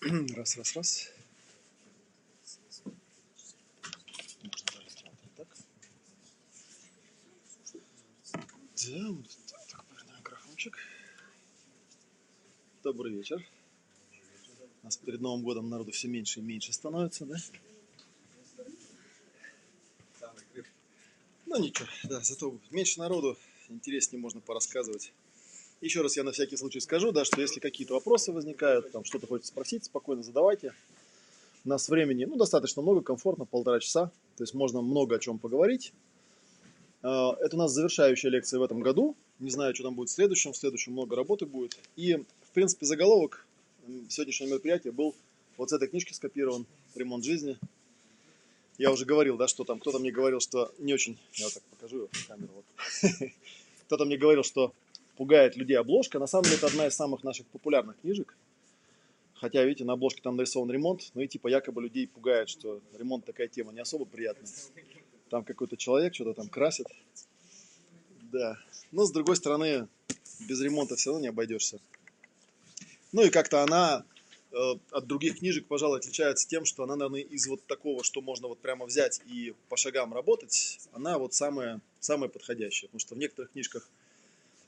Раз, раз, раз. Да, вот так, повернем микрофончик. Добрый вечер. У нас перед Новым годом народу все меньше и меньше становится, да? Ну ничего, да, зато меньше народу, интереснее можно порассказывать. Еще раз я на всякий случай скажу, да, что если какие-то вопросы возникают, там что-то хочется спросить, спокойно задавайте. У нас времени, ну, достаточно много, комфортно, полтора часа, то есть можно много о чем поговорить. А, это у нас завершающая лекция в этом году. Не знаю, что там будет в следующем. В следующем много работы будет. И, в принципе, заголовок сегодняшнего мероприятия был вот с этой книжки скопирован «Ремонт жизни». Я уже говорил, да, что там кто-то мне говорил, что не очень... Я вот так покажу камеру. Вот. Кто-то мне говорил, что пугает людей обложка. На самом деле это одна из самых наших популярных книжек. Хотя, видите, на обложке там нарисован ремонт, ну и типа якобы людей пугает, что ремонт такая тема не особо приятная. Там какой-то человек что-то там красит. Да. Но с другой стороны, без ремонта все равно не обойдешься. Ну и как-то она э, от других книжек, пожалуй, отличается тем, что она, наверное, из вот такого, что можно вот прямо взять и по шагам работать, она вот самая, самая подходящая. Потому что в некоторых книжках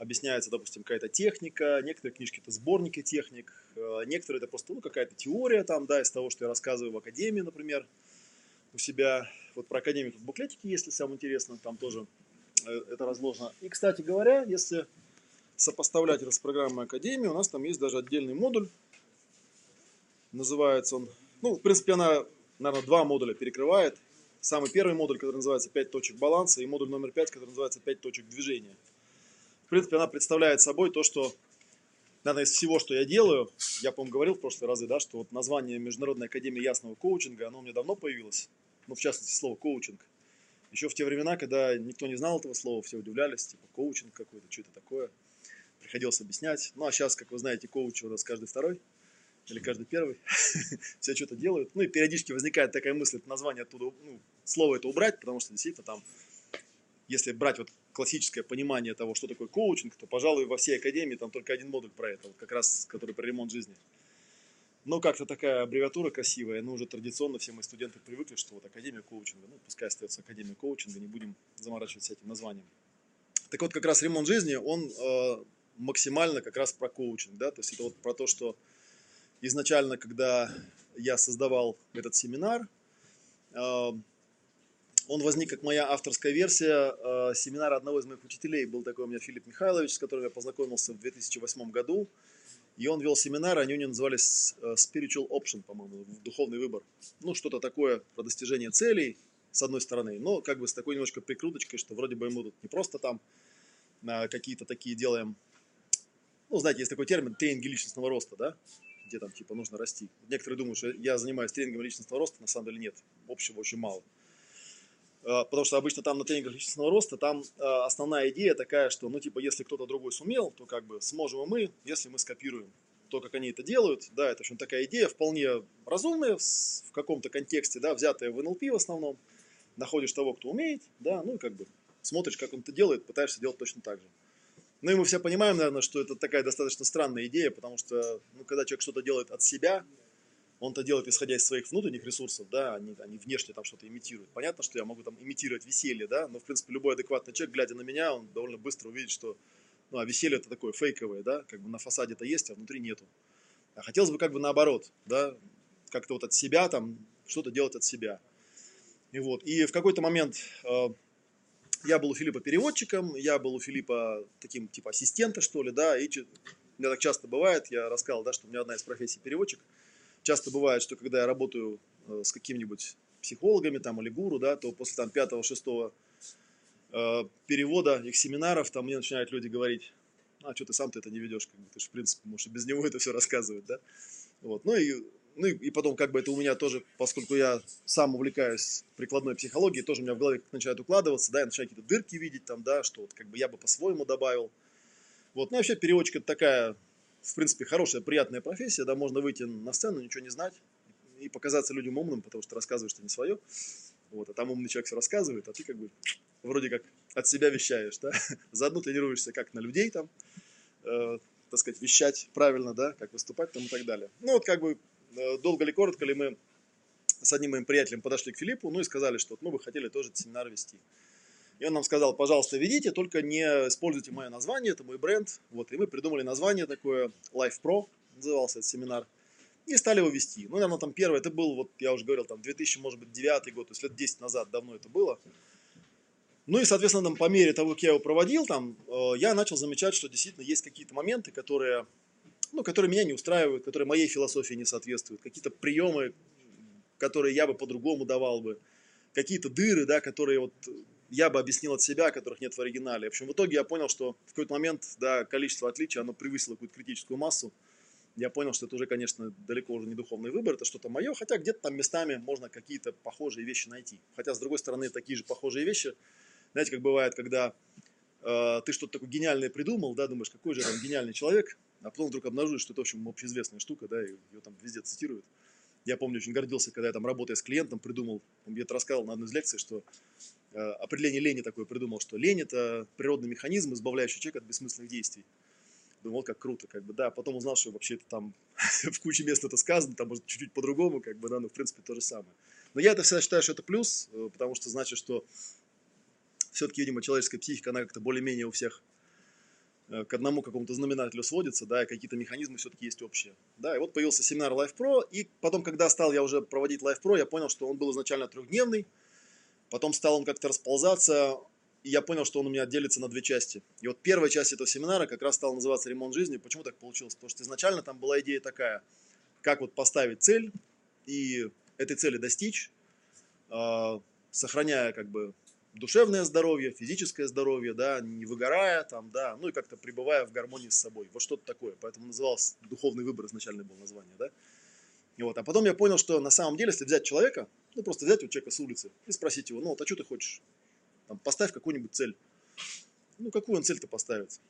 объясняется, допустим, какая-то техника, некоторые книжки это сборники техник, э, некоторые это просто ну, какая-то теория там, да, из того, что я рассказываю в академии, например, у себя. Вот про академию тут буклетики, если самое интересно, там тоже э, это разложено. И, кстати говоря, если сопоставлять с программой Академии, у нас там есть даже отдельный модуль, называется он, ну, в принципе, она, наверное, два модуля перекрывает. Самый первый модуль, который называется «5 точек баланса», и модуль номер 5, который называется «5 точек движения» в принципе, она представляет собой то, что, наверное, из всего, что я делаю, я, по-моему, говорил в прошлые разы, да, что вот название Международной Академии Ясного Коучинга, оно у меня давно появилось, ну, в частности, слово коучинг. Еще в те времена, когда никто не знал этого слова, все удивлялись, типа, коучинг какой-то, что это такое. Приходилось объяснять. Ну, а сейчас, как вы знаете, коуч у нас каждый второй или каждый первый. все что-то делают. Ну, и периодически возникает такая мысль, это название оттуда, ну, слово это убрать, потому что действительно там если брать вот классическое понимание того, что такое коучинг, то, пожалуй, во всей академии там только один модуль про это, вот как раз, который про ремонт жизни. Но как-то такая аббревиатура красивая, ну, уже традиционно все мы студенты привыкли, что вот Академия коучинга, ну, пускай остается Академия коучинга, не будем заморачиваться этим названием. Так вот, как раз ремонт жизни, он э, максимально как раз про коучинг, да, то есть это вот про то, что изначально, когда я создавал этот семинар, э, он возник как моя авторская версия э, семинара одного из моих учителей. Был такой у меня Филипп Михайлович, с которым я познакомился в 2008 году. И он вел семинары, они у него назывались э, Spiritual Option, по-моему, духовный выбор. Ну, что-то такое про достижение целей, с одной стороны, но как бы с такой немножко прикруточкой, что вроде бы мы тут не просто там э, какие-то такие делаем, ну, знаете, есть такой термин тренинги личностного роста, да, где там типа нужно расти. Некоторые думают, что я занимаюсь тренингом личностного роста, на самом деле нет, общего очень мало. Э, потому что обычно там на тренингах личностного роста, там э, основная идея такая, что, ну, типа, если кто-то другой сумел, то как бы сможем и мы, если мы скопируем то, как они это делают. Да, это, в общем, такая идея вполне разумная в каком-то контексте, да, взятая в НЛП в основном. Находишь того, кто умеет, да, ну и как бы смотришь, как он это делает, пытаешься делать точно так же. Ну и мы все понимаем, наверное, что это такая достаточно странная идея, потому что, ну, когда человек что-то делает от себя, он это делает исходя из своих внутренних ресурсов, да, они, они внешне там что-то имитируют. Понятно, что я могу там имитировать веселье, да, но, в принципе, любой адекватный человек, глядя на меня, он довольно быстро увидит, что, ну, а веселье это такое фейковое, да, как бы на фасаде это есть, а внутри нету. А хотелось бы как бы наоборот, да, как-то вот от себя там что-то делать от себя. И вот, и в какой-то момент э, я был у Филиппа переводчиком, я был у Филиппа таким типа ассистента, что ли, да, и у меня так часто бывает, я рассказал, да, что у меня одна из профессий переводчик – часто бывает, что когда я работаю э, с какими-нибудь психологами там или гуру, да, то после там пятого-шестого э, перевода их семинаров там мне начинают люди говорить, а что ты сам-то это не ведешь, как бы, ты же в принципе можешь без него это все рассказывать, да, вот, ну и ну и, и потом как бы это у меня тоже, поскольку я сам увлекаюсь прикладной психологией, тоже у меня в голове начинает укладываться, да, я начинаю какие-то дырки видеть там, да, что вот как бы я бы по-своему добавил. Вот, ну вообще переводчик это такая в принципе, хорошая, приятная профессия, да, можно выйти на сцену, ничего не знать и показаться людям умным, потому что рассказываешь что не свое, вот, а там умный человек все рассказывает, а ты как бы вроде как от себя вещаешь, да, заодно тренируешься как на людей там, э, так сказать, вещать правильно, да, как выступать там и так далее. Ну вот как бы э, долго ли, коротко ли мы с одним моим приятелем подошли к Филиппу, ну и сказали, что мы бы хотели тоже семинар вести. И он нам сказал, пожалуйста, ведите, только не используйте мое название, это мой бренд. Вот, и мы придумали название такое, Life Pro назывался этот семинар. И стали его вести. Ну, наверное, там первый, это был, вот я уже говорил, там 2000, может быть, 9 год, то есть лет 10 назад давно это было. Ну и, соответственно, там, по мере того, как я его проводил, там, э, я начал замечать, что действительно есть какие-то моменты, которые, ну, которые меня не устраивают, которые моей философии не соответствуют, какие-то приемы, которые я бы по-другому давал бы, какие-то дыры, да, которые вот я бы объяснил от себя, которых нет в оригинале. В общем, в итоге я понял, что в какой-то момент, да, количество отличий, оно превысило какую-то критическую массу. Я понял, что это уже, конечно, далеко уже не духовный выбор, это что-то мое, хотя где-то там местами можно какие-то похожие вещи найти. Хотя, с другой стороны, такие же похожие вещи – знаете, как бывает, когда э, ты что-то такое гениальное придумал, да, думаешь, какой же там гениальный человек, а потом вдруг обнаружишь, что это, в общем, общеизвестная штука, да, ее там везде цитируют. Я помню, очень гордился, когда я там, работая с клиентом, придумал, он где-то рассказывал на одной из лекций, что определение лени такое придумал, что лень – это природный механизм, избавляющий человека от бессмысленных действий. Думал, как круто, как бы, да. Потом узнал, что вообще это там в куче мест это сказано, там может чуть-чуть по-другому, как бы, да, но в принципе то же самое. Но я это всегда считаю, что это плюс, э, потому что значит, что все-таки, видимо, человеческая психика, она как-то более-менее у всех э, к одному какому-то знаменателю сводится, да, и какие-то механизмы все-таки есть общие. Да, и вот появился семинар Life Pro, и потом, когда стал я уже проводить Life Pro, я понял, что он был изначально трехдневный, потом стал он как-то расползаться, и я понял, что он у меня делится на две части. И вот первая часть этого семинара как раз стала называться «Ремонт жизни». Почему так получилось? Потому что изначально там была идея такая, как вот поставить цель и этой цели достичь, а, сохраняя как бы душевное здоровье, физическое здоровье, да, не выгорая там, да, ну и как-то пребывая в гармонии с собой. Вот что-то такое. Поэтому назывался духовный выбор изначально было название, да. И вот, а потом я понял, что на самом деле, если взять человека, ну просто взять вот человека с улицы и спросить его, ну вот, а что ты хочешь? Там, поставь какую-нибудь цель. Ну, какую он цель-то поставит?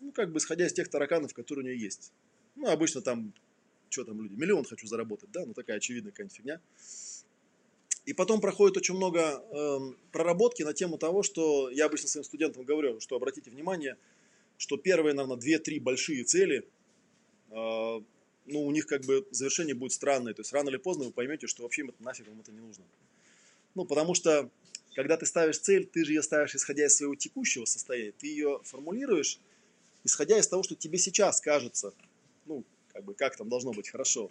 Ну, как бы исходя из тех тараканов, которые у него есть. Ну, обычно там, что там люди, миллион хочу заработать, да, ну такая очевидная какая-нибудь фигня. И потом проходит очень много э, проработки на тему того, что я обычно своим студентам говорю, что обратите внимание, что первые, наверное, две-три большие цели, э, ну, у них как бы завершение будет странное. То есть рано или поздно вы поймете, что вообще это нафиг вам это не нужно. Ну, потому что, когда ты ставишь цель, ты же ее ставишь исходя из своего текущего состояния. Ты ее формулируешь, исходя из того, что тебе сейчас кажется, ну, как бы, как там должно быть хорошо.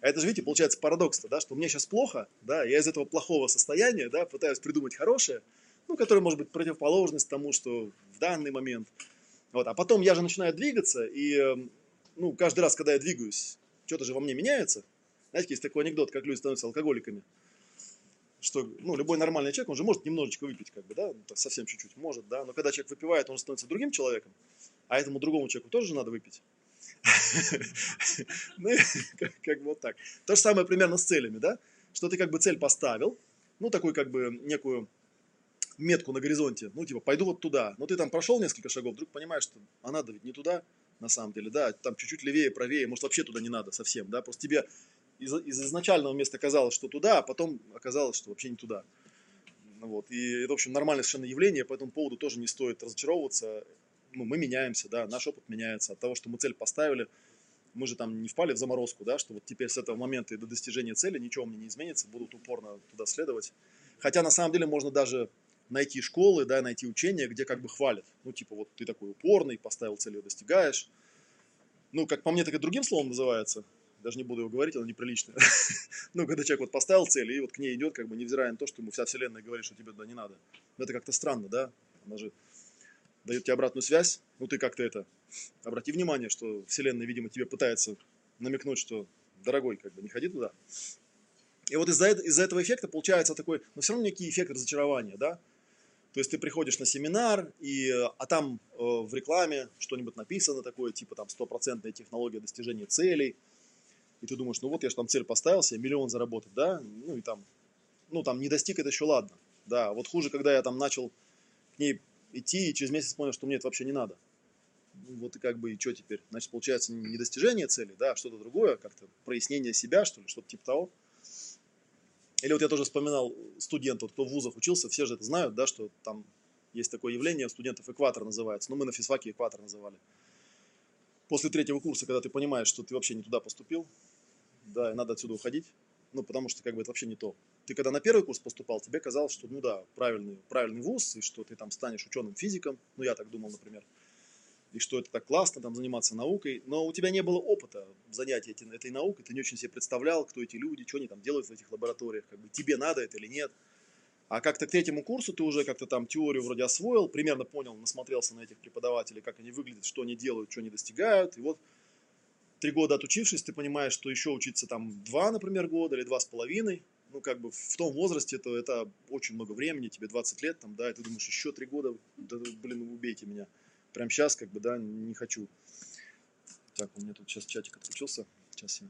А это же, видите, получается парадокс-то, да, что мне сейчас плохо, да, я из этого плохого состояния, да, пытаюсь придумать хорошее, ну, которое может быть противоположность тому, что в данный момент. Вот, а потом я же начинаю двигаться, и, эм, ну, каждый раз, когда я двигаюсь, что-то же во мне меняется. Знаете, есть такой анекдот, как люди становятся алкоголиками. Что, ну, любой нормальный человек, он же может немножечко выпить, как бы, да, ну, совсем чуть-чуть может, да, но когда человек выпивает, он становится другим человеком, а этому другому человеку тоже надо выпить. Ну, как бы вот так. То же самое примерно с целями, да? Что ты как бы цель поставил, ну, такую как бы некую метку на горизонте, ну, типа, пойду вот туда. Но ты там прошел несколько шагов, вдруг понимаешь, что а надо ведь не туда, на самом деле, да, там чуть-чуть левее, правее, может, вообще туда не надо совсем, да, просто тебе из, из изначального места казалось, что туда, а потом оказалось, что вообще не туда. Вот. И это, в общем, нормальное совершенно явление, по этому поводу тоже не стоит разочаровываться ну, мы меняемся, да, наш опыт меняется от того, что мы цель поставили, мы же там не впали в заморозку, да, что вот теперь с этого момента и до достижения цели ничего мне не изменится, будут упорно туда следовать. Хотя на самом деле можно даже найти школы, да, найти учения, где как бы хвалят. Ну, типа, вот ты такой упорный, поставил цель, ее достигаешь. Ну, как по мне, так и другим словом называется. Даже не буду его говорить, оно неприличное. ну, когда человек вот поставил цель, и вот к ней идет, как бы невзирая на то, что ему вся вселенная говорит, что тебе туда не надо. Это как-то странно, да? Она же дает тебе обратную связь, ну ты как-то это, обрати внимание, что Вселенная, видимо, тебе пытается намекнуть, что, дорогой, как бы не ходи туда. И вот из-за из этого эффекта получается такой, но все равно некий эффект разочарования, да? То есть ты приходишь на семинар, и, а там э, в рекламе что-нибудь написано такое, типа там стопроцентная технология достижения целей, и ты думаешь, ну вот я же там цель поставил себе, миллион заработать, да, ну и там, ну там не достиг, это еще ладно, да, вот хуже, когда я там начал к ней идти и через месяц понял, что мне это вообще не надо. Ну, вот и как бы и что теперь? Значит, получается не достижение цели, да, а что-то другое, как-то прояснение себя, что ли, что-то типа того. Или вот я тоже вспоминал студентов, кто в вузах учился, все же это знают, да, что там есть такое явление, студентов экватор называется, но мы на физфаке экватор называли. После третьего курса, когда ты понимаешь, что ты вообще не туда поступил, да, и надо отсюда уходить, ну, потому что, как бы, это вообще не то. Ты когда на первый курс поступал, тебе казалось, что, ну да, правильный, правильный вуз, и что ты там станешь ученым-физиком, ну, я так думал, например, и что это так классно, там, заниматься наукой, но у тебя не было опыта занятия этой, этой наукой, ты не очень себе представлял, кто эти люди, что они там делают в этих лабораториях, как бы, тебе надо это или нет. А как-то к третьему курсу ты уже как-то там теорию вроде освоил, примерно понял, насмотрелся на этих преподавателей, как они выглядят, что они делают, что они достигают. И вот три года отучившись, ты понимаешь, что еще учиться там два, например, года или два с половиной. Ну, как бы в том возрасте это, это очень много времени, тебе 20 лет, там, да, и ты думаешь, еще три года, да, блин, убейте меня. Прям сейчас, как бы, да, не хочу. Так, у меня тут сейчас чатик отключился. Сейчас я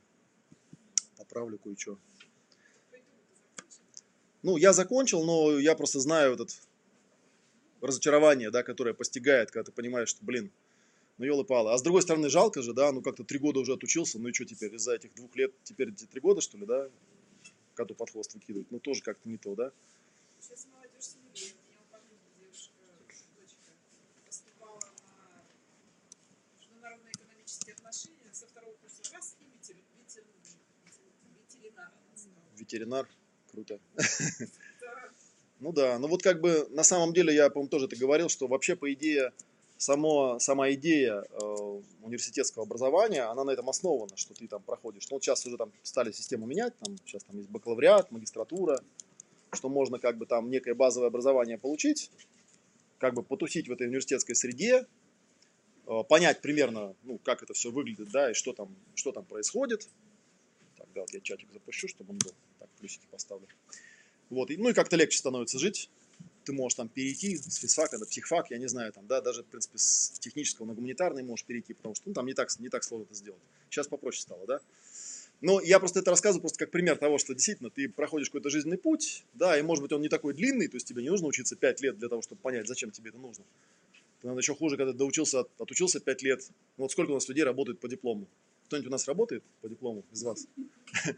поправлю кое-что. Ну, я закончил, но я просто знаю этот разочарование, да, которое постигает, когда ты понимаешь, что, блин, ну елы-палы. А с другой стороны, жалко же, да, ну как-то три года уже отучился, ну и что теперь, из-за этих двух лет, теперь эти три года, что ли, да, коту под хвост выкидывать, ну тоже как-то не то, да. Сейчас молодежь смелее. У меня у девушка, дочка, поступала на международные экономические отношения, со второго курса раз и ветеринар. Ветеринар, круто. Ну да, ну вот как бы на самом деле я, по-моему, тоже это говорил, что вообще по идее само, сама идея э, университетского образования, она на этом основана, что ты там проходишь. Ну вот сейчас уже там стали систему менять, там сейчас там есть бакалавриат, магистратура, что можно как бы там некое базовое образование получить, как бы потусить в этой университетской среде, э, понять примерно, ну, как это все выглядит, да, и что там, что там происходит. Так, да, вот я чатик запущу, чтобы он был. Так, плюсики поставлю. Вот, и, ну и как-то легче становится жить. Ты можешь там перейти с физфака на психфак, я не знаю, там, да, даже, в принципе, с технического на гуманитарный можешь перейти, потому что ну, там не так, не так сложно это сделать. Сейчас попроще стало, да. Но я просто это рассказываю просто как пример того, что действительно ты проходишь какой-то жизненный путь, да, и может быть он не такой длинный, то есть тебе не нужно учиться 5 лет для того, чтобы понять, зачем тебе это нужно. Ты, наверное, еще хуже, когда доучился, отучился 5 лет. Ну, вот сколько у нас людей работает по диплому? Кто-нибудь у нас работает по диплому из вас?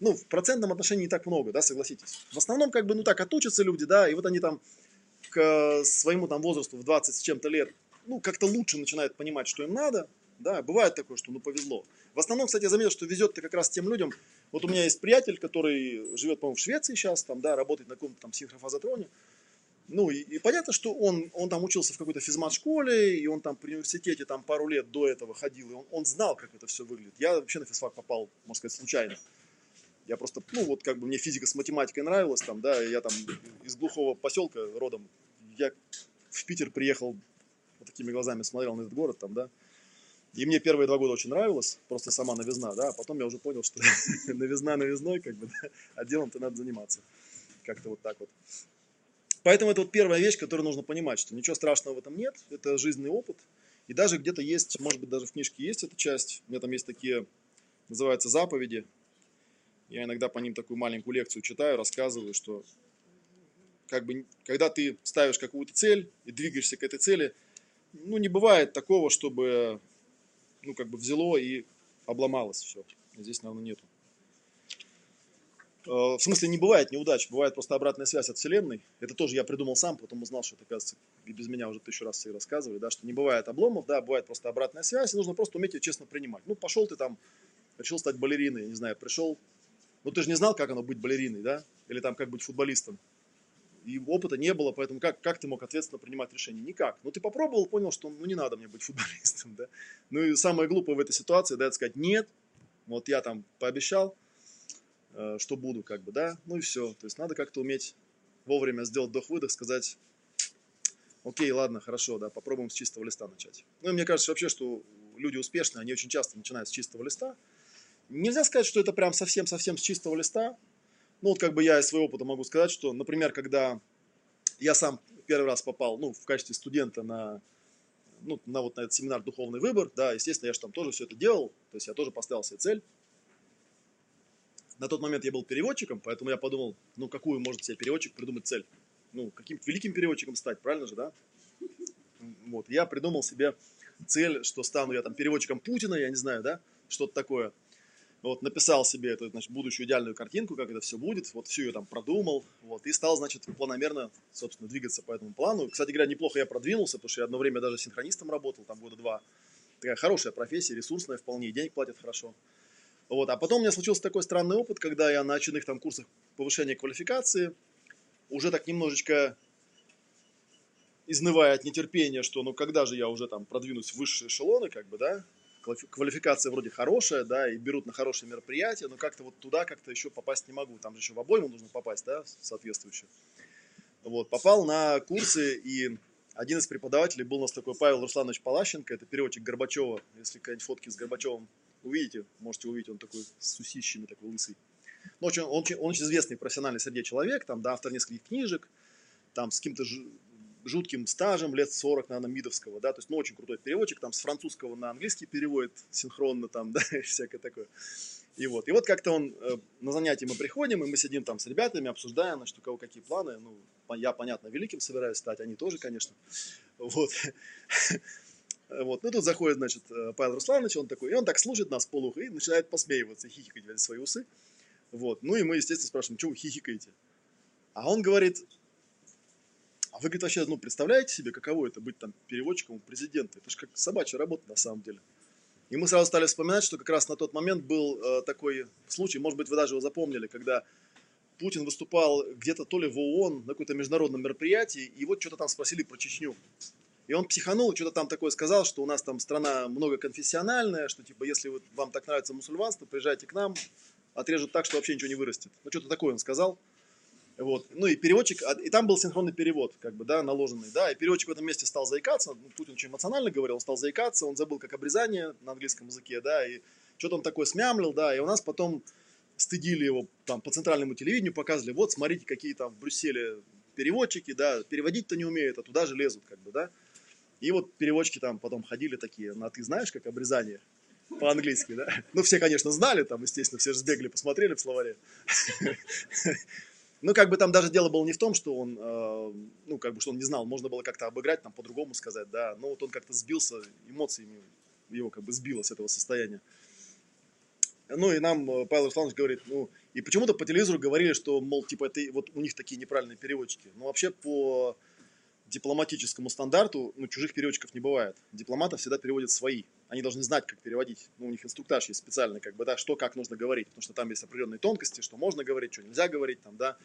ну, в процентном отношении не так много, да, согласитесь. В основном, как бы, ну так, отучатся люди, да, и вот они там к своему там возрасту в 20 с чем-то лет, ну, как-то лучше начинают понимать, что им надо, да, бывает такое, что, ну, повезло. В основном, кстати, я заметил, что везет-то как раз тем людям, вот у меня есть приятель, который живет, по-моему, в Швеции сейчас, там, да, работает на каком-то там синхрофазотроне, ну, и, и понятно, что он, он там учился в какой-то физмат-школе, и он там при университете там пару лет до этого ходил, и он, он знал, как это все выглядит. Я вообще на физфак попал, можно сказать, случайно. Я просто, ну вот как бы мне физика с математикой нравилась там, да, я там из глухого поселка родом, я в Питер приехал, вот такими глазами смотрел на этот город там, да, и мне первые два года очень нравилось, просто сама новизна, да, а потом я уже понял, что новизна новизной, как бы, да, а делом-то надо заниматься. Как-то вот так вот. Поэтому это вот первая вещь, которую нужно понимать, что ничего страшного в этом нет, это жизненный опыт. И даже где-то есть, может быть, даже в книжке есть эта часть, у меня там есть такие, называются заповеди, я иногда по ним такую маленькую лекцию читаю, рассказываю, что как бы, когда ты ставишь какую-то цель и двигаешься к этой цели, ну, не бывает такого, чтобы, ну, как бы взяло и обломалось все. Здесь, наверное, нету. Э, в смысле, не бывает неудач, бывает просто обратная связь от Вселенной. Это тоже я придумал сам, потом узнал, что это, оказывается, без меня уже тысячу раз все рассказывали, да, что не бывает обломов, да, бывает просто обратная связь, и нужно просто уметь ее честно принимать. Ну, пошел ты там, решил стать балериной, я не знаю, пришел, ну ты же не знал, как оно быть балериной, да? Или там как быть футболистом. И опыта не было, поэтому как, как ты мог ответственно принимать решения? Никак. Ну ты попробовал, понял, что ну не надо мне быть футболистом, да? Ну и самое глупое в этой ситуации, да, это сказать нет, вот я там пообещал, что буду, как бы, да, ну и все. То есть надо как-то уметь вовремя сделать вдох-выдох, сказать, окей, ладно, хорошо, да, попробуем с чистого листа начать. Ну и мне кажется вообще, что люди успешные, они очень часто начинают с чистого листа, Нельзя сказать, что это прям совсем-совсем с чистого листа. Ну, вот как бы я из своего опыта могу сказать, что, например, когда я сам первый раз попал, ну, в качестве студента на, ну, на вот на этот семинар «Духовный выбор», да, естественно, я же там тоже все это делал, то есть я тоже поставил себе цель. На тот момент я был переводчиком, поэтому я подумал, ну, какую может себе переводчик придумать цель? Ну, каким великим переводчиком стать, правильно же, да? Вот, я придумал себе цель, что стану я там переводчиком Путина, я не знаю, да, что-то такое – вот, написал себе эту, значит, будущую идеальную картинку, как это все будет, вот всю ее там продумал, вот, и стал, значит, планомерно, собственно, двигаться по этому плану. Кстати говоря, неплохо я продвинулся, потому что я одно время даже синхронистом работал, там года два. Такая хорошая профессия, ресурсная вполне, денег платят хорошо. Вот. А потом у меня случился такой странный опыт, когда я на очередных там курсах повышения квалификации уже так немножечко изнывая от нетерпения, что ну когда же я уже там продвинусь в высшие эшелоны, как бы, да, квалификация вроде хорошая, да, и берут на хорошие мероприятия, но как-то вот туда как-то еще попасть не могу. Там же еще в обойму нужно попасть, да, соответствующе. Вот, попал на курсы, и один из преподавателей был у нас такой Павел Русланович Палащенко, это переводчик Горбачева. Если какие-нибудь фотки с Горбачевым увидите, можете увидеть, он такой с усищами, такой лысый. Но очень, он, он очень известный профессиональный среде человек, там, да, автор нескольких книжек, там, с каким-то жутким стажем, лет 40, наверное, Мидовского, да, то есть, ну, очень крутой переводчик, там, с французского на английский переводит синхронно, там, да, всякое такое. И вот, и вот как-то он, э, на занятия мы приходим, и мы сидим там с ребятами, обсуждаем, значит, у кого какие планы, ну, я, понятно, великим собираюсь стать, они тоже, конечно, вот. Вот, ну тут заходит, значит, э, Павел Русланович, он такой, и он так слушает нас полуха и начинает посмеиваться, хихикать в свои усы. Вот, ну и мы, естественно, спрашиваем, что вы хихикаете? А он говорит, а вы, говорит, вообще, ну, представляете себе, каково это быть там переводчиком у президента? Это же как собачья работа на самом деле. И мы сразу стали вспоминать, что как раз на тот момент был э, такой случай, может быть, вы даже его запомнили, когда Путин выступал где-то то ли в ООН на каком-то международном мероприятии, и вот что-то там спросили про Чечню. И он психанул, что-то там такое сказал, что у нас там страна многоконфессиональная, что типа если вот вам так нравится мусульманство, приезжайте к нам, отрежут так, что вообще ничего не вырастет. Ну что-то такое он сказал. Вот. Ну и переводчик, а, и там был синхронный перевод, как бы, да, наложенный, да, и переводчик в этом месте стал заикаться, ну, Путин очень эмоционально говорил, он стал заикаться, он забыл как обрезание на английском языке, да, и что-то он такое смямлил, да, и у нас потом стыдили его там по центральному телевидению, показывали, вот, смотрите, какие там в Брюсселе переводчики, да, переводить-то не умеют, а туда же лезут, как бы, да. И вот переводчики там потом ходили такие, ну, а ты знаешь, как обрезание? По-английски, да? Ну, все, конечно, знали, там, естественно, все же сбегали, посмотрели в словаре. Ну, как бы там даже дело было не в том, что он, э, ну, как бы, что он не знал, можно было как-то обыграть, там, по-другому сказать, да, но вот он как-то сбился, эмоциями его как бы сбило с этого состояния. Ну, и нам э, Павел Русланович говорит, ну, и почему-то по телевизору говорили, что, мол, типа, это вот у них такие неправильные переводчики. Ну, вообще, по дипломатическому стандарту ну, чужих переводчиков не бывает. Дипломатов всегда переводят свои. Они должны знать, как переводить. Ну, у них инструктаж есть специальный, как бы, да, что, как нужно говорить. Потому что там есть определенные тонкости, что можно говорить, что нельзя говорить, там, да.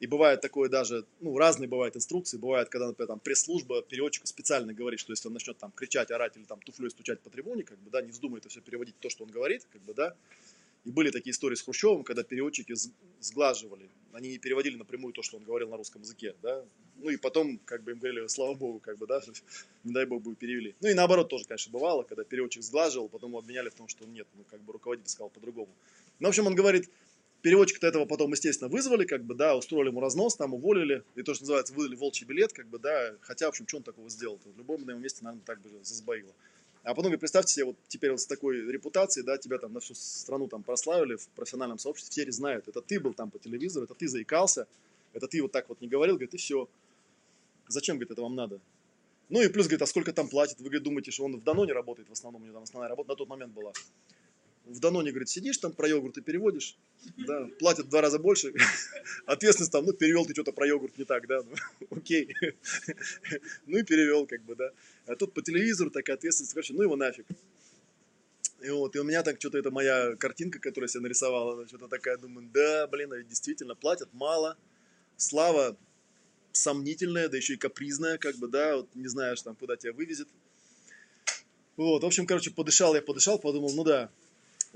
И бывает такое даже, ну, разные бывают инструкции. Бывает, когда, например, там пресс-служба переводчику специально говорит, что если он начнет там кричать, орать или там туфлей стучать по трибуне, как бы, да, не вздумай это все переводить то, что он говорит, как бы, да, и были такие истории с Хрущевым, когда переводчики сглаживали. Они не переводили напрямую то, что он говорил на русском языке. Да? Ну и потом, как бы им говорили, слава богу, как бы, да, не дай бог бы перевели. Ну и наоборот тоже, конечно, бывало, когда переводчик сглаживал, потом его обменяли в том, что нет, ну как бы руководитель сказал по-другому. Ну, в общем, он говорит, переводчика-то этого потом, естественно, вызвали, как бы, да, устроили ему разнос, там уволили, и то, что называется, выдали волчий билет, как бы, да, хотя, в общем, что он такого сделал? -то? В любом на его месте, наверное, так бы засбоило. А потом, вы представьте себе, вот теперь вот с такой репутацией, да, тебя там на всю страну там прославили в профессиональном сообществе, все знают, это ты был там по телевизору, это ты заикался, это ты вот так вот не говорил, говорит, и все. Зачем, говорит, это вам надо? Ну и плюс, говорит, а сколько там платит? Вы, говорит, думаете, что он в Даноне работает в основном, у него там основная работа на тот момент была. В Даноне, говорит, сидишь там, про йогурт и переводишь, да, платят в два раза больше, ответственность там, ну, перевел ты что-то про йогурт не так, да, ну, окей, ну и перевел, как бы, да. А тут по телевизору такая ответственность, короче, ну его нафиг. И вот, и у меня так что-то, это моя картинка, которую я себе нарисовал, что-то такая, думаю, да, блин, а действительно, платят мало, слава сомнительная, да еще и капризная, как бы, да, вот не знаешь там, куда тебя вывезет. Вот, в общем, короче, подышал я, подышал, подумал, ну да,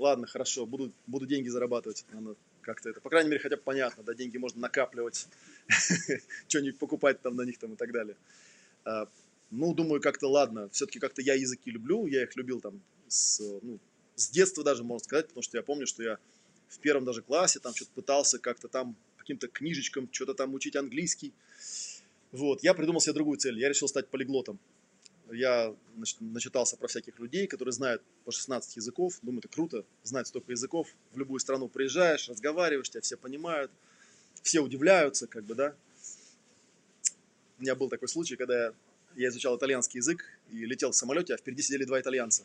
ладно, хорошо, буду, буду деньги зарабатывать. Надо как-то это, по крайней мере, хотя бы понятно, да, деньги можно накапливать, что-нибудь покупать там на них там и так далее. А, ну, думаю, как-то ладно, все-таки как-то я языки люблю, я их любил там с, ну, с детства даже, можно сказать, потому что я помню, что я в первом даже классе там что-то пытался как-то там каким-то книжечкам что-то там учить английский. Вот, я придумал себе другую цель, я решил стать полиглотом. Я значит, начитался про всяких людей, которые знают по 16 языков. Думаю, это круто, знать столько языков. В любую страну приезжаешь, разговариваешь, тебя все понимают, все удивляются, как бы, да. У меня был такой случай, когда я я изучал итальянский язык и летел в самолете, а впереди сидели два итальянца.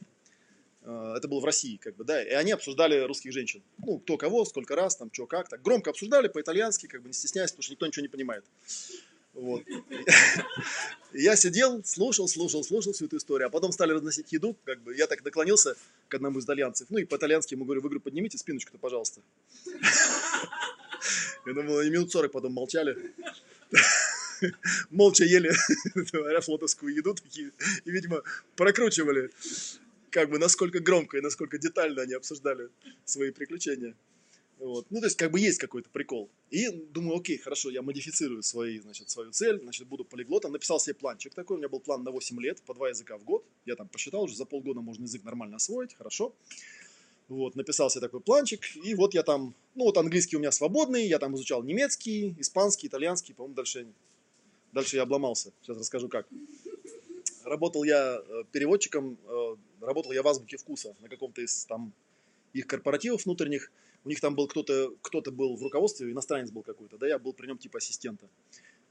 Э, это было в России, как бы, да, и они обсуждали русских женщин. Ну, кто кого, сколько раз, там, что, как, так. Громко обсуждали по-итальянски, как бы не стесняясь, потому что никто ничего не понимает. Вот. Я сидел, слушал, слушал, слушал всю эту историю, а потом стали разносить еду, как бы, я так наклонился к одному из итальянцев, ну и по-итальянски ему говорю, вы, говорю, поднимите спиночку-то, пожалуйста. Я думал, они минут 40 потом молчали. Молча ели, флотовскую еду такие, и, видимо, прокручивали, как бы, насколько громко и насколько детально они обсуждали свои приключения. Вот. Ну, то есть, как бы есть какой-то прикол. И думаю, окей, хорошо, я модифицирую свои, значит, свою цель, значит, буду полиглотом. Написал себе планчик такой, у меня был план на 8 лет, по 2 языка в год. Я там посчитал, уже за полгода можно язык нормально освоить, хорошо. Вот, написал себе такой планчик, и вот я там, ну, вот английский у меня свободный, я там изучал немецкий, испанский, итальянский, по-моему, дальше, дальше я обломался. Сейчас расскажу как. Работал я э, переводчиком, э, работал я в азбуке вкуса на каком-то из там их корпоративов внутренних – у них там был кто-то, кто-то был в руководстве, иностранец был какой-то, да, я был при нем типа ассистента.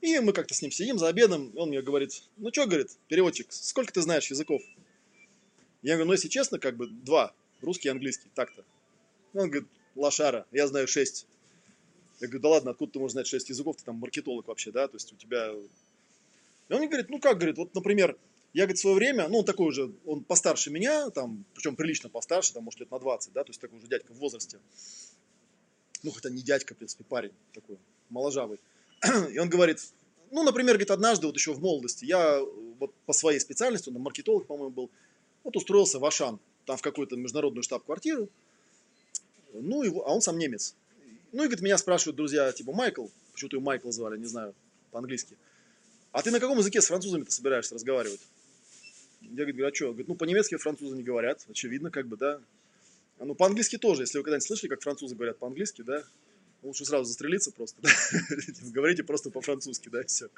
И мы как-то с ним сидим за обедом, он мне говорит, ну что, говорит, переводчик, сколько ты знаешь языков? Я говорю, ну если честно, как бы два, русский и английский, так-то. Он говорит, лошара, я знаю шесть. Я говорю, да ладно, откуда ты можешь знать шесть языков, ты там маркетолог вообще, да, то есть у тебя... И он мне говорит, ну как, говорит, вот, например, я, говорит, в свое время, ну, он такой уже, он постарше меня, там, причем прилично постарше, там, может, лет на 20, да, то есть такой уже дядька в возрасте. Ну, хотя не дядька, в принципе, парень такой, моложавый. И он говорит, ну, например, говорит, однажды, вот еще в молодости, я вот по своей специальности, он маркетолог, по-моему, был, вот устроился в Ашан, там в какую-то международную штаб-квартиру, ну, его, а он сам немец. Ну, и, говорит, меня спрашивают друзья, типа, Майкл, почему-то его Майкл звали, не знаю, по-английски, а ты на каком языке с французами-то собираешься разговаривать? Я говорю, а что? Говорит, ну по-немецки французы не говорят, очевидно, как бы, да. А, ну по-английски тоже, если вы когда-нибудь слышали, как французы говорят по-английски, да, лучше сразу застрелиться просто, да? говорите просто по-французски, да, и все.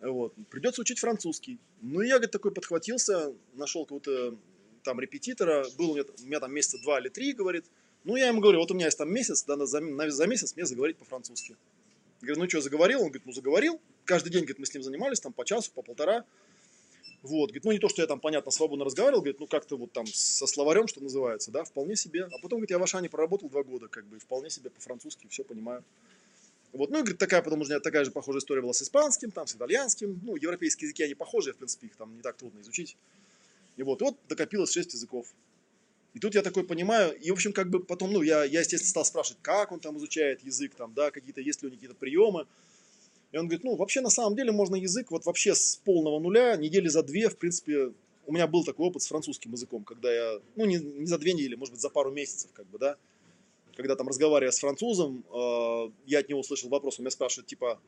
Вот. Придется учить французский. Ну, я, говорит, такой подхватился, нашел какого-то там репетитора, был у меня, у меня там месяца два или три, говорит. Ну, я ему говорю, вот у меня есть там месяц, да, за, за месяц мне заговорить по-французски. Говорю, ну что, заговорил? Он говорит, ну заговорил. Каждый день, говорит, мы с ним занимались, там по часу, по полтора. Вот, говорит, ну не то, что я там, понятно, свободно разговаривал, говорит, ну как-то вот там со словарем, что называется, да, вполне себе. А потом, говорит, я в Ашане проработал два года, как бы, вполне себе по-французски все понимаю. Вот, ну, и, говорит, такая, потом уже такая же похожая история была с испанским, там, с итальянским. Ну, европейские языки, они похожие, в принципе, их там не так трудно изучить. И вот, и вот докопилось шесть языков. И тут я такой понимаю, и, в общем, как бы потом, ну, я, я, естественно, стал спрашивать, как он там изучает язык, там, да, какие-то, есть ли у него какие-то приемы. И он говорит, ну, вообще, на самом деле, можно язык вот вообще с полного нуля, недели за две, в принципе, у меня был такой опыт с французским языком, когда я, ну, не, не за две недели, может быть, за пару месяцев, как бы, да, когда там разговаривая с французом, э, я от него услышал вопрос, он меня спрашивает, типа,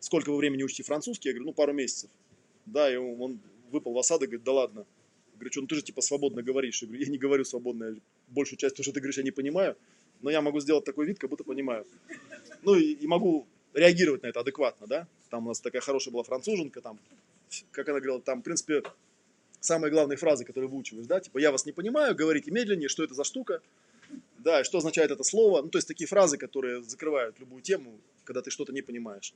сколько вы времени учите французский? Я говорю, ну, пару месяцев. Да, и он выпал в осадок, говорит, да ладно. Говорю, что, ну ты же типа свободно говоришь. Я говорю, я не говорю свободно, я большую часть того, что ты говоришь, я не понимаю, но я могу сделать такой вид, как будто понимаю. Ну и, и могу реагировать на это адекватно, да. Там у нас такая хорошая была француженка, там, как она говорила, там, в принципе, самые главные фразы, которые выучиваешь, да, типа, я вас не понимаю, говорите медленнее, что это за штука, да, что означает это слово, ну, то есть такие фразы, которые закрывают любую тему, когда ты что-то не понимаешь.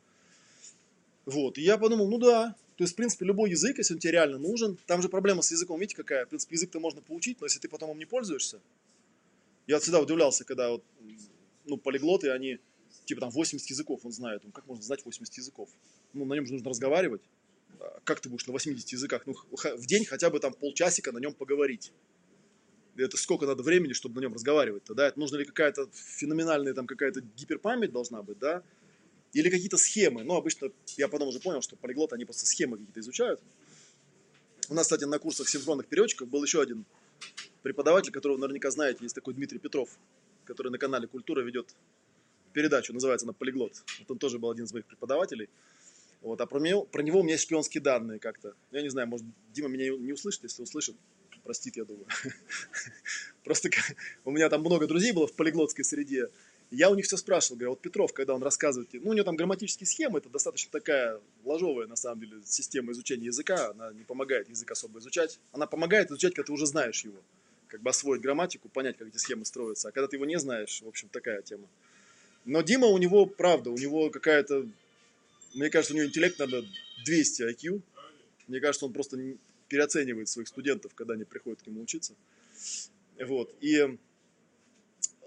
Вот, и я подумал, ну да, то есть, в принципе, любой язык, если он тебе реально нужен, там же проблема с языком, видите, какая, в принципе, язык-то можно получить, но если ты потом им не пользуешься, я всегда удивлялся, когда вот, ну, полиглоты, они типа там 80 языков он знает. Он как можно знать 80 языков? Ну, на нем же нужно разговаривать. А как ты будешь на 80 языках? Ну, в день хотя бы там полчасика на нем поговорить. Это сколько надо времени, чтобы на нем разговаривать тогда? Это нужно ли какая-то феноменальная там какая-то гиперпамять должна быть, да? Или какие-то схемы. Ну, обычно я потом уже понял, что полиглоты, они просто схемы какие-то изучают. У нас, кстати, на курсах синхронных переводчиков был еще один преподаватель, которого наверняка знаете, есть такой Дмитрий Петров, который на канале Культура ведет передачу, называется она «Полиглот». Вот он тоже был один из моих преподавателей. Вот, а про него, про него у меня шпионские данные как-то. Я не знаю, может, Дима меня не услышит, если услышит, простит, я думаю. Просто у меня там много друзей было в полиглотской среде. Я у них все спрашивал, говорю, вот Петров, когда он рассказывает, ну, у него там грамматические схемы, это достаточно такая ложовая, на самом деле, система изучения языка, она не помогает язык особо изучать. Она помогает изучать, когда ты уже знаешь его, как бы освоить грамматику, понять, как эти схемы строятся. А когда ты его не знаешь, в общем, такая тема. Но Дима, у него, правда, у него какая-то, мне кажется, у него интеллект, наверное, 200 IQ. Мне кажется, он просто переоценивает своих студентов, когда они приходят к нему учиться. Вот. И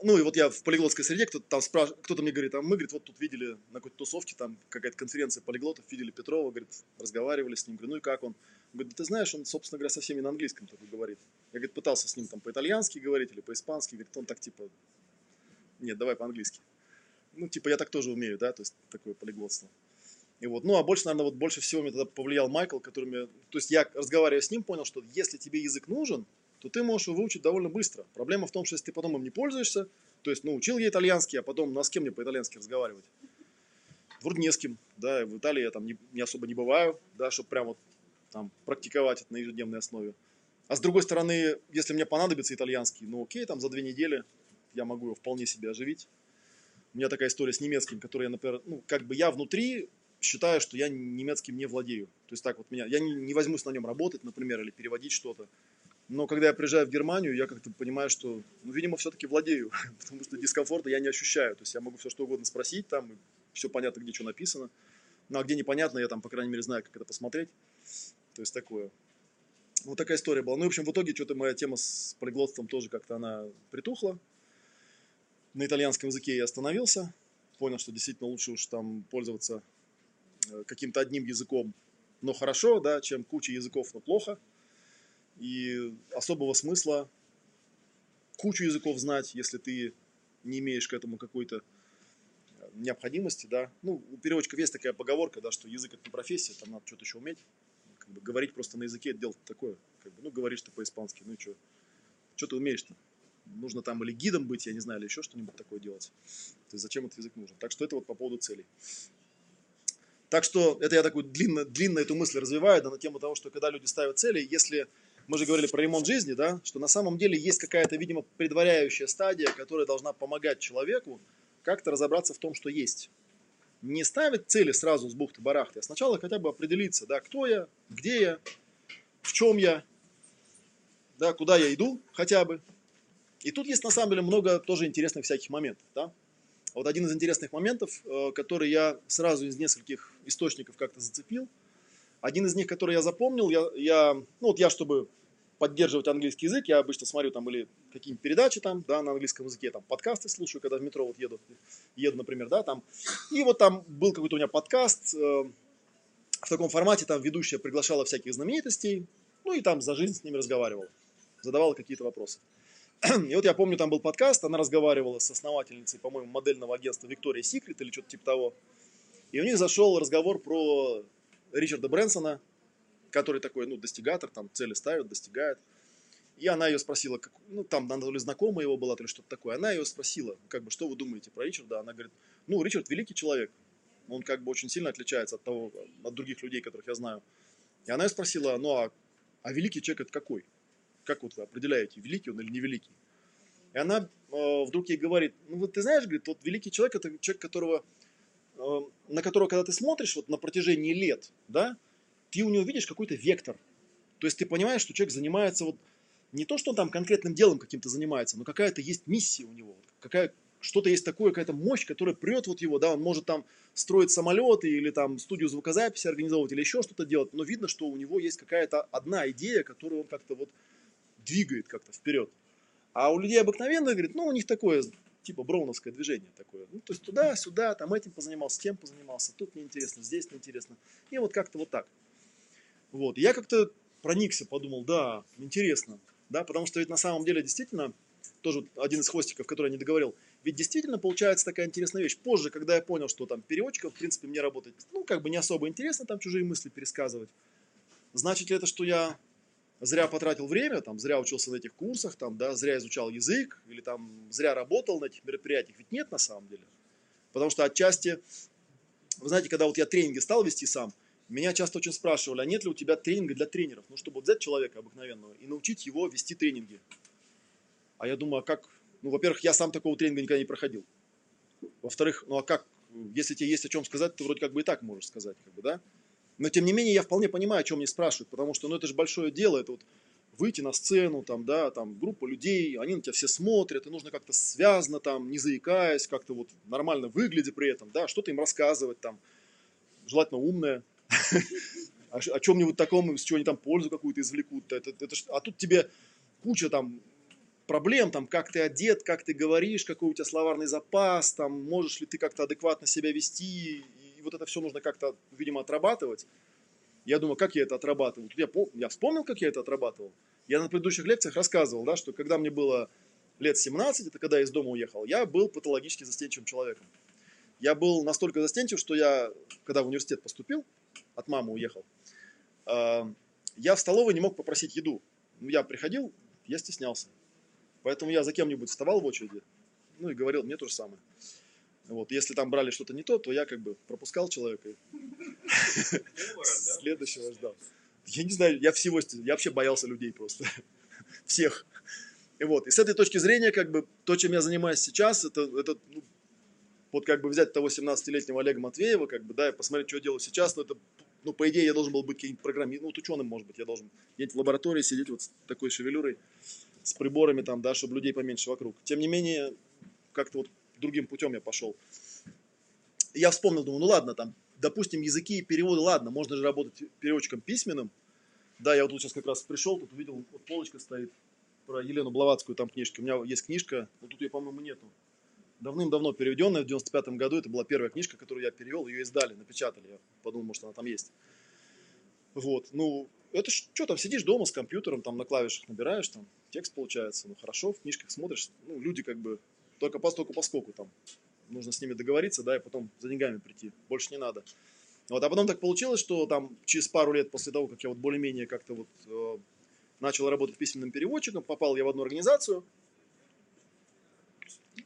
ну и вот я в полиглотской среде, кто-то там спрашивает, кто-то мне говорит, а мы, говорит, вот тут видели на какой-то тусовке, там какая-то конференция полиглотов, видели Петрова, говорит, разговаривали с ним, говорю, ну и как он? Говорит, ты знаешь, он, собственно говоря, со всеми на английском только говорит. Я, говорит, пытался с ним там по-итальянски говорить или по-испански, говорит, он так типа, нет, давай по-английски. Ну, типа, я так тоже умею, да, то есть такое полиглотство. И вот, ну, а больше, наверное, вот больше всего мне тогда повлиял Майкл, который мне, то есть я, разговаривая с ним, понял, что если тебе язык нужен, то ты можешь его выучить довольно быстро. Проблема в том, что если ты потом им не пользуешься, то есть научил я итальянский, а потом ну, а с кем мне по-итальянски разговаривать? Вроде не с кем, да, в Италии я там не, не особо не бываю, да, чтобы прям вот там практиковать это на ежедневной основе. А с другой стороны, если мне понадобится итальянский, ну окей, там за две недели я могу его вполне себе оживить. У меня такая история с немецким, которую я, например, ну, как бы я внутри считаю, что я немецким не владею. То есть так вот меня, я не, не возьмусь на нем работать, например, или переводить что-то. Но когда я приезжаю в Германию, я как-то понимаю, что, ну, видимо, все-таки владею, потому что дискомфорта я не ощущаю. То есть я могу все что угодно спросить, там все понятно, где что написано. Ну, а где непонятно, я там, по крайней мере, знаю, как это посмотреть. То есть такое. Вот такая история была. Ну, в общем, в итоге что-то моя тема с полиглотством тоже как-то она притухла. На итальянском языке я остановился. Понял, что действительно лучше уж там пользоваться э, каким-то одним языком, но хорошо, да, чем куча языков, но плохо. И особого смысла кучу языков знать, если ты не имеешь к этому какой-то э, необходимости, да. Ну, у переводчиков есть такая поговорка, да, что язык это не профессия, там надо что-то еще уметь. Как бы говорить просто на языке, это дело такое. Как бы, ну, говоришь ты по-испански, ну и что? Что ты умеешь-то? Нужно там или гидом быть, я не знаю, или еще что-нибудь такое делать. То есть зачем этот язык нужен? Так что это вот по поводу целей. Так что это я такую длинно, длинно эту мысль развиваю, да, на тему того, что когда люди ставят цели, если мы же говорили про ремонт жизни, да, что на самом деле есть какая-то, видимо, предваряющая стадия, которая должна помогать человеку как-то разобраться в том, что есть. Не ставить цели сразу с бухты-барахты, а сначала хотя бы определиться, да, кто я, где я, в чем я, да, куда я иду хотя бы. И тут есть на самом деле много тоже интересных всяких моментов. Да? Вот один из интересных моментов, э, который я сразу из нескольких источников как-то зацепил, один из них, который я запомнил, я, я, ну вот я, чтобы поддерживать английский язык, я обычно смотрю там или какие-нибудь передачи там, да, на английском языке, там подкасты слушаю, когда в метро вот еду, еду, например, да, там. И вот там был какой-то у меня подкаст, э, в таком формате там ведущая приглашала всяких знаменитостей, ну и там за жизнь с ними разговаривала, задавала какие-то вопросы. И вот я помню, там был подкаст, она разговаривала с основательницей, по-моему, модельного агентства Victoria's Secret или что-то типа того. И у них зашел разговор про Ричарда Брэнсона, который такой, ну, достигатор, там цели ставит, достигает. И она ее спросила, как, ну, там, она то ли знакомая его была, то ли что-то такое. Она ее спросила, как бы, что вы думаете про Ричарда? Она говорит, ну, Ричард великий человек. Он как бы очень сильно отличается от того, от других людей, которых я знаю. И она ее спросила, ну, а, а великий человек это какой? Как вот вы определяете, великий он или невеликий? И она э, вдруг ей говорит, ну, вот ты знаешь, говорит, вот великий человек это человек, которого, э, на которого, когда ты смотришь вот на протяжении лет, да, ты у него видишь какой-то вектор. То есть ты понимаешь, что человек занимается вот не то, что он там конкретным делом каким-то занимается, но какая-то есть миссия у него, какая, что-то есть такое, какая-то мощь, которая прет вот его, да, он может там строить самолеты или там студию звукозаписи организовывать или еще что-то делать, но видно, что у него есть какая-то одна идея, которую он как-то вот двигает как-то вперед. А у людей обыкновенных, говорит, ну, у них такое, типа, броуновское движение такое. Ну, то есть туда, сюда, там этим позанимался, тем позанимался, тут неинтересно, здесь неинтересно. И вот как-то вот так. Вот. Я как-то проникся, подумал, да, интересно. Да, потому что ведь на самом деле действительно, тоже один из хвостиков, который я не договорил, ведь действительно получается такая интересная вещь. Позже, когда я понял, что там переводчиком, в принципе, мне работать, ну, как бы не особо интересно там чужие мысли пересказывать. Значит ли это, что я зря потратил время, там, зря учился на этих курсах, там, да, зря изучал язык, или там зря работал на этих мероприятиях? Ведь нет на самом деле. Потому что отчасти, вы знаете, когда вот я тренинги стал вести сам, меня часто очень спрашивали, а нет ли у тебя тренинга для тренеров? Ну, чтобы взять человека обыкновенного и научить его вести тренинги. А я думаю, а как? Ну, во-первых, я сам такого тренинга никогда не проходил. Во-вторых, ну а как? Если тебе есть о чем сказать, ты вроде как бы и так можешь сказать, как бы, да? Но тем не менее, я вполне понимаю, о чем мне спрашивают, потому что, ну, это же большое дело, это вот выйти на сцену, там, да, там, группа людей, они на тебя все смотрят, и нужно как-то связано, там, не заикаясь, как-то вот нормально выглядя при этом, да, что-то им рассказывать, там, желательно умное, о чем-нибудь таком, с чего они там пользу какую-то извлекут. А тут тебе куча там проблем, там, как ты одет, как ты говоришь, какой у тебя словарный запас, там, можешь ли ты как-то адекватно себя вести, и вот это все нужно как-то, видимо, отрабатывать. Я думаю, как я это отрабатываю? Я, я вспомнил, как я это отрабатывал. Я на предыдущих лекциях рассказывал, да, что когда мне было лет 17, это когда я из дома уехал, я был патологически застенчивым человеком. Я был настолько застенчив, что я, когда в университет поступил, от мамы уехал, а, я в столовой не мог попросить еду. Ну, я приходил, я стеснялся. Поэтому я за кем-нибудь вставал в очереди, ну и говорил, мне то же самое. Вот, если там брали что-то не то, то я как бы пропускал человека. Следующего ждал. Я не знаю, я всего, я вообще боялся людей просто. Всех. И вот, и с этой точки зрения, как бы, то, чем я занимаюсь сейчас, это, это ну, вот как бы взять того 17-летнего Олега Матвеева, как бы, да, и посмотреть, что я делаю сейчас, но это, ну, по идее, я должен был быть каким-нибудь программистом, ну, вот ученым, может быть, я должен где-нибудь в лаборатории сидеть вот с такой шевелюрой, с приборами там, да, чтобы людей поменьше вокруг. Тем не менее, как-то вот другим путем я пошел. Я вспомнил, думаю, ну ладно, там, допустим, языки и переводы, ладно, можно же работать переводчиком письменным. Да, я вот тут сейчас как раз пришел, тут увидел, вот полочка стоит про Елену Блаватскую, там книжка. У меня есть книжка, но тут ее, по-моему, нету. Давным-давно переведенная, в 95 году, это была первая книжка, которую я перевел, ее издали, напечатали, я подумал, может, она там есть. Вот, ну, это что там, сидишь дома с компьютером, там на клавишах набираешь, там текст получается, ну хорошо, в книжках смотришь, ну люди как бы только постоку поскольку там нужно с ними договориться, да, и потом за деньгами прийти, больше не надо. Вот, а потом так получилось, что там через пару лет после того, как я вот более-менее как-то вот э, начал работать письменным переводчиком, попал я в одну организацию,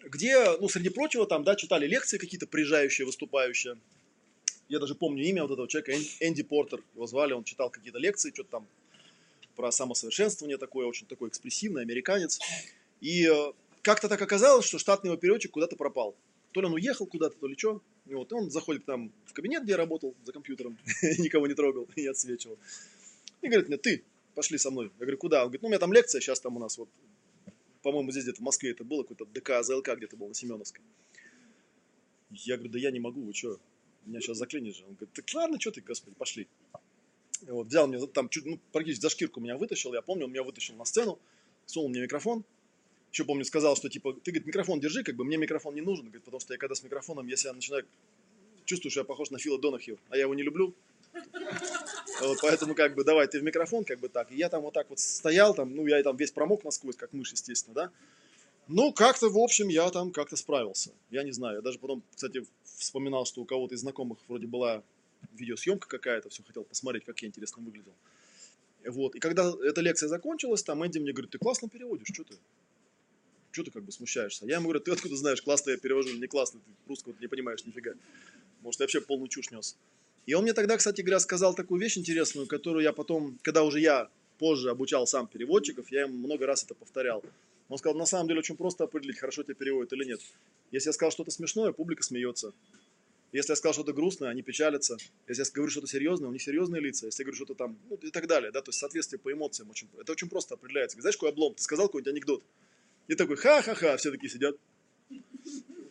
где, ну, среди прочего, там, да, читали лекции какие-то приезжающие, выступающие. Я даже помню имя вот этого человека, Энди Портер, его звали, он читал какие-то лекции, что-то там про самосовершенствование такое, очень такой экспрессивный, американец. И э, как-то так оказалось, что штатный его переводчик куда-то пропал. То ли он уехал куда-то, то ли что. И вот он заходит там в кабинет, где я работал за компьютером, никого не трогал, и отсвечивал. И говорит мне, ты, пошли со мной. Я говорю, куда? Он говорит, ну, у меня там лекция, сейчас там у нас вот, по-моему, здесь где-то в Москве это было, какой-то ДК, АЗЛК где-то был на Семеновской. Я говорю, да я не могу, вы что, меня сейчас заклинишь же. Он говорит, так ладно, что ты, господи, пошли. И вот, взял меня там чуть, ну, практически за шкирку меня вытащил, я помню, он меня вытащил на сцену, сунул мне микрофон, еще помню, сказал, что типа, ты, говорит, микрофон держи, как бы мне микрофон не нужен, говорит, потому что я когда с микрофоном, я себя начинаю, чувствую, что я похож на Фила Донахью, а я его не люблю. Вот, поэтому как бы давай ты в микрофон, как бы так. И я там вот так вот стоял, там, ну я там весь промок насквозь, как мышь, естественно, да. Ну, как-то, в общем, я там как-то справился. Я не знаю. Я даже потом, кстати, вспоминал, что у кого-то из знакомых вроде была видеосъемка какая-то, все хотел посмотреть, как я интересно выглядел. Вот. И когда эта лекция закончилась, там Энди мне говорит, ты классно переводишь, что ты? Что ты как бы смущаешься? Я ему говорю, ты откуда знаешь, классно я перевожу или не классно, ты русского не понимаешь нифига. Может, я вообще полную чушь нес. И он мне тогда, кстати говоря, сказал такую вещь интересную, которую я потом, когда уже я позже обучал сам переводчиков, я им много раз это повторял. Он сказал, на самом деле очень просто определить, хорошо тебя переводят или нет. Если я сказал что-то смешное, публика смеется. Если я сказал что-то грустное, они печалятся. Если я говорю что-то серьезное, у них серьезные лица. Если я говорю что-то там, ну и так далее, да, то есть соответствие по эмоциям очень, это очень просто определяется. Знаешь, какой облом? Ты сказал какой-нибудь анекдот. И такой, ха-ха-ха, все такие сидят.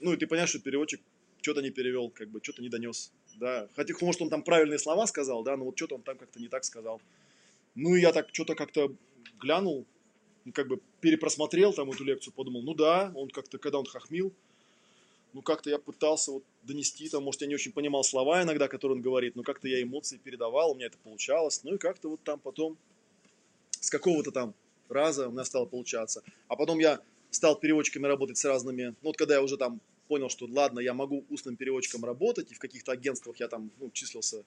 Ну, и ты понимаешь, что переводчик что-то не перевел, как бы что-то не донес. Да. Хотя, может, он там правильные слова сказал, да, но вот что-то он там как-то не так сказал. Ну, и я так что-то как-то глянул, ну, как бы перепросмотрел там эту лекцию, подумал, ну да, он как-то, когда он хохмил, ну, как-то я пытался вот донести, там, может, я не очень понимал слова иногда, которые он говорит, но как-то я эмоции передавал, у меня это получалось, ну, и как-то вот там потом с какого-то там раза у меня стало получаться. А потом я стал переводчиками работать с разными, ну вот когда я уже там понял, что ладно, я могу устным переводчиком работать, и в каких-то агентствах я там ну, числился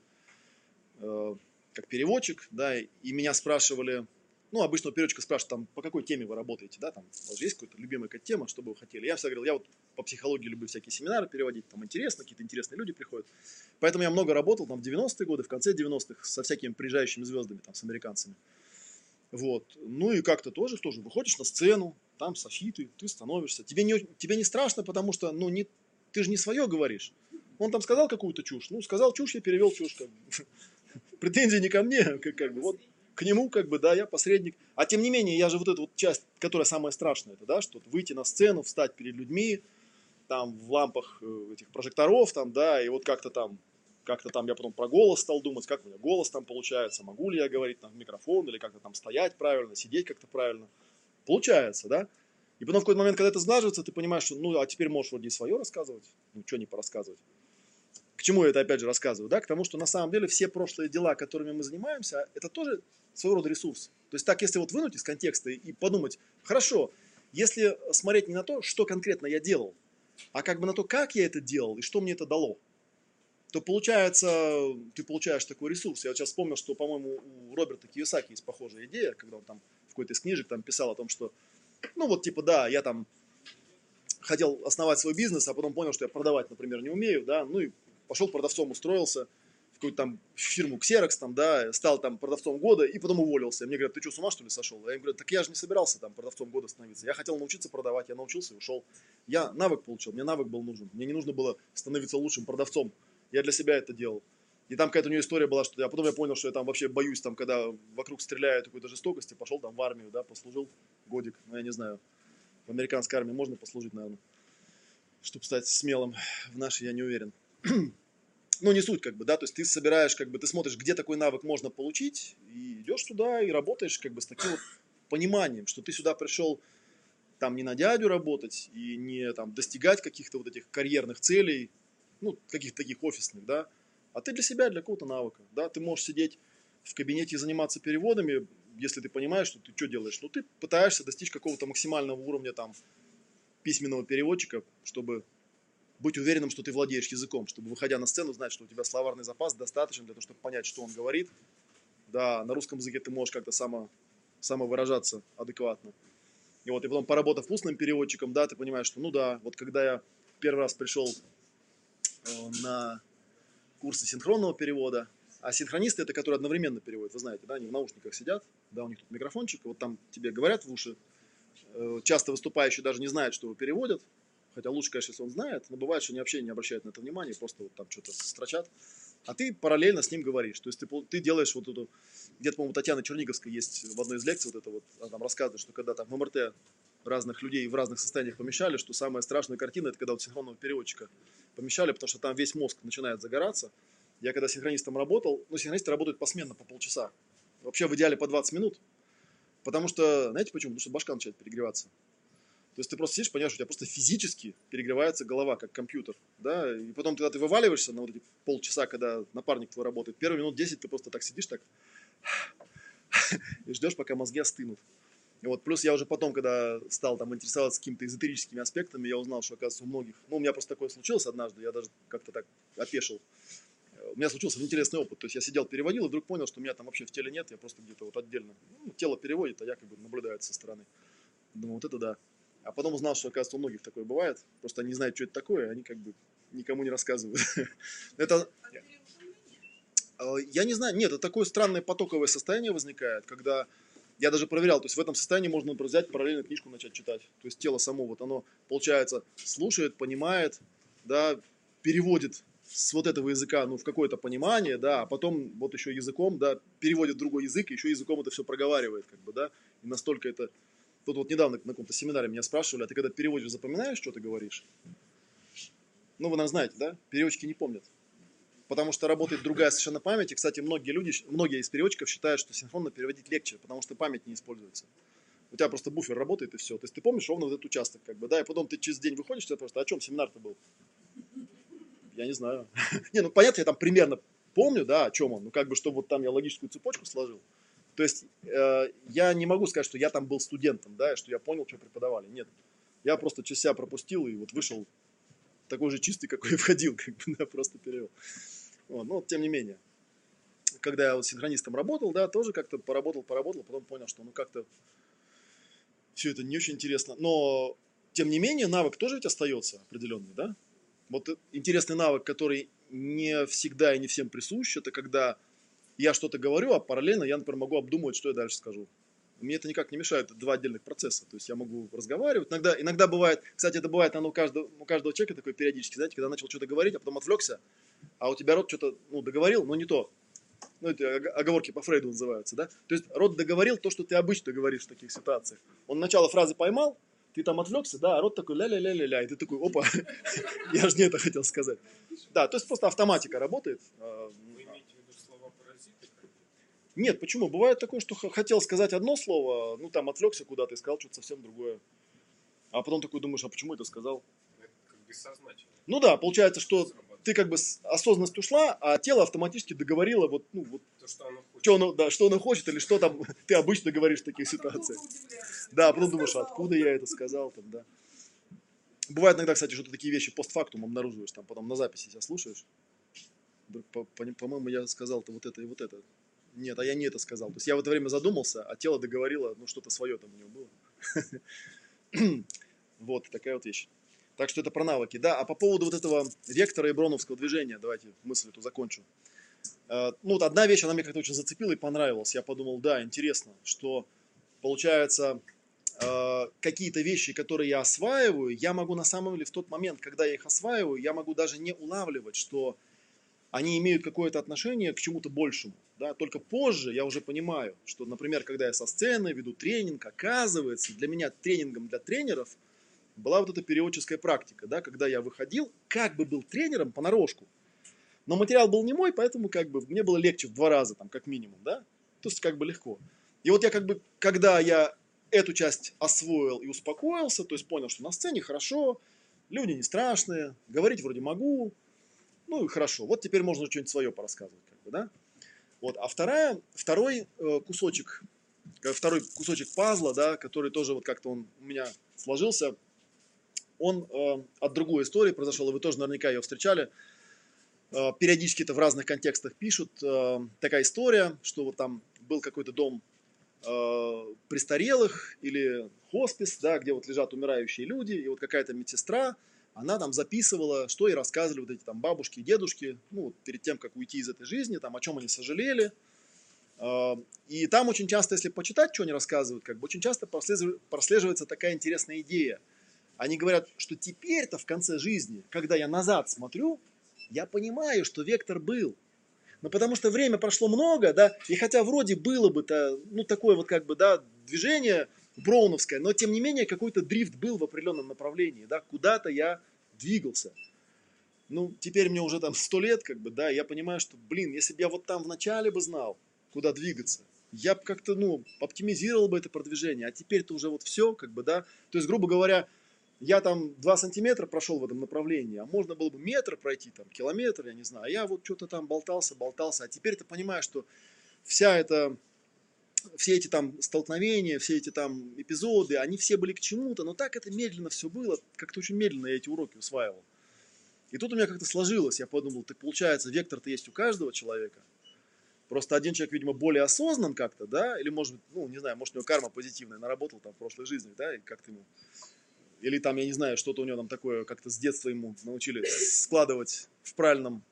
э, как переводчик, да, и меня спрашивали, ну, обычно переводчика спрашивают, там, по какой теме вы работаете, да, там, у вас есть какая-то любимая какая тема, что бы вы хотели. Я всегда говорил, я вот по психологии люблю всякие семинары переводить, там интересно, какие-то интересные люди приходят. Поэтому я много работал там в 90-е годы, в конце 90-х со всякими приезжающими звездами, там, с американцами. Вот. Ну и как-то тоже, тоже выходишь на сцену, там софиты, ты становишься. Тебе не, тебе не страшно, потому что ну, не, ты же не свое говоришь. Он там сказал какую-то чушь. Ну, сказал чушь, я перевел чушь. Как бы. Претензии не ко мне, как, как бы. Вот к нему, как бы, да, я посредник. А тем не менее, я же вот эту вот часть, которая самая страшная, это, да, что выйти на сцену, встать перед людьми, там, в лампах э, этих прожекторов, там, да, и вот как-то там как-то там я потом про голос стал думать, как у меня голос там получается, могу ли я говорить там в микрофон, или как-то там стоять правильно, сидеть как-то правильно. Получается, да? И потом в какой-то момент, когда это сглаживается, ты понимаешь, что ну, а теперь можешь вроде и свое рассказывать, что не порассказывать. К чему я это опять же рассказываю, да? К тому, что на самом деле все прошлые дела, которыми мы занимаемся, это тоже своего рода ресурс. То есть так, если вот вынуть из контекста и подумать, хорошо, если смотреть не на то, что конкретно я делал, а как бы на то, как я это делал и что мне это дало, то получается, ты получаешь такой ресурс. Я вот сейчас вспомнил, что, по-моему, у Роберта Кiyosaki есть похожая идея, когда он там в какой-то из книжек там писал о том, что, ну вот типа, да, я там хотел основать свой бизнес, а потом понял, что я продавать, например, не умею, да, ну и пошел продавцом, устроился, в какую-то там фирму Xerox, там, да, стал там продавцом года и потом уволился. Мне говорят, ты что, с ума что ли сошел? Я им говорю, так я же не собирался там продавцом года становиться. Я хотел научиться продавать, я научился и ушел. Я навык получил, мне навык был нужен. Мне не нужно было становиться лучшим продавцом. Я для себя это делал. И там какая-то у нее история была, что я потом я понял, что я там вообще боюсь, там, когда вокруг стреляют какой-то жестокости, пошел там в армию, да, послужил годик, ну, я не знаю, в американской армии можно послужить, наверное, чтобы стать смелым. В нашей я не уверен ну, не суть, как бы, да, то есть ты собираешь, как бы, ты смотришь, где такой навык можно получить, и идешь туда и работаешь, как бы, с таким вот пониманием, что ты сюда пришел там не на дядю работать и не там достигать каких-то вот этих карьерных целей, ну, каких-то таких офисных, да, а ты для себя, для какого-то навыка, да, ты можешь сидеть в кабинете и заниматься переводами, если ты понимаешь, что ты что делаешь, ну, ты пытаешься достичь какого-то максимального уровня там письменного переводчика, чтобы быть уверенным, что ты владеешь языком, чтобы, выходя на сцену, знать, что у тебя словарный запас достаточно для того, чтобы понять, что он говорит. Да, на русском языке ты можешь как-то само, самовыражаться адекватно. И вот, и потом, поработав устным переводчиком, да, ты понимаешь, что, ну да, вот когда я первый раз пришел на курсы синхронного перевода, а синхронисты это которые одновременно переводят, вы знаете, да, они в наушниках сидят, да, у них тут микрофончик, вот там тебе говорят в уши, э, часто выступающие даже не знают, что его переводят, Хотя лучше, конечно, если он знает, но бывает, что они вообще не обращают на это внимания, просто вот там что-то строчат. А ты параллельно с ним говоришь. То есть ты, ты делаешь вот эту... Где-то, по-моему, Татьяна Черниговская есть в одной из лекций вот это вот, она там рассказывает, что когда там в МРТ разных людей в разных состояниях помещали, что самая страшная картина, это когда вот синхронного переводчика помещали, потому что там весь мозг начинает загораться. Я когда синхронистом работал, ну, синхронисты работают посменно по полчаса. Вообще в идеале по 20 минут. Потому что, знаете почему? Потому что башка начинает перегреваться. То есть ты просто сидишь, понимаешь, у тебя просто физически перегревается голова, как компьютер. Да? И потом, когда ты вываливаешься на вот эти полчаса, когда напарник твой работает, первые минут 10 ты просто так сидишь, так и ждешь, пока мозги остынут. И вот плюс я уже потом, когда стал там интересоваться какими-то эзотерическими аспектами, я узнал, что, оказывается, у многих... Ну, у меня просто такое случилось однажды, я даже как-то так опешил. У меня случился интересный опыт. То есть я сидел, переводил, и вдруг понял, что меня там вообще в теле нет, я просто где-то вот отдельно. Ну, тело переводит, а я как бы наблюдаю со стороны. Думаю, вот это да. А потом узнал, что, оказывается, у многих такое бывает. Просто они знают, что это такое, они как бы никому не рассказывают. Это... А, я не знаю, нет, это такое странное потоковое состояние возникает, когда я даже проверял, то есть в этом состоянии можно например, взять параллельно книжку начать читать. То есть тело само, вот оно, получается, слушает, понимает, да, переводит с вот этого языка, ну, в какое-то понимание, да, а потом вот еще языком, да, переводит другой язык, еще языком это все проговаривает, как бы, да, и настолько это Тут вот недавно на каком-то семинаре меня спрашивали, а ты когда переводишь, запоминаешь, что ты говоришь? Ну, вы, наверное, знаете, да? Переводчики не помнят. Потому что работает другая совершенно память. И, кстати, многие люди, многие из переводчиков считают, что синхронно переводить легче, потому что память не используется. У тебя просто буфер работает и все. То есть ты помнишь ровно вот этот участок, как бы, да, и потом ты через день выходишь, ты просто, о чем семинар-то был? Я не знаю. не, ну понятно, я там примерно помню, да, о чем он, ну как бы, чтобы вот там я логическую цепочку сложил. То есть э, я не могу сказать, что я там был студентом, да, что я понял, что преподавали. Нет. Я просто через пропустил и вот вышел такой же чистый, какой и входил, как бы, да, просто перевел. Вот, но тем не менее. Когда я вот синхронистом работал, да, тоже как-то поработал, поработал, потом понял, что ну как-то все это не очень интересно. Но, тем не менее, навык тоже ведь остается определенный, да? Вот интересный навык, который не всегда и не всем присущ, это когда я что-то говорю, а параллельно я, например, могу обдумывать, что я дальше скажу. Мне это никак не мешает, два отдельных процесса. То есть я могу разговаривать. Иногда, иногда бывает, кстати, это бывает наверное, у, каждого, у каждого человека такое периодически, знаете, когда начал что-то говорить, а потом отвлекся, а у тебя рот что-то ну, договорил, но не то. Ну, это оговорки по Фрейду называются, да? То есть рот договорил то, что ты обычно говоришь в таких ситуациях. Он начало фразы поймал, ты там отвлекся, да, а рот такой ля-ля-ля-ля-ля, и ты такой, опа, я же не это хотел сказать. Да, то есть просто автоматика работает. А, нет, почему? Бывает такое, что хотел сказать одно слово, ну там отвлекся куда-то и сказал что-то совсем другое. А потом такой думаешь, а почему это сказал? Это как бессознательно. Ну да, получается, что ты как бы осознанность ушла, а тело автоматически договорило вот, ну, вот То, что оно хочет. что оно, да, что оно хочет или что там ты обычно говоришь в таких ситуациях. Да, а потом думаешь, а откуда я это сказал там, да. Бывает иногда, кстати, что ты такие вещи постфактум обнаруживаешь, там потом на записи себя слушаешь. Вдруг, по- по- По-моему, я сказал-то вот это и вот это. Нет, а я не это сказал. То есть я в это время задумался, а тело договорило, ну что-то свое там у него было. Вот, такая вот вещь. Так что это про навыки. Да, а по поводу вот этого вектора и броновского движения, давайте мысль эту закончу. Э, Ну, вот одна вещь, она мне как-то очень зацепила и понравилась. Я подумал, да, интересно, что получается э, какие-то вещи, которые я осваиваю, я могу на самом деле в тот момент, когда я их осваиваю, я могу даже не улавливать, что они имеют какое-то отношение к чему-то большему. Да? Только позже я уже понимаю, что, например, когда я со сцены веду тренинг, оказывается, для меня тренингом для тренеров была вот эта переводческая практика, да, когда я выходил, как бы был тренером понарошку, но материал был не мой, поэтому как бы мне было легче в два раза, там, как минимум, да, то есть как бы легко. И вот я как бы, когда я эту часть освоил и успокоился, то есть понял, что на сцене хорошо, люди не страшные, говорить вроде могу, ну и хорошо. Вот теперь можно что-нибудь свое порассказывать, как бы, да. Вот, а вторая, второй э, кусочек, э, второй кусочек пазла, да, который тоже вот как-то он у меня сложился, он э, от другой истории произошел, и вы тоже наверняка ее встречали. Э, периодически это в разных контекстах пишут. Э, такая история, что вот там был какой-то дом э, престарелых или хоспис, да, где вот лежат умирающие люди, и вот какая-то медсестра, она там записывала, что ей рассказывали вот эти там бабушки и дедушки, ну, перед тем, как уйти из этой жизни, там, о чем они сожалели. Э, И там очень часто, если почитать, что они рассказывают, как бы очень часто прослежив- прослеживается такая интересная идея. Они говорят, что теперь-то в конце жизни, когда я назад смотрю, я понимаю, что вектор был. Ну, потому что время прошло много, да, и хотя вроде было бы-то, ну, такое вот как бы, да, движение броуновское, но тем не менее какой-то дрифт был в определенном направлении, да, куда-то я двигался. Ну, теперь мне уже там сто лет, как бы, да, я понимаю, что, блин, если бы я вот там в начале бы знал, куда двигаться, я бы как-то, ну, оптимизировал бы это продвижение, а теперь-то уже вот все, как бы, да, то есть, грубо говоря, я там 2 сантиметра прошел в этом направлении, а можно было бы метр пройти, там, километр, я не знаю, а я вот что-то там болтался, болтался, а теперь ты понимаешь, что вся эта, все эти там столкновения, все эти там эпизоды, они все были к чему-то, но так это медленно все было, как-то очень медленно я эти уроки усваивал. И тут у меня как-то сложилось, я подумал, ты получается, вектор-то есть у каждого человека, Просто один человек, видимо, более осознан как-то, да, или, может быть, ну, не знаю, может, у него карма позитивная, наработал там в прошлой жизни, да, и как-то ему или там, я не знаю, что-то у него там такое, как-то с детства ему научили складывать в правильном,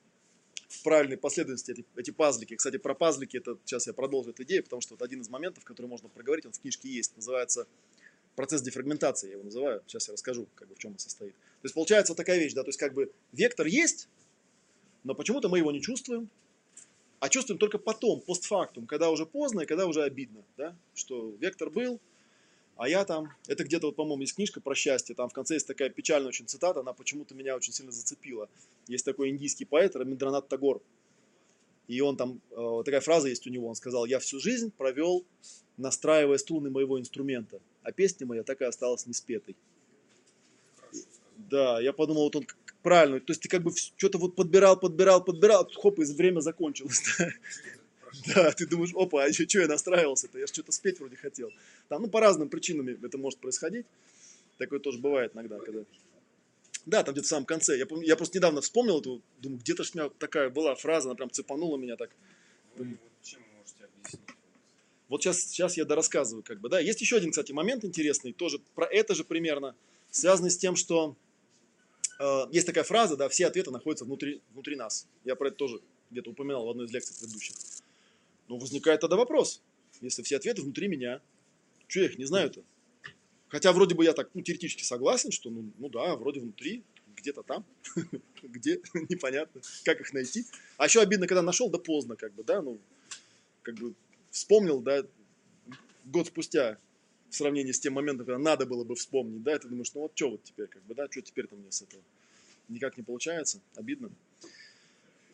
в правильной последовательности эти, эти пазлики. Кстати, про пазлики, это сейчас я продолжу эту идею, потому что вот один из моментов, который можно проговорить, он в книжке есть, называется процесс дефрагментации, я его называю, сейчас я расскажу, как бы в чем он состоит. То есть получается такая вещь, да, то есть как бы вектор есть, но почему-то мы его не чувствуем, а чувствуем только потом, постфактум, когда уже поздно и когда уже обидно, да, что вектор был, а я там, это где-то, вот, по-моему, есть книжка про счастье, там в конце есть такая печальная очень цитата, она почему-то меня очень сильно зацепила. Есть такой индийский поэт Раминдранат Тагор, и он там, э, такая фраза есть у него, он сказал, я всю жизнь провел, настраивая струны моего инструмента, а песня моя так и осталась неспетой. Да, я подумал, вот он правильно, то есть ты как бы что-то вот подбирал, подбирал, подбирал, хоп, и время закончилось. да. Ты думаешь, опа, а что я настраивался-то? Я же что-то спеть вроде хотел. Там, ну, по разным причинам это может происходить. Такое тоже бывает иногда, когда... Да, там где-то в самом конце. Я, помню, я просто недавно вспомнил эту, думаю, где-то ж у меня такая была фраза, она прям цепанула меня так. Вы вот чем можете объяснить? Вот сейчас, сейчас я дорассказываю, как бы, да. Есть еще один, кстати, момент интересный, тоже про это же примерно, связанный с тем, что э, есть такая фраза, да, все ответы находятся внутри, внутри нас. Я про это тоже где-то упоминал в одной из лекций предыдущих. Но возникает тогда вопрос, если все ответы внутри меня, что я их не знаю-то? Хотя вроде бы я так, ну, теоретически согласен, что, ну, ну да, вроде внутри, где-то там, где, непонятно, как их найти. А еще обидно, когда нашел, да поздно, как бы, да, ну, как бы вспомнил, да, год спустя в сравнении с тем моментом, когда надо было бы вспомнить, да, и ты думаешь, ну вот что вот теперь, как бы, да, что теперь-то мне с этого? Никак не получается, обидно.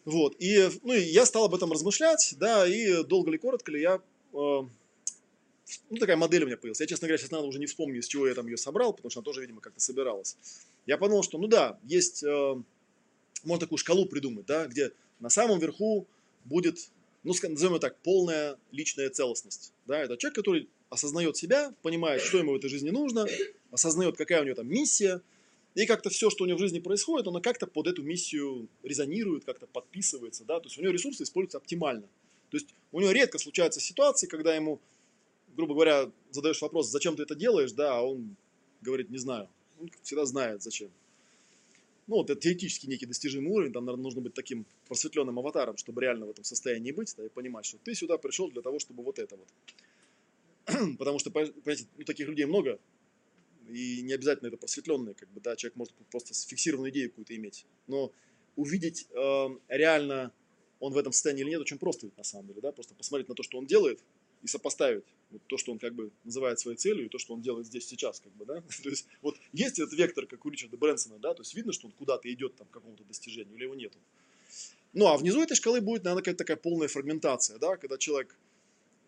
Вот, и, ну, я стал об этом размышлять, да, и долго ли, коротко ли я э, ну, такая модель у меня появилась. Я, честно говоря, сейчас, надо уже не вспомню, из чего я там ее собрал, потому что она тоже, видимо, как-то собиралась. Я подумал, что, ну да, есть, э, можно такую шкалу придумать, да, где на самом верху будет, ну, назовем это так, полная личная целостность. Да, это человек, который осознает себя, понимает, что ему в этой жизни нужно, осознает, какая у него там миссия, и как-то все, что у него в жизни происходит, оно как-то под эту миссию резонирует, как-то подписывается, да, то есть у него ресурсы используются оптимально. То есть у него редко случаются ситуации, когда ему, грубо говоря, задаешь вопрос, зачем ты это делаешь, да, а он говорит, не знаю. Он всегда знает, зачем. Ну, вот это теоретически некий достижимый уровень, там, наверное, нужно быть таким просветленным аватаром, чтобы реально в этом состоянии быть, да, и понимать, что ты сюда пришел для того, чтобы вот это вот. Потому что, понимаете, ну, таких людей много, и не обязательно это просветленные, как бы, да, человек может просто фиксированную идею какую-то иметь. Но увидеть э, реально он в этом состоянии или нет, очень просто ведь на самом деле, да, просто посмотреть на то, что он делает, и сопоставить вот то, что он как бы называет своей целью, и то, что он делает здесь сейчас, как бы, да. то есть вот есть этот вектор, как у Ричарда Брэнсона, да, то есть видно, что он куда-то идет там к какому-то достижению, или его нету. Ну, а внизу этой шкалы будет, наверное, какая-то такая полная фрагментация, да, когда человек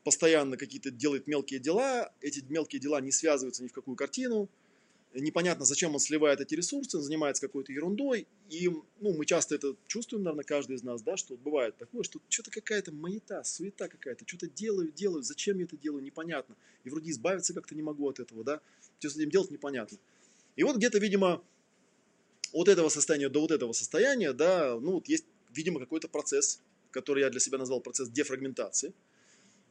постоянно какие-то делает мелкие дела, эти мелкие дела не связываются ни в какую картину, непонятно, зачем он сливает эти ресурсы, он занимается какой-то ерундой, и ну, мы часто это чувствуем, наверное, каждый из нас, да, что бывает такое, что что-то какая-то маята, суета какая-то, что-то делаю, делаю, зачем я это делаю, непонятно, и вроде избавиться как-то не могу от этого, да, что с этим делать непонятно. И вот где-то, видимо, от этого состояния до вот этого состояния, да, ну вот есть, видимо, какой-то процесс, который я для себя назвал процесс дефрагментации.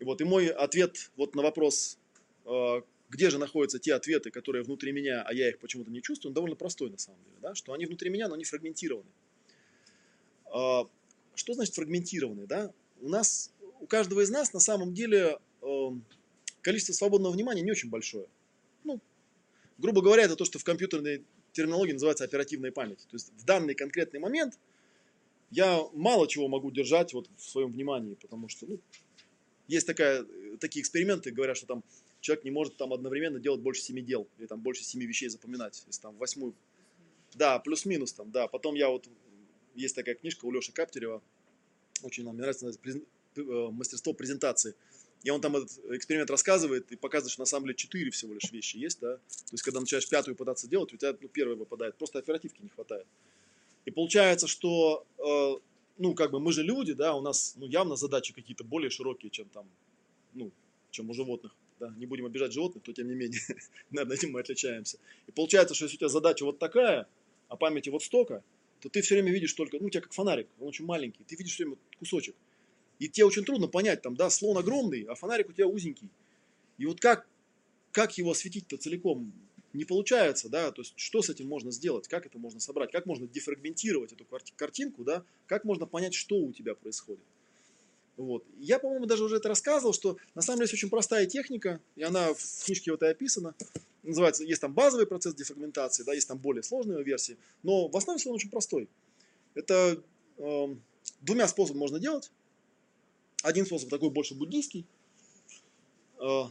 И вот и мой ответ вот на вопрос, а, где же находятся те ответы, которые внутри меня, а я их почему-то не чувствую, он довольно простой на самом деле, да? что они внутри меня, но они фрагментированы. А, что значит фрагментированы? Да? У нас, у каждого из нас на самом деле эм, количество свободного внимания не очень большое. Ну, грубо говоря, это то, что в компьютерной терминологии называется оперативная память. То есть в данный конкретный момент я мало чего могу держать вот в своем внимании, потому что ну, есть такая, такие эксперименты, говорят, что там человек не может там одновременно делать больше семи дел, или там больше семи вещей запоминать, если там восьмую. Да, плюс-минус там, да. Потом я вот, есть такая книжка у Леши Каптерева, очень нам нравится, называется э, мастерство презентации. И он там этот эксперимент рассказывает и показывает, что на самом деле четыре всего лишь вещи есть, да. То есть, когда начинаешь пятую пытаться делать, у тебя ну, первая выпадает, просто оперативки не хватает. И получается, что, э, ну, как бы мы же люди, да, у нас, ну, явно задачи какие-то более широкие, чем там, ну, чем у животных да, не будем обижать животных, то тем не менее, наверное, этим мы отличаемся. И получается, что если у тебя задача вот такая, а памяти вот столько, то ты все время видишь только, ну, у тебя как фонарик, он очень маленький, ты видишь все время кусочек. И тебе очень трудно понять, там, да, слон огромный, а фонарик у тебя узенький. И вот как, как его осветить-то целиком не получается, да, то есть что с этим можно сделать, как это можно собрать, как можно дефрагментировать эту картинку, да, как можно понять, что у тебя происходит. Вот. Я, по-моему, даже уже это рассказывал, что на самом деле есть очень простая техника, и она в книжке вот и описана. Называется, есть там базовый процесс дефрагментации, да, есть там более сложные версии, но в основе он очень простой. Это э, двумя способами можно делать. Один способ такой больше буддийский,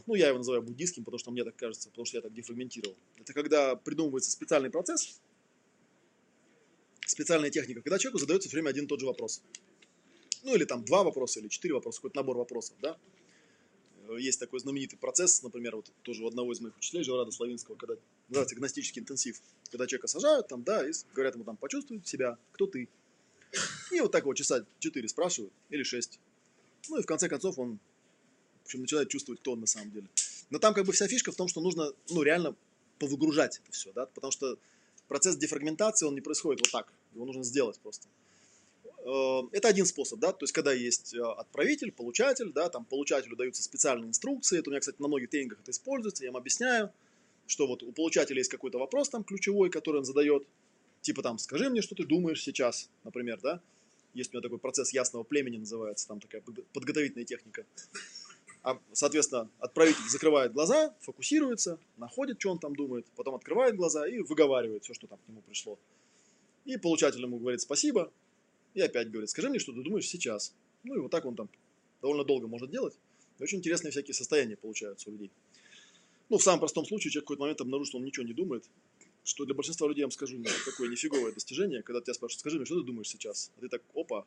ну, я его называю буддийским, потому что мне так кажется, потому что я так дефрагментировал. Это когда придумывается специальный процесс, специальная техника, когда человеку задается все время один и тот же вопрос ну или там два вопроса, или четыре вопроса, какой-то набор вопросов, да. Э, есть такой знаменитый процесс, например, вот тоже у одного из моих учителей, Жеврада Славинского, когда называется гностический интенсив, когда человека сажают там, да, и говорят ему там, почувствуй себя, кто ты. И вот так вот часа четыре спрашивают, или шесть. Ну и в конце концов он, общем, начинает чувствовать, кто он на самом деле. Но там как бы вся фишка в том, что нужно, ну, реально повыгружать это все, да, потому что процесс дефрагментации, он не происходит вот так, его нужно сделать просто. Э, это один способ, да, то есть когда есть э, отправитель, получатель, да, там получателю даются специальные инструкции, это у меня, кстати, на многих тренингах это используется, я им объясняю, что вот у получателя есть какой-то вопрос там ключевой, который он задает, типа там, скажи мне, что ты думаешь сейчас, например, да, есть у меня такой процесс ясного племени называется, там такая подготовительная техника. А, соответственно, отправитель закрывает глаза, фокусируется, находит, что он там думает, потом открывает глаза и выговаривает все, что там к нему пришло. И получатель ему говорит спасибо, и опять говорит, скажи мне, что ты думаешь сейчас. Ну и вот так он там довольно долго может делать. И очень интересные всякие состояния получаются у людей. Ну, в самом простом случае человек в какой-то момент обнаружит, что он ничего не думает, что для большинства людей, я вам скажу, такое нифиговое достижение, когда тебя спрашивают, скажи мне, что ты думаешь сейчас? А ты так, опа,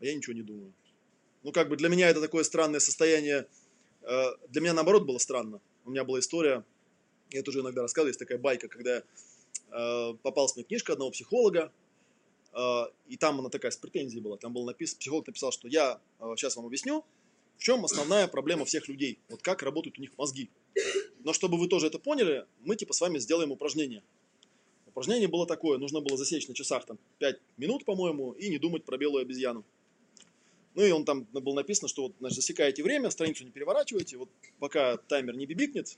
а я ничего не думаю. Ну, как бы для меня это такое странное состояние Э, Для меня наоборот было странно. У меня была история, я тоже иногда рассказываю, есть такая байка, когда э, попалась мне книжка одного психолога, э, и там она такая с претензией была. Там было написано, психолог написал, что я сейчас вам объясню, в чем основная проблема всех людей, вот как работают у них мозги. Но чтобы вы тоже это поняли, мы типа с вами сделаем упражнение. Упражнение было такое, нужно было засечь на часах там 5 минут, по-моему, и не думать про белую обезьяну. Ну и он там было написано, что вот, значит, засекаете время, страницу не переворачивайте, вот пока таймер не бибикнет,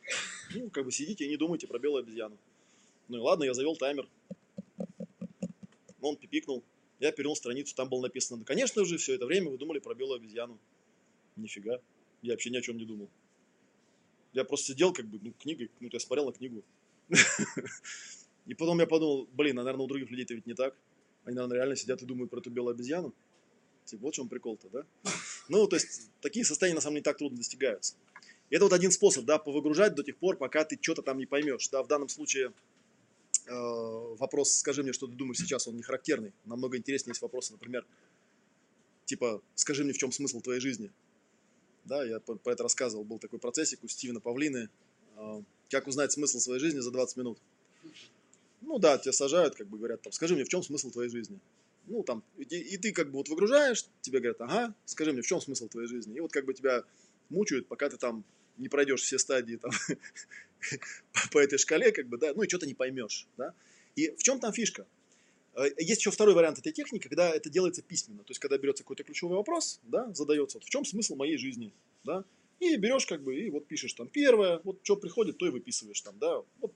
ну, как бы сидите и не думайте про белую обезьяну. Ну и ладно, я завел таймер. Он пипикнул, я перевернул страницу, там было написано, да, конечно же, все это время вы думали про белую обезьяну. Нифига, я вообще ни о чем не думал. Я просто сидел, как бы, ну, книгой, ну, я смотрел на книгу. И потом я подумал, блин, а, наверное, у других людей это ведь не так. Они, наверное, реально сидят и думают про эту белую обезьяну. Типа, вот в чем прикол-то, да? Ну, то есть, такие состояния, на самом деле, не так трудно достигаются. И это вот один способ, да, повыгружать до тех пор, пока ты что-то там не поймешь. Да, в данном случае э, вопрос, скажи мне, что ты думаешь сейчас, он не характерный. Намного интереснее есть вопросы, например, типа, скажи мне, в чем смысл твоей жизни. Да, я про это рассказывал, был такой процессик у Стивена Павлины. Э, как узнать смысл своей жизни за 20 минут. Ну да, тебя сажают, как бы говорят, там, скажи мне, в чем смысл твоей жизни? Ну, там, и, и ты как бы вот выгружаешь, тебе говорят, ага, скажи мне, в чем смысл твоей жизни? И вот как бы тебя мучают, пока ты там не пройдешь все стадии там, по этой шкале, как бы, да, ну и что-то не поймешь, да. И в чем там фишка? Есть еще второй вариант этой техники, когда это делается письменно. То есть, когда берется какой-то ключевой вопрос, да, задается, вот, в чем смысл моей жизни, да, и берешь как бы, и вот пишешь там первое, вот что приходит, то и выписываешь там, да, вот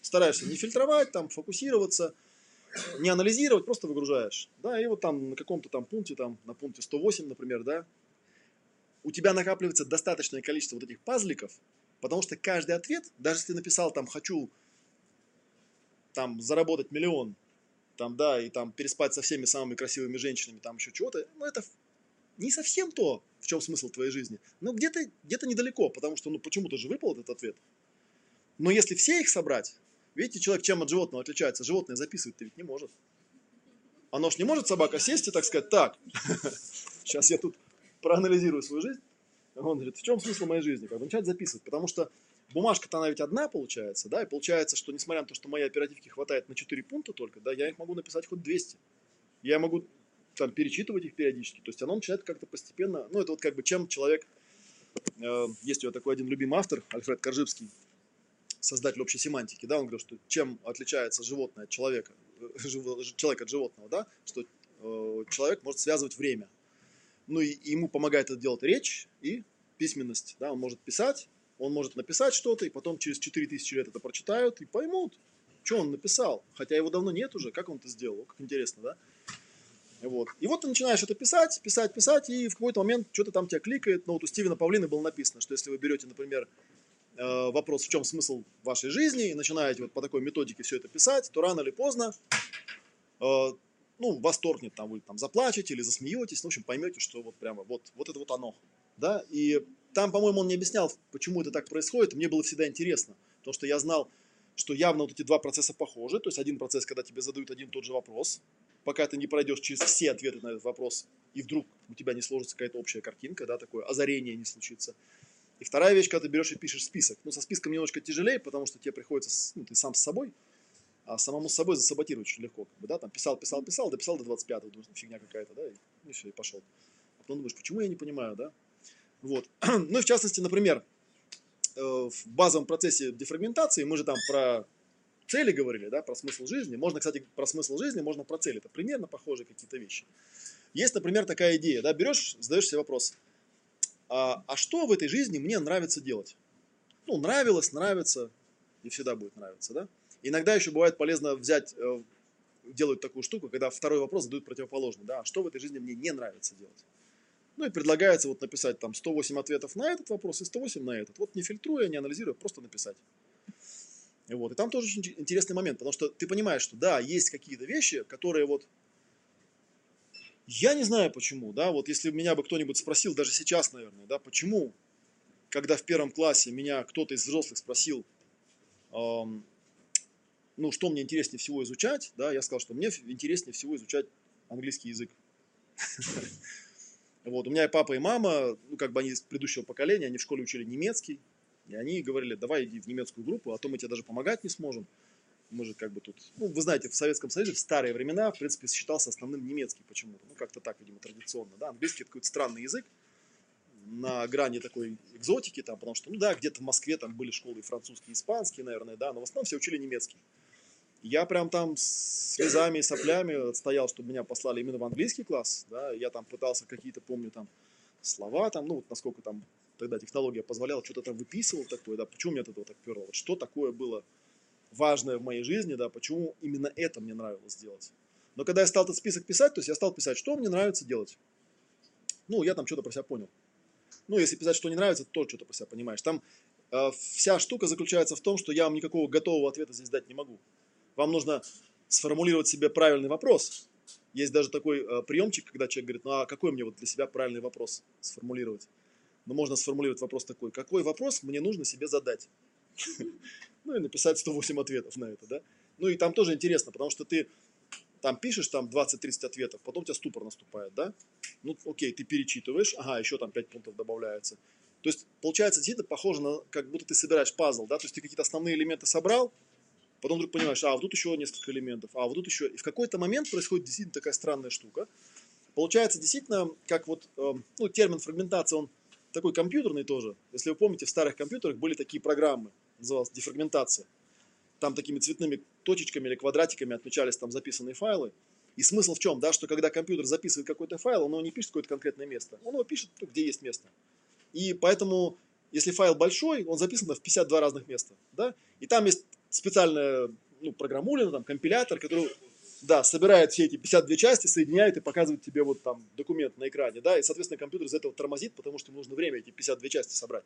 стараешься не фильтровать, там, фокусироваться, не анализировать, просто выгружаешь. Да, и вот там на каком-то там пункте, там, на пункте 108, например, да, у тебя накапливается достаточное количество вот этих пазликов, потому что каждый ответ, даже если ты написал там «хочу там заработать миллион», там, да, и там переспать со всеми самыми красивыми женщинами, там еще чего-то, ну, это не совсем то, в чем смысл твоей жизни. Но где-то где недалеко, потому что, ну, почему-то же выпал этот ответ. Но если все их собрать, Видите, человек чем от животного отличается? Животное записывать-то ведь не может. Оно ж не может собака сесть и так сказать, так, сейчас я тут проанализирую свою жизнь. Он говорит, в чем смысл моей жизни? Как бы начать записывать, потому что бумажка-то она ведь одна получается, да, и получается, что несмотря на то, что моей оперативки хватает на 4 пункта только, да, я их могу написать хоть 200. Я могу там перечитывать их периодически, то есть оно начинает как-то постепенно, ну это вот как бы чем человек, э, есть у него такой один любимый автор, Альфред Коржибский, создатель общей семантики, да, он говорил, что чем отличается животное от человека, э, человек от животного, да, что э, человек может связывать время. Ну и ему помогает это делать речь и письменность, да, он может писать, он может написать что-то, и потом через 4000 лет это прочитают и поймут, что он написал, хотя его давно нет уже, как он это сделал, как интересно, да. Вот. И вот ты начинаешь это писать, писать, писать, и в какой-то момент что-то там тебя кликает. Ну вот у Стивена Павлина было написано, что если вы берете, например, вопрос, в чем смысл вашей жизни, и начинаете вот по такой методике все это писать, то рано или поздно, э, ну, вас торкнет, там, вы там заплачете или засмеетесь, ну, в общем, поймете, что вот прямо вот, вот это вот оно, да, и там, по-моему, он не объяснял, почему это так происходит, мне было всегда интересно, потому что я знал, что явно вот эти два процесса похожи, то есть один процесс, когда тебе задают один и тот же вопрос, пока ты не пройдешь через все ответы на этот вопрос, и вдруг у тебя не сложится какая-то общая картинка, да, такое озарение не случится. И вторая вещь, когда ты берешь и пишешь список. Ну, со списком немножко тяжелее, потому что тебе приходится, ну, ты сам с собой, а самому с собой засаботировать очень легко. Как бы, да, там писал, писал, писал, дописал до 25-го, думаешь, фигня какая-то, да, и, ну, все, и пошел. А потом думаешь, почему я не понимаю, да? Вот. ну, и в частности, например, э, в базовом процессе дефрагментации, мы же там про цели говорили, да, про смысл жизни. Можно, кстати, про смысл жизни, можно про цели. Это примерно похожие какие-то вещи. Есть, например, такая идея, да, берешь, задаешь себе вопрос – а, а что в этой жизни мне нравится делать? Ну, нравилось, нравится, и всегда будет нравиться, да? Иногда еще бывает полезно взять, э, делают такую штуку, когда второй вопрос задают противоположный, да, а что в этой жизни мне не нравится делать? Ну и предлагается вот написать там 108 ответов на этот вопрос и 108 на этот. Вот не фильтруя, не анализируя, просто написать. И вот. И там тоже очень интересный момент, потому что ты понимаешь, что да, есть какие-то вещи, которые вот я не знаю почему, да, вот если меня бы кто-нибудь спросил, даже сейчас, наверное, да, почему, когда в первом классе меня кто-то из взрослых спросил, эм, ну, что мне интереснее всего изучать, да, я сказал, что мне интереснее всего изучать английский язык. Вот, у меня и папа, и мама, ну, как бы они из предыдущего поколения, они в школе учили немецкий, и они говорили, давай иди в немецкую группу, а то мы тебе даже помогать не сможем. Мы же как бы тут, ну, вы знаете, в Советском Союзе в старые времена, в принципе, считался основным немецкий почему-то. Ну, как-то так, видимо, традиционно, да. Английский это какой-то странный язык, на грани такой экзотики, там, потому что, ну да, где-то в Москве там были школы и французские, и испанские, наверное, да, но в основном все учили немецкий. Я прям там с слезами и соплями стоял, чтобы меня послали именно в английский класс, да, я там пытался какие-то, помню, там, слова там, ну, вот насколько там тогда технология позволяла, что-то там выписывал такое, да, почему мне от этого так перло, вот что такое было важное в моей жизни, да, почему именно это мне нравилось делать. Но когда я стал этот список писать, то есть я стал писать, что мне нравится делать. Ну, я там что-то про себя понял. Ну, если писать, что не нравится, то что-то про себя понимаешь. Там э, вся штука заключается в том, что я вам никакого готового ответа здесь дать не могу. Вам нужно сформулировать себе правильный вопрос. Есть даже такой э, приемчик, когда человек говорит, ну а какой мне вот для себя правильный вопрос сформулировать? Ну, можно сформулировать вопрос такой, какой вопрос мне нужно себе задать? Ну, и написать 108 ответов на это, да? Ну, и там тоже интересно, потому что ты там пишешь там 20-30 ответов, потом у тебя ступор наступает, да? Ну, окей, ты перечитываешь, ага, еще там 5 пунктов добавляется. То есть, получается, действительно похоже на, как будто ты собираешь пазл, да? То есть, ты какие-то основные элементы собрал, потом вдруг понимаешь, а, вот тут еще несколько элементов, а, вот тут еще. И в какой-то момент происходит действительно такая странная штука. Получается, действительно, как вот, э, ну, термин фрагментация, он такой компьютерный тоже. Если вы помните, в старых компьютерах были такие программы, называлась дефрагментация. Там такими цветными точечками или квадратиками отмечались там записанные файлы. И смысл в чем, да, что когда компьютер записывает какой-то файл, он его не пишет какое-то конкретное место, он его пишет, где есть место. И поэтому, если файл большой, он записан в 52 разных места, да, и там есть специальная ну, программулина, там, компилятор, который да, собирает все эти 52 части, соединяет и показывает тебе вот там документ на экране, да, и, соответственно, компьютер из этого тормозит, потому что ему нужно время эти 52 части собрать.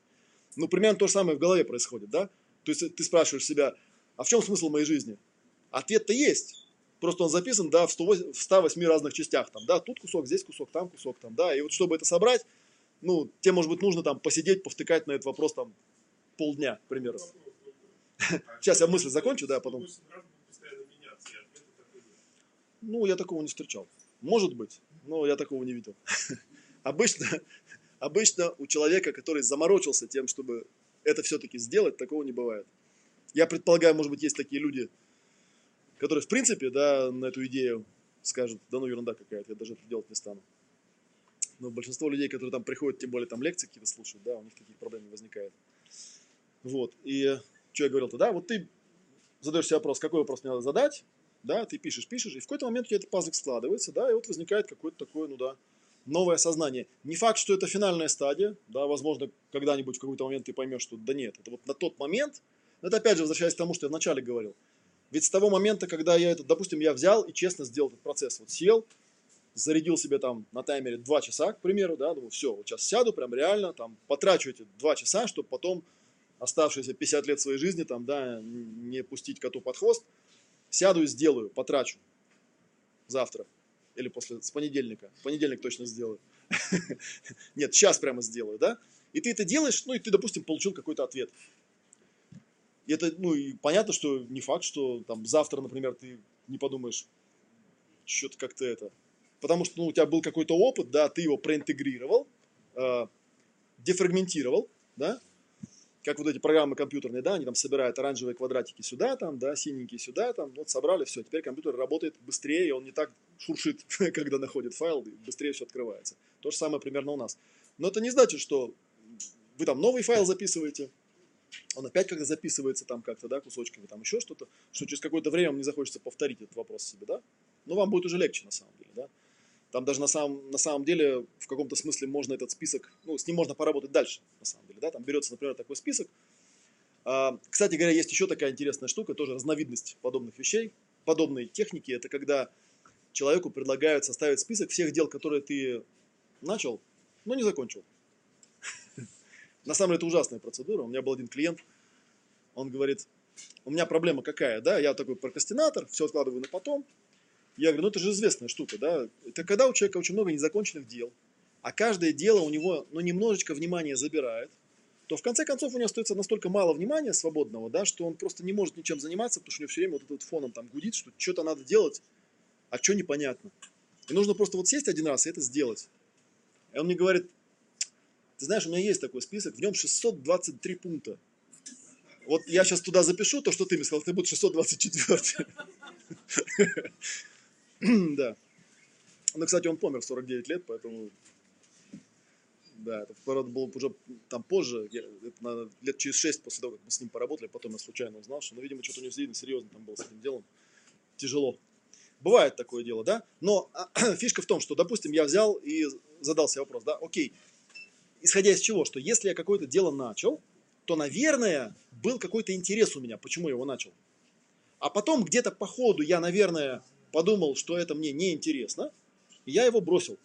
Ну, примерно то же самое в голове происходит, да? То есть ты спрашиваешь себя, а в чем смысл моей жизни? Ответ-то есть. Просто он записан, да, в, 108, в 108 разных частях, там, да, тут кусок, здесь кусок, там кусок, там, да, и вот чтобы это собрать, ну, тебе, может быть, нужно там посидеть, повтыкать на этот вопрос там полдня, к примеру. Сейчас я мысль закончу, да, а потом. Ну, я такого не встречал. Может быть, но я такого не видел. Обычно, обычно у человека, который заморочился тем, чтобы это все-таки сделать, такого не бывает. Я предполагаю, может быть, есть такие люди, которые, в принципе, да, на эту идею скажут, да ну ерунда какая-то, я даже это делать не стану. Но большинство людей, которые там приходят, тем более там лекции какие-то слушают, да, у них таких проблем не возникает. Вот, и что я говорил-то, да, вот ты задаешь себе вопрос, какой вопрос мне надо задать, да, ты пишешь, пишешь, и в какой-то момент у тебя этот пазлик складывается, да, и вот возникает какое-то такое, ну да, новое сознание. Не факт, что это финальная стадия, да, возможно, когда-нибудь в какой-то момент ты поймешь, что да нет, это вот на тот момент, но это опять же возвращаясь к тому, что я вначале говорил. Ведь с того момента, когда я это, допустим, я взял и честно сделал этот процесс, вот сел, зарядил себе там на таймере 2 часа, к примеру, да, думаю, все, вот сейчас сяду, прям реально, там, потрачу эти 2 часа, чтобы потом оставшиеся 50 лет своей жизни, там, да, не пустить коту под хвост, сяду и сделаю, потрачу завтра или после, с понедельника, в понедельник точно сделаю. Нет, сейчас прямо сделаю, да, и ты это делаешь, ну, и ты, допустим, получил какой-то ответ. И это, ну, и понятно, что не факт, что там завтра, например, ты не подумаешь, что-то как-то это. Потому что ну, у тебя был какой-то опыт, да, ты его проинтегрировал, э, дефрагментировал, да, как вот эти программы компьютерные, да, они там собирают оранжевые квадратики сюда, там, да, синенькие сюда, там, вот собрали, все, теперь компьютер работает быстрее, и он не так шуршит, когда находит файл, быстрее все открывается. То же самое примерно у нас. Но это не значит, что вы там новый файл записываете, он опять как-то записывается там как-то, да, кусочками, там еще что-то, что через какое-то время вам не захочется повторить этот вопрос себе, да, но вам будет уже легче на самом деле, да. Там даже на самом, на самом деле в каком-то смысле можно этот список, ну, с ним можно поработать дальше, на самом деле, да, там берется, например, такой список. А, кстати говоря, есть еще такая интересная штука, тоже разновидность подобных вещей, подобные техники, это когда человеку предлагают составить список всех дел, которые ты начал, но не закончил. На самом деле это ужасная процедура. У меня был один клиент, он говорит, у меня проблема какая, да, я такой прокрастинатор, все откладываю на потом. Я говорю, ну это же известная штука, да, это когда у человека очень много незаконченных дел, а каждое дело у него, ну, немножечко внимания забирает, то в конце концов у него остается настолько мало внимания свободного, да, что он просто не может ничем заниматься, потому что у него все время вот этот фоном там гудит, что что-то надо делать, а что непонятно. И нужно просто вот сесть один раз и это сделать. И он мне говорит, ты знаешь, у меня есть такой список, в нем 623 пункта. Вот я сейчас туда запишу то, что ты мне сказал, ты будет 624. Да. Ну, кстати, он помер в 49 лет, поэтому... Да, это, правда, было уже там позже, я- это, наверное, лет через 6 после того, как мы с ним поработали, потом я случайно узнал, что, ну, видимо, что-то у него сильно серьезно там было с этим делом. Тяжело. Бывает такое дело, да? Но фишка в том, что, допустим, я взял и задал себе вопрос, да, окей, исходя из чего, что если я какое-то дело начал, то, наверное, был какой-то интерес у меня, почему я его начал. А потом где-то по ходу я, наверное, подумал, что это мне неинтересно, и я его бросил.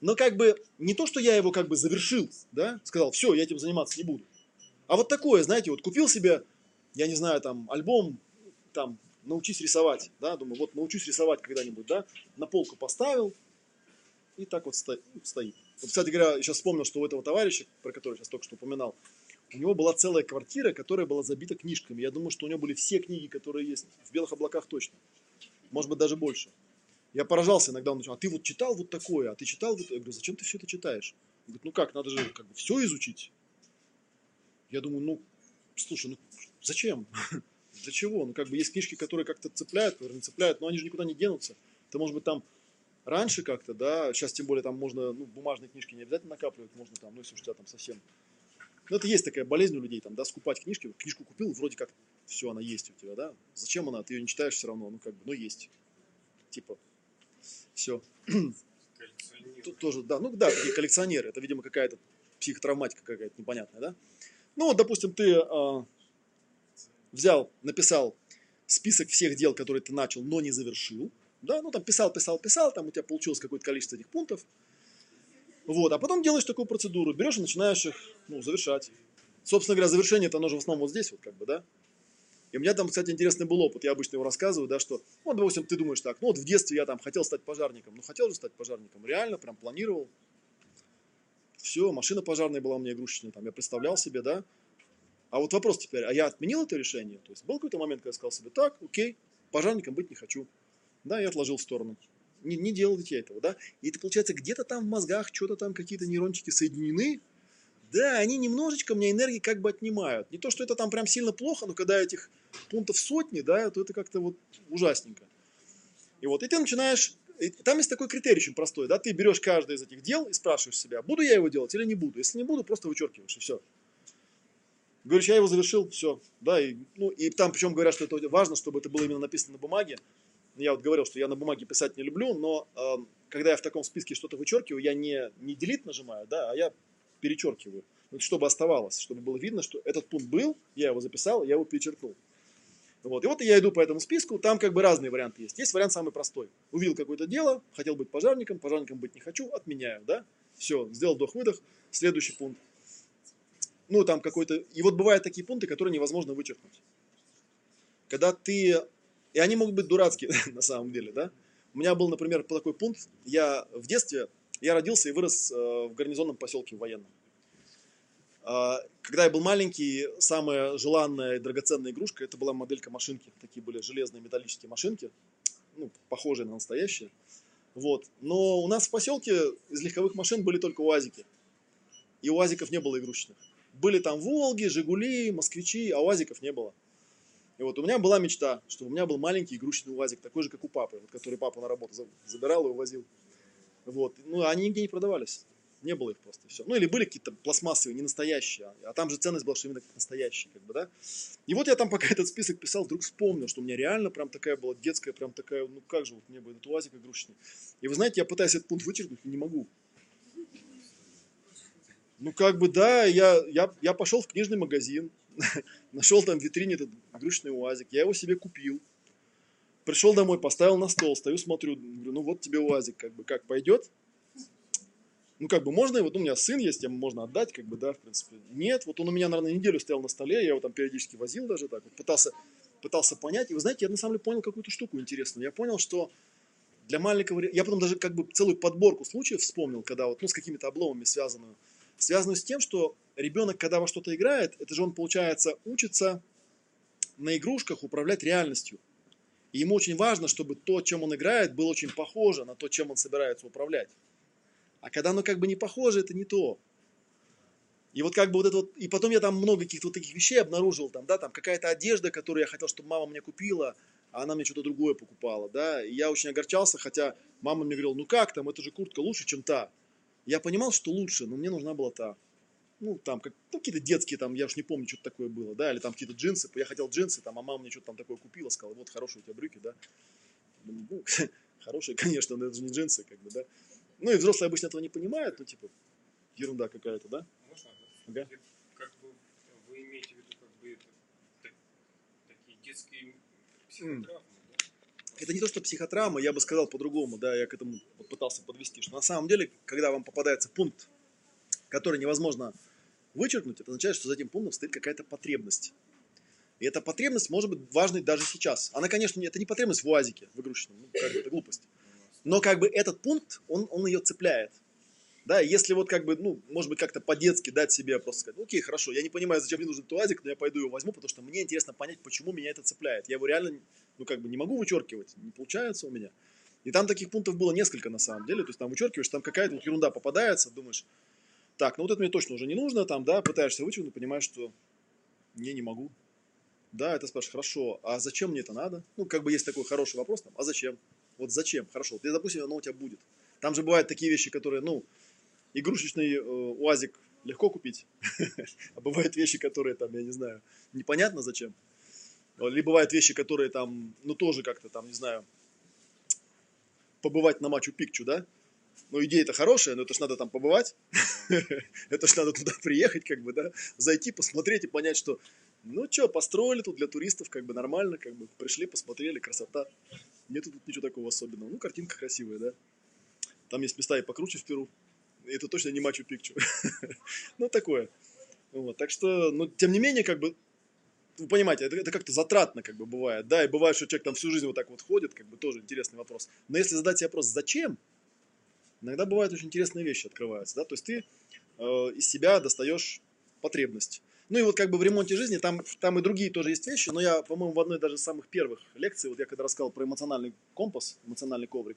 Но как бы не то, что я его как бы завершил, да, сказал, все, я этим заниматься не буду. А вот такое, знаете, вот купил себе, я не знаю, там, альбом, там, научись рисовать, да, думаю, вот научусь рисовать когда-нибудь, да, на полку поставил, и так вот сто- стоит. Вот, кстати говоря, сейчас вспомнил, что у этого товарища, про которого сейчас только что упоминал, у него была целая квартира, которая была забита книжками. Я думаю, что у него были все книги, которые есть. В белых облаках точно. Может быть, даже больше. Я поражался иногда, он начал, а ты вот читал вот такое, а ты читал вот... Я говорю, зачем ты все это читаешь? Он говорит, ну как, надо же как бы все изучить. Я думаю, ну, слушай, ну зачем? Для чего? Ну как бы есть книжки, которые как-то цепляют, которые не цепляют, но они же никуда не денутся. Ты, может быть, там раньше как-то, да, сейчас тем более там можно, ну, бумажные книжки не обязательно накапливать, можно там, ну, если у тебя там совсем ну, это есть такая болезнь у людей, там, да, скупать книжки. Книжку купил, вроде как все, она есть у тебя, да. Зачем она? Ты ее не читаешь все равно, ну, как бы, ну, есть. Типа, все. Тут тоже, да, ну, да, такие коллекционеры. Это, видимо, какая-то психотравматика какая-то непонятная, да. Ну, вот, допустим, ты а, взял, написал список всех дел, которые ты начал, но не завершил, да, ну, там писал, писал, писал, там у тебя получилось какое-то количество этих пунктов, вот, а потом делаешь такую процедуру, берешь и начинаешь их, ну, завершать. Собственно говоря, завершение это оно же в основном вот здесь вот, как бы, да. И у меня там, кстати, интересный был опыт, я обычно его рассказываю, да, что, ну, допустим, ты думаешь так, ну, вот в детстве я там хотел стать пожарником, ну, хотел же стать пожарником, реально, прям планировал. Все, машина пожарная была у меня игрушечная, там, я представлял себе, да. А вот вопрос теперь, а я отменил это решение? То есть был какой-то момент, когда я сказал себе, так, окей, пожарником быть не хочу. Да, я отложил в сторону. Не, не делайте этого, да. И это получается где-то там в мозгах что-то там какие-то нейрончики соединены. Да, они немножечко мне энергии как бы отнимают. Не то, что это там прям сильно плохо, но когда этих пунктов сотни, да, то это как-то вот ужасненько. И вот, и ты начинаешь, и там есть такой критерий очень простой, да, ты берешь каждое из этих дел и спрашиваешь себя, буду я его делать или не буду. Если не буду, просто вычеркиваешь, и все. Говоришь, я его завершил, все, да, и, ну, и там причем говорят, что это важно, чтобы это было именно написано на бумаге. Я вот говорил, что я на бумаге писать не люблю, но эм, когда я в таком списке что-то вычеркиваю, я не, не delete нажимаю, да, а я перечеркиваю. Чтобы оставалось, чтобы было видно, что этот пункт был, я его записал, я его перечеркнул. Вот. И вот я иду по этому списку, там как бы разные варианты есть. Есть вариант самый простой. Увидел какое-то дело, хотел быть пожарником, пожарником быть не хочу, отменяю, да? Все, сделал вдох-выдох, следующий пункт. Ну, там какой-то... И вот бывают такие пункты, которые невозможно вычеркнуть. Когда ты... И они могут быть дурацкие на самом деле, да? У меня был, например, такой пункт. Я в детстве, я родился и вырос э, в гарнизонном поселке военном. А, Когда я был маленький, самая желанная и драгоценная игрушка, это была моделька машинки. Такие были железные металлические машинки, ну, похожие на настоящие. Вот. Но у нас в поселке из легковых машин были только УАЗики. И УАЗиков не было игрушечных. Были там Волги, Жигули, Москвичи, а УАЗиков не было. И вот у меня была мечта, чтобы у меня был маленький игрушечный УАЗик, такой же, как у папы, вот, который папа на работу за- забирал и увозил. Вот. Ну, они нигде не продавались. Не было их просто. Все. Ну, или были какие-то пластмассовые, не настоящие. А там же ценность была, что именно настоящие, как бы, да. И вот я там, пока этот список писал, вдруг вспомнил, что у меня реально прям такая была детская, прям такая, ну как же, вот мне бы этот УАЗик игрушечный. И вы знаете, я пытаюсь этот пункт вычеркнуть, не могу. Ну, как бы, да, я, я, я пошел в книжный магазин, нашел там в витрине этот игрушечный УАЗик, я его себе купил. Пришел домой, поставил на стол, стою, смотрю, говорю, ну вот тебе УАЗик, как бы, как пойдет? Ну, как бы, можно его, ну, у меня сын есть, ему можно отдать, как бы, да, в принципе. Нет, вот он у меня, наверное, неделю стоял на столе, я его там периодически возил даже так, вот, пытался, пытался понять. И вы знаете, я на самом деле понял какую-то штуку интересную. Я понял, что для маленького... Я потом даже как бы целую подборку случаев вспомнил, когда вот, ну, с какими-то обломами связанную. Связанную с тем, что ребенок, когда во что-то играет, это же он, получается, учится на игрушках управлять реальностью. И ему очень важно, чтобы то, чем он играет, было очень похоже на то, чем он собирается управлять. А когда оно как бы не похоже, это не то. И вот как бы вот это вот, и потом я там много каких-то вот таких вещей обнаружил, там, да, там какая-то одежда, которую я хотел, чтобы мама мне купила, а она мне что-то другое покупала, да, и я очень огорчался, хотя мама мне говорила, ну как там, это же куртка лучше, чем та. Я понимал, что лучше, но мне нужна была та. Ну, там, как, ну, какие-то детские, там, я уж не помню, что-то такое было, да, или там какие-то джинсы, я хотел джинсы, там, а мама мне что-то там такое купила, сказала, вот, хорошие у тебя брюки, да. Ну, хорошие, конечно, но это же не джинсы, как бы, да. Ну, и взрослые обычно этого не понимают, ну, типа, ерунда какая-то, да. Можно? Ага. Как бы вы имеете в виду как бы это, так- такие детские психотравмы, да? это не то, что психотравма, я бы сказал по-другому, да, я к этому вот пытался подвести, что на самом деле, когда вам попадается пункт, который невозможно вычеркнуть, это означает, что за этим пунктом стоит какая-то потребность. И эта потребность может быть важной даже сейчас. Она, конечно, не- это не потребность в УАЗике, в игрушечном, ну, как бы это глупость. Но как бы этот пункт, он, он ее цепляет. Да, если вот как бы, ну, может быть, как-то по-детски дать себе просто сказать, окей, хорошо, я не понимаю, зачем мне нужен этот УАЗик, но я пойду его возьму, потому что мне интересно понять, почему меня это цепляет. Я его реально, ну, как бы не могу вычеркивать, не получается у меня. И там таких пунктов было несколько на самом деле, то есть там вычеркиваешь, там какая-то вот ерунда попадается, думаешь, так, ну вот это мне точно уже не нужно, там, да, пытаешься вычеркнуть, понимаешь, что не, не могу. Да, это спрашиваешь, хорошо, а зачем мне это надо? Ну, как бы есть такой хороший вопрос, там, а зачем? Вот зачем? Хорошо, ты, допустим, оно у тебя будет. Там же бывают такие вещи, которые, ну, игрушечный э, УАЗик легко купить, а бывают вещи, которые там, я не знаю, непонятно зачем. Либо бывают вещи, которые там, ну, тоже как-то там, не знаю, побывать на Мачу Пикчу, да? Ну, идея-то хорошая, но это ж надо там побывать. это ж надо туда приехать, как бы, да? Зайти, посмотреть и понять, что, ну, что, построили тут для туристов, как бы нормально, как бы пришли, посмотрели, красота. Нету тут ничего такого особенного. Ну, картинка красивая, да? Там есть места и покруче в Перу. Это точно не Мачу Пикчу. ну, такое. Вот, так что, ну, тем не менее, как бы, вы понимаете, это, это как-то затратно как бы бывает, да, и бывает, что человек там всю жизнь вот так вот ходит, как бы тоже интересный вопрос. Но если задать себе вопрос, зачем, иногда бывают очень интересные вещи открываются, да, то есть ты э, из себя достаешь потребность. Ну и вот как бы в ремонте жизни там, там и другие тоже есть вещи, но я, по-моему, в одной даже из самых первых лекций, вот я когда рассказал про эмоциональный компас, эмоциональный коврик,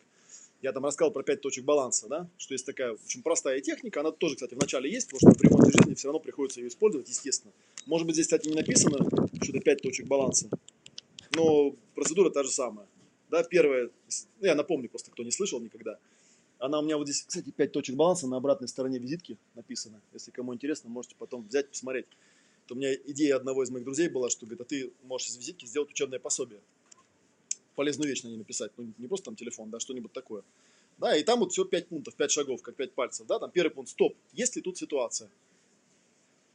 я там рассказал про пять точек баланса, да, что есть такая очень простая техника, она тоже, кстати, в начале есть, потому что в ремонте жизни все равно приходится ее использовать, естественно. Может быть, здесь, кстати, не написано, что это пять точек баланса, но процедура та же самая. Да, первая, ну, я напомню просто, кто не слышал никогда, она у меня вот здесь, кстати, пять точек баланса на обратной стороне визитки написано. Если кому интересно, можете потом взять, посмотреть. Это у меня идея одного из моих друзей была, что говорит, а ты можешь из визитки сделать учебное пособие. Полезную вещь на ней написать. Ну, не просто там телефон, да, что-нибудь такое. Да, и там вот все 5 пунктов, 5 шагов, как 5 пальцев, да, там первый пункт, стоп, есть ли тут ситуация?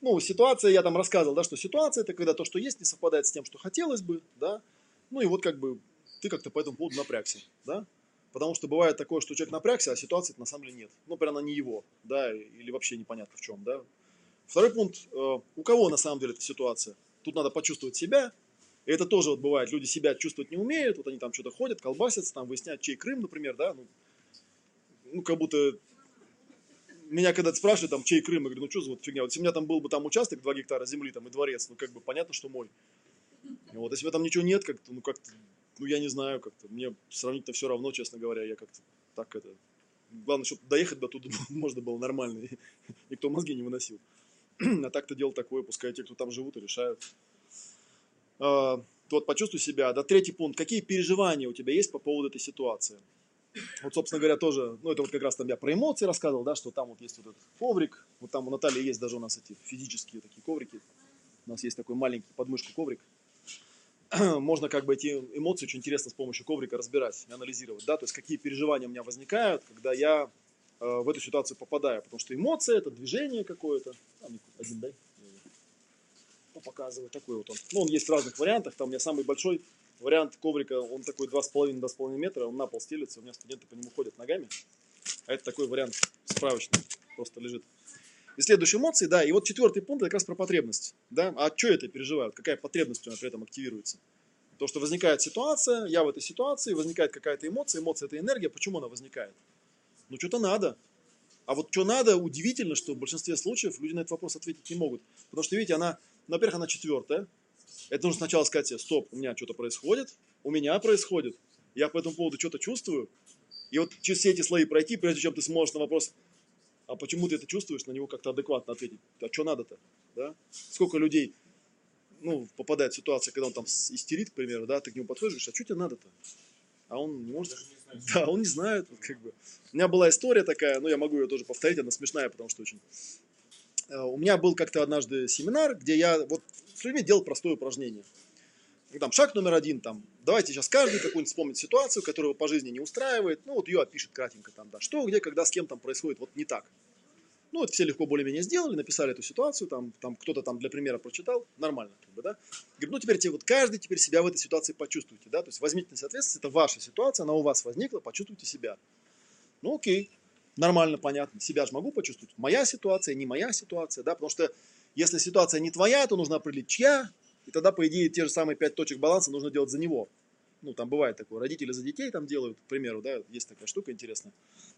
Ну, ситуация, я там рассказывал, да, что ситуация это когда то, что есть, не совпадает с тем, что хотелось бы, да, ну и вот как бы ты как-то по этому поводу напрягся, да, потому что бывает такое, что человек напрягся, а ситуации на самом деле нет, ну, прям она не его, да, или вообще непонятно в чем, да. Второй пункт, э, у кого на самом деле эта ситуация? Тут надо почувствовать себя, и это тоже вот бывает, люди себя чувствовать не умеют, вот они там что-то ходят, колбасятся, там выясняют, чей Крым, например, да, ну, ну, как будто меня когда спрашивают, там, чей Крым, я говорю, ну, что за вот фигня, вот если у меня там был бы там участок, 2 гектара земли, там, и дворец, ну, как бы понятно, что мой. Вот, если там ничего нет, как-то, ну, как-то, ну, я не знаю, как-то, мне сравнительно все равно, честно говоря, я как-то так это... Главное, чтобы доехать до туда можно было нормально, никто мозги не выносил. А так-то дело такое, пускай те, кто там живут, и решают. А, Вот, почувствуй себя. Да, третий пункт. Какие переживания у тебя есть по поводу этой ситуации? Вот, собственно говоря, тоже, ну, это вот как раз там я про эмоции рассказывал, да, что там вот есть вот этот коврик, вот там у Натальи есть даже у нас эти физические такие коврики. У нас есть такой маленький подмышку коврик. Можно как бы эти эмоции очень интересно с помощью коврика разбирать, анализировать, да, то есть какие переживания у меня возникают, когда я в эту ситуацию попадаю, потому что эмоция это движение какое-то. Мне один дай. Ну, показываю, такой вот он. Ну, он есть в разных вариантах, там у меня самый большой вариант коврика, он такой 2,5-2,5 метра, он на пол стелится, у меня студенты по нему ходят ногами. А это такой вариант справочный, просто лежит. И следующие эмоции, да, и вот четвертый пункт это как раз про потребность, да, а что это переживают, какая потребность у меня при этом активируется. То, что возникает ситуация, я в этой ситуации, возникает какая-то эмоция, эмоция это энергия, почему она возникает? Ну, что-то надо. А вот что надо, удивительно, что в большинстве случаев люди на этот вопрос ответить не могут. Потому что, видите, она, ну, во-первых, она четвертая. Это нужно сначала сказать себе, стоп, у меня что-то происходит, у меня происходит, я по этому поводу что-то чувствую. И вот через все эти слои пройти, прежде чем ты сможешь на вопрос, а почему ты это чувствуешь, на него как-то адекватно ответить. А что надо-то? Да? Сколько людей ну, попадает в ситуацию, когда он там истерит, к примеру, да, ты к нему подходишь, а что тебе надо-то? А он может... Не знаю, Да, он не знает, вот как бы. У меня была история такая, ну, я могу ее тоже повторить, она смешная, потому что очень... Э, У меня был как-то однажды семинар, где я вот с людьми делал простое упражнение. Ну, Там шаг номер один, там, давайте сейчас каждый какую-нибудь вспомнит ситуацию, которая его по жизни не устраивает, ну, вот ее опишет кратенько там, да, что, где, когда, с кем там происходит вот не так. Ну, вот все легко более-менее сделали, написали эту ситуацию, там, там кто-то там для примера прочитал, нормально, как бы, да. Говорит, ну, теперь тебе вот каждый теперь себя в этой ситуации почувствуйте, да, то есть возьмите на себя ответственность, это ваша ситуация, она у вас возникла, почувствуйте себя. Ну, окей, нормально, понятно, себя же могу почувствовать. Моя ситуация, не моя ситуация, да, потому что если ситуация не твоя, то нужно определить, чья, и тогда, по идее, те же самые пять точек баланса нужно делать за него. Ну, там бывает такое, родители за детей там делают, к примеру, да, есть такая штука интересная.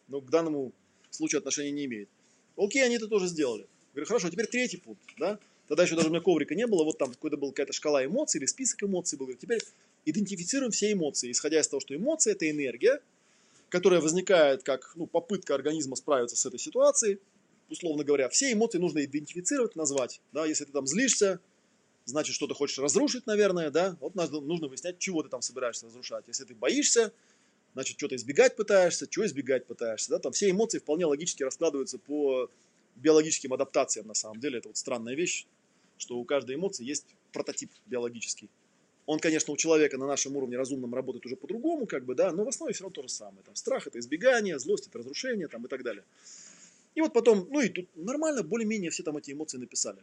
Но к данному случаю отношения не имеет. Окей, они это тоже сделали. Говорю, хорошо, теперь третий пункт, да. Тогда еще даже у меня коврика не было, вот там какой-то был какая-то шкала эмоций или список эмоций был. Говорю, теперь идентифицируем все эмоции, исходя из того, что эмоции – это энергия, которая возникает как ну, попытка организма справиться с этой ситуацией. Условно говоря, все эмоции нужно идентифицировать, назвать. Да? Если ты там злишься, значит, что ты хочешь разрушить, наверное, да? Вот нужно выяснять, чего ты там собираешься разрушать. Если ты боишься, значит, что-то избегать пытаешься, чего избегать пытаешься, да? Там все эмоции вполне логически раскладываются по биологическим адаптациям, на самом деле. Это вот странная вещь, что у каждой эмоции есть прототип биологический. Он, конечно, у человека на нашем уровне разумном работает уже по-другому, как бы, да, но в основе все равно то же самое. Там страх – это избегание, злость – это разрушение, там, и так далее. И вот потом, ну и тут нормально, более-менее все там эти эмоции написали.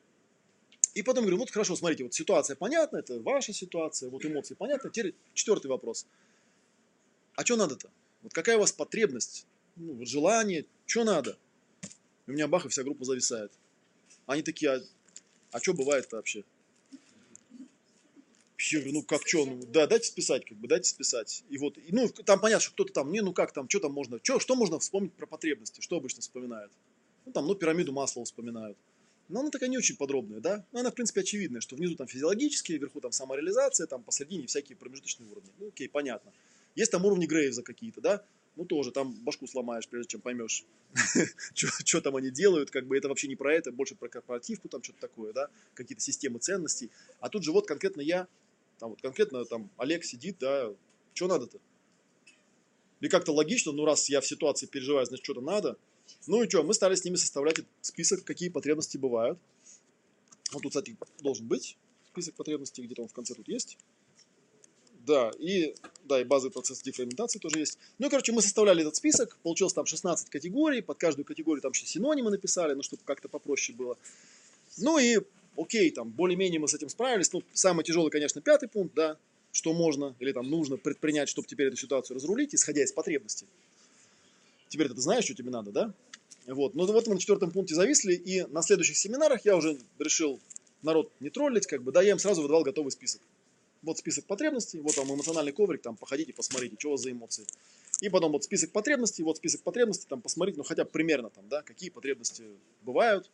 И потом говорю, вот хорошо, смотрите, вот ситуация понятна, это ваша ситуация, вот эмоции понятны. Теперь четвертый вопрос. А что надо-то? Вот какая у вас потребность, ну, вот желание, что надо? У меня бах, и вся группа зависает. Они такие, а, а что бывает-то вообще? Я говорю, ну как что, ну да, дайте списать, как бы, дайте списать. И вот, и, ну там понятно, что кто-то там, не, ну как там, что там можно, что, что можно вспомнить про потребности, что обычно вспоминают? Ну там, ну пирамиду масла вспоминают. Но она такая не очень подробная, да? Но она, в принципе, очевидная, что внизу там физиологические, вверху там самореализация, там посередине всякие промежуточные уровни. Ну окей, понятно. Есть там уровни Грейвза какие-то, да? Ну тоже там башку сломаешь, прежде чем поймешь, что там они делают, как бы это вообще не про это, больше про корпоративку, там что-то такое, да, какие-то системы ценностей. А тут же вот конкретно я, там вот конкретно там Олег сидит, да, что надо-то? И как-то логично, ну раз я в ситуации переживаю, значит что-то надо. Ну и что, мы стали с ними составлять список, какие потребности бывают. Вот тут, кстати, должен быть список потребностей, где-то он в конце тут есть. Да, и, да, и базовый процесс дефрагментации тоже есть. Ну и, короче, мы составляли этот список, получилось там 16 категорий, под каждую категорию там еще синонимы написали, ну, чтобы как-то попроще было. Ну и, окей, там, более-менее мы с этим справились. Ну, самый тяжелый, конечно, пятый пункт, да, что можно или там нужно предпринять, чтобы теперь эту ситуацию разрулить, исходя из потребностей. Теперь ты знаешь, что тебе надо, да? Вот. Ну вот мы на четвертом пункте зависли, и на следующих семинарах я уже решил народ не троллить, как бы, да, я им сразу выдавал готовый список. Вот список потребностей, вот там эмоциональный коврик, там походите, посмотрите, что у вас за эмоции. И потом вот список потребностей, вот список потребностей, там посмотрите, ну хотя бы примерно там, да, какие потребности бывают.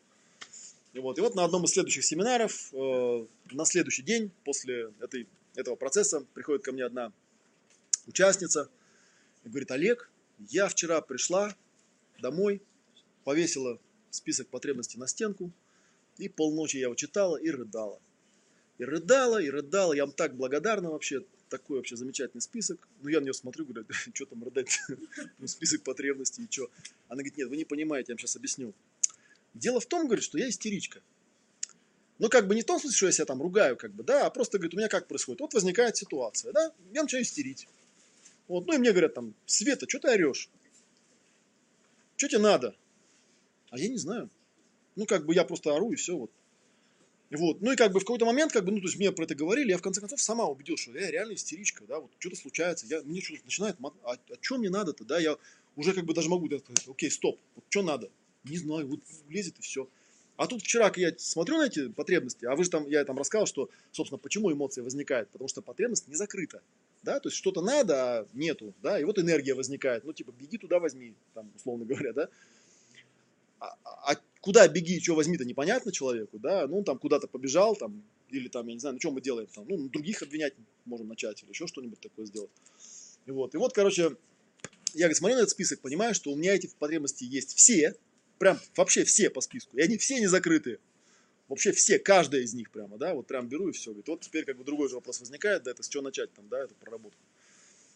И вот, и вот на одном из следующих семинаров, э, на следующий день после этой, этого процесса приходит ко мне одна участница и говорит, Олег, я вчера пришла домой, повесила список потребностей на стенку, и полночи я его читала и рыдала. И рыдала, и рыдала. Я вам так благодарна вообще. Такой вообще замечательный список. Ну, я на нее смотрю, говорю, что там рыдать? Ну, список потребностей и что? Она говорит, нет, вы не понимаете, я вам сейчас объясню. Дело в том, говорит, что я истеричка. Ну, как бы не в том смысле, что я себя там ругаю, как бы, да, а просто, говорит, у меня как происходит? Вот возникает ситуация, да, я начинаю истерить. Вот, ну и мне говорят там, Света, что ты орешь? Что тебе надо? А я не знаю. Ну, как бы я просто ору и все, вот. Вот. Ну и как бы в какой-то момент, как бы, ну, то есть мне про это говорили, я в конце концов сама убедил, что я реально истеричка, да, вот что-то случается, я, мне что-то начинает, а, а что мне надо-то, да, я уже как бы даже могу да, сказать, окей, стоп, вот что надо, не знаю, вот лезет и все. А тут вчера, я смотрю на эти потребности, а вы же там, я там рассказал, что, собственно, почему эмоция возникает, потому что потребность не закрыта, да, то есть что-то надо, а нету, да, и вот энергия возникает, ну, типа, беги туда, возьми, там, условно говоря, да, а, а куда беги, что возьми-то непонятно человеку, да, ну, он там куда-то побежал, там, или там, я не знаю, ну, что мы делаем там, ну, других обвинять можем начать, или еще что-нибудь такое сделать. И вот, и вот, короче, я говорит, смотрю на этот список, понимаю, что у меня эти потребности есть все, прям вообще все по списку. И они все не закрытые. Вообще все, каждая из них прямо, да, вот прям беру и все. Говорит, вот теперь как бы другой же вопрос возникает, да, это с чего начать там, да, эту проработку.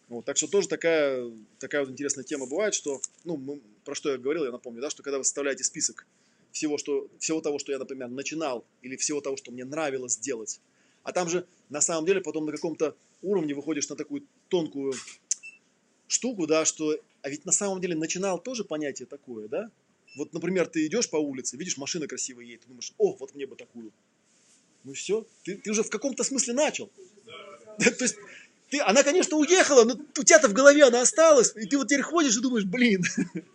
Вот, так что тоже такая, такая вот интересная тема бывает, что, ну, мы, про что я говорил, я напомню, да, что когда вы составляете список всего, что, всего того, что я, например, начинал, или всего того, что мне нравилось делать, а там же на самом деле потом на каком-то уровне выходишь на такую тонкую штуку, да, что, а ведь на самом деле начинал тоже понятие такое, да, вот, например, ты идешь по улице, видишь, машина красивая едет, ты думаешь, о, вот мне бы такую. Ну все, ты, ты уже в каком-то смысле начал. То есть, ты, она, конечно, уехала, но у тебя-то в голове она осталась, и ты вот теперь ходишь и думаешь, блин.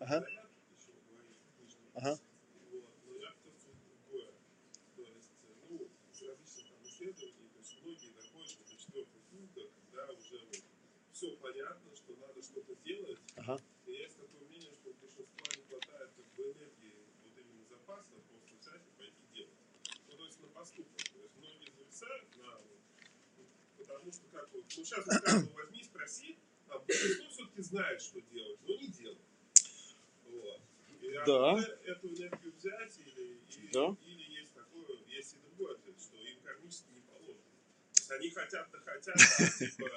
Ага. Ага. все понятно, что надо что-то делать. Ага. И есть такое мнение, что большинства не хватает как бы энергии, вот именно запаса, просто взять и пойти делать. Ну, то есть на поступок. То есть многие зависают на потому что как вот, ну сейчас вот возьми, спроси, а большинство все-таки знает, что делать, но не делает. Да. эту энергию взять или, или, Да. или есть такое, есть и другой ответ, что им кармически не положено. То есть они хотят-то хотят, а, типа,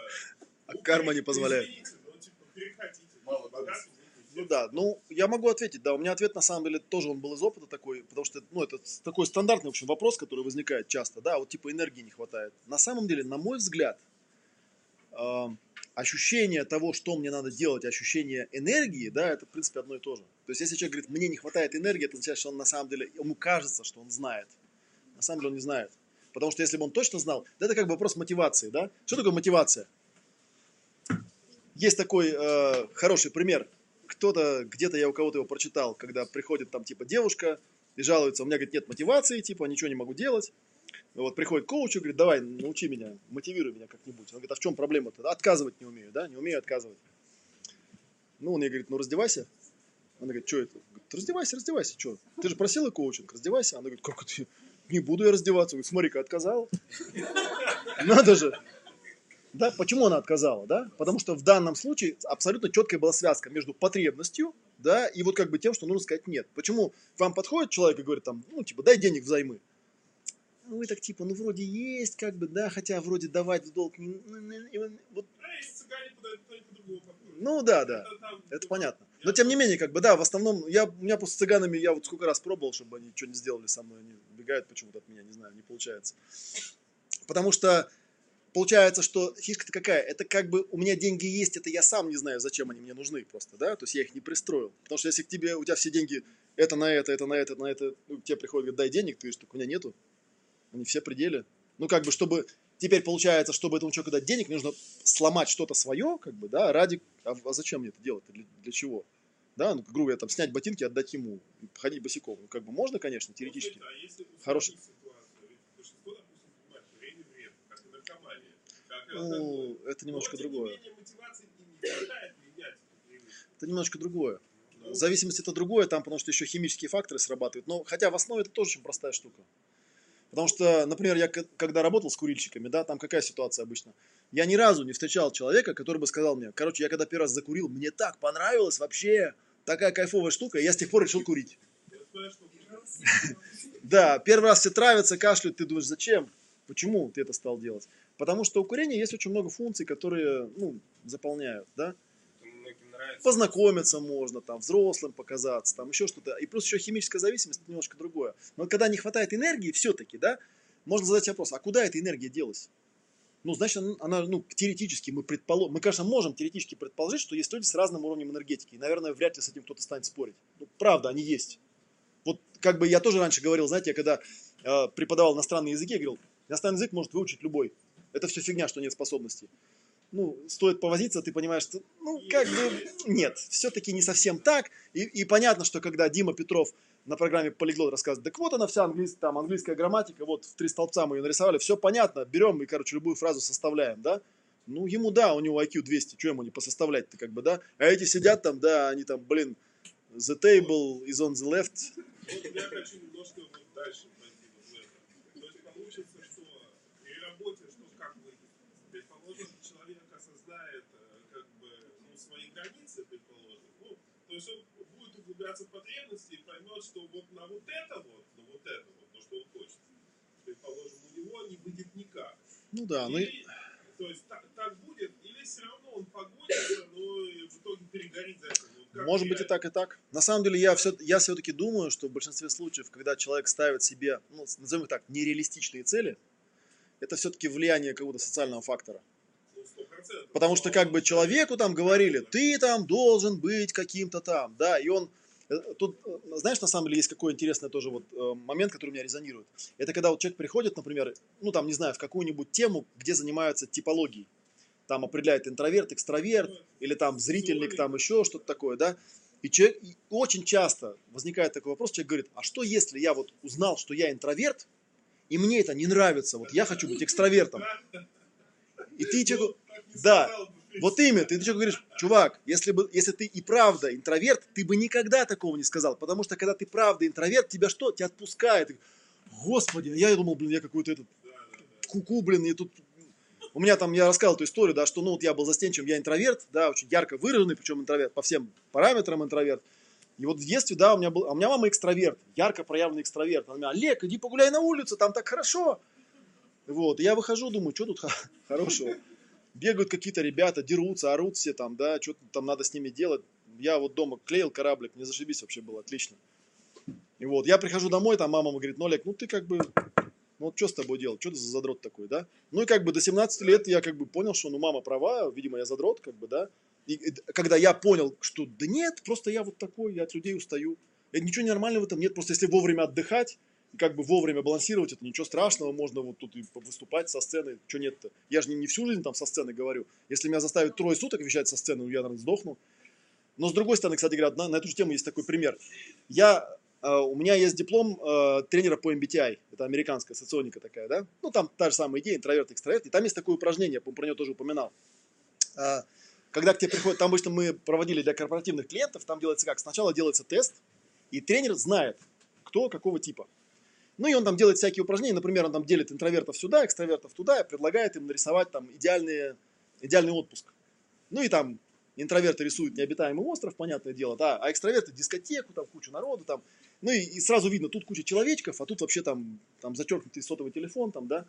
А ну, карма не позволяет. извините, ну, типа, перехотите. Мало Богатый, Ну да, ну я могу ответить, да, у меня ответ на самом деле тоже он был из опыта такой, потому что, ну это такой стандартный, в общем, вопрос, который возникает часто, да, вот типа энергии не хватает. На самом деле, на мой взгляд, э, ощущение того, что мне надо делать, ощущение энергии, да, это в принципе одно и то же. То есть если человек говорит, мне не хватает энергии, это означает, что он на самом деле, ему кажется, что он знает. На самом деле он не знает. Потому что если бы он точно знал, да, это как бы вопрос мотивации, да. Что такое мотивация? Есть такой э, хороший пример. Кто-то, где-то я у кого-то его прочитал, когда приходит там типа девушка и жалуется, у меня, говорит, нет мотивации, типа, ничего не могу делать. Ну Вот приходит коуч и говорит, давай, научи меня, мотивируй меня как-нибудь. Он говорит, а в чем проблема-то? Отказывать не умею, да, не умею отказывать. Ну, он ей говорит, ну раздевайся. Она говорит, что это? Говорит, раздевайся, раздевайся, что? Ты же просила коучинг, раздевайся. Она говорит, как это? Не буду я раздеваться. Говорит, смотри-ка, отказал. Надо же. Да, почему она отказала, да? Потому что в данном случае абсолютно четкая была связка между потребностью, да, и вот как бы тем, что нужно сказать нет. Почему вам подходит человек и говорит там, ну, типа, дай денег взаймы. Ну, вы так типа, ну, вроде есть, как бы, да, хотя вроде давать в долг не... ну, ну, вот, ну, да, да. Это понятно. Но тем не менее, как бы, да, в основном, я, у меня просто с цыганами, я вот сколько раз пробовал, чтобы они что не сделали со мной, они убегают почему-то от меня, не знаю, не получается. Потому что получается, что фишка-то какая? Это как бы у меня деньги есть, это я сам не знаю, зачем они мне нужны просто, да, то есть я их не пристроил. Потому что если к тебе, у тебя все деньги, это на это, это на это, это на это, ну, тебе приходит, говорит, дай денег, ты говоришь, так у меня нету, они все пределы. Ну, как бы, чтобы, теперь получается, чтобы этому человеку дать денег, нужно сломать что-то свое, как бы, да, ради, а, а зачем мне это делать, для, для чего? Да, ну, грубо говоря, там, снять ботинки, отдать ему, ходить босиком. Ну, как бы, можно, конечно, теоретически. А Хороший. наркомания, как и Ну, это немножко другое. Это немножко другое. Ну, Зависимость это другое, там, потому что еще химические факторы срабатывают. Но хотя в основе это тоже очень простая штука. Потому что, например, я когда работал с курильщиками, да, там какая ситуация обычно? Я ни разу не встречал человека, который бы сказал мне, короче, я когда первый раз закурил, мне так понравилось вообще, такая кайфовая штука, я с тех пор решил курить. Да, первый раз все травятся, кашляют, ты думаешь, зачем? Почему ты это стал делать? Потому что у курения есть очень много функций, которые, ну, заполняют, да? Познакомиться можно, там, взрослым показаться, там, еще что-то. И плюс еще химическая зависимость, это немножко другое. Но когда не хватает энергии, все-таки, да, можно задать вопрос, а куда эта энергия делась? Ну, значит, она, ну, теоретически мы предположим, мы, конечно, можем теоретически предположить, что есть люди с разным уровнем энергетики. И, наверное, вряд ли с этим кто-то станет спорить. Ну, правда, они есть. Вот как бы я тоже раньше говорил, знаете, я когда э, преподавал иностранные языки, я говорил, иностранный язык может выучить любой. Это все фигня, что нет способностей. Ну, стоит повозиться, ты понимаешь, что, ну, как бы, нет, все-таки не совсем так. И, и понятно, что когда Дима Петров на программе Полиглот рассказывает, так вот она вся английская, там, английская грамматика, вот в три столбца мы ее нарисовали, все понятно, берем и, короче, любую фразу составляем, да. Ну, ему, да, у него IQ 200, что ему не посоставлять-то, как бы, да. А эти сидят там, да, они там, блин, the table is on the left, Вот я хочу немножко дальше пойти вот в это. То есть получится, что при работе, что как вы, предположим, человек осознает э, как бы ну, свои границы, предположим, ну, то есть он будет удовлетворяться потребности и поймет, что вот на вот это вот, на вот это вот, то, что он хочет, предположим, у него не выйдет никак. Ну да, ну Или, то есть так, так будет, или все равно он погонится, но в итоге перегорит за это. Как Может быть и так, и так. На самом деле я, все, я все-таки думаю, что в большинстве случаев, когда человек ставит себе, ну, назовем их так, нереалистичные цели, это все-таки влияние какого-то социального фактора. 100%. Потому что как бы человеку там говорили, ты там должен быть каким-то там, да, и он э, Тут, э, знаешь, на самом деле есть какой интересный тоже вот э, момент, который у меня резонирует. Это когда вот человек приходит, например, ну там, не знаю, в какую-нибудь тему, где занимаются типологией. Там определяет интроверт, экстраверт, или там зрительник, там еще что-то такое, да. И, человек, и очень часто возникает такой вопрос, человек говорит, а что если я вот узнал, что я интроверт, и мне это не нравится, вот я хочу быть экстравертом. И ты человеку, да, вот именно, ты что говоришь, чувак, если, бы, если ты и правда интроверт, ты бы никогда такого не сказал, потому что когда ты правда интроверт, тебя что? Тебя отпускает. Господи, а я думал, блин, я какой-то этот куку, блин, и тут... У меня там, я рассказывал эту историю, да, что, ну, вот я был застенчивым, я интроверт, да, очень ярко выраженный, причем интроверт, по всем параметрам интроверт. И вот в детстве, да, у меня был, а у меня мама экстраверт, ярко проявленный экстраверт. Она меня, Олег, иди погуляй на улицу, там так хорошо. Вот, и я выхожу, думаю, что тут хорошего? Бегают какие-то ребята, дерутся, орут все там, да, что там надо с ними делать. Я вот дома клеил кораблик, мне зашибись вообще было, отлично. И вот, я прихожу домой, там мама говорит, ну, Олег, ну ты как бы, ну вот что с тобой делать, что ты за задрот такой, да? Ну и как бы до 17 лет я как бы понял, что ну мама права, видимо я задрот, как бы, да? И, и когда я понял, что да нет, просто я вот такой, я от людей устаю. И ничего ненормального в этом нет, просто если вовремя отдыхать, как бы вовремя балансировать, это ничего страшного, можно вот тут и выступать со сцены, что нет-то. Я же не, не всю жизнь там со сцены говорю. Если меня заставят трое суток вещать со сцены, я, наверное, сдохну. Но с другой стороны, кстати говоря, на, на эту же тему есть такой пример. Я, э, у меня есть диплом э, тренера по MBTI, это американская соционика такая, да? Ну, там та же самая идея, интроверт, экстраверт, и там есть такое упражнение, я, про него тоже упоминал. А, когда к тебе приходит, там обычно мы проводили для корпоративных клиентов, там делается как? Сначала делается тест, и тренер знает, кто какого типа. Ну и он там делает всякие упражнения, например, он там делит интровертов сюда, экстравертов туда, и предлагает им нарисовать там идеальные, идеальный отпуск. Ну и там интроверты рисуют необитаемый остров, понятное дело, да, а экстраверты дискотеку, там кучу народу, там, ну и, и сразу видно, тут куча человечков, а тут вообще там, там зачеркнутый сотовый телефон, там, да.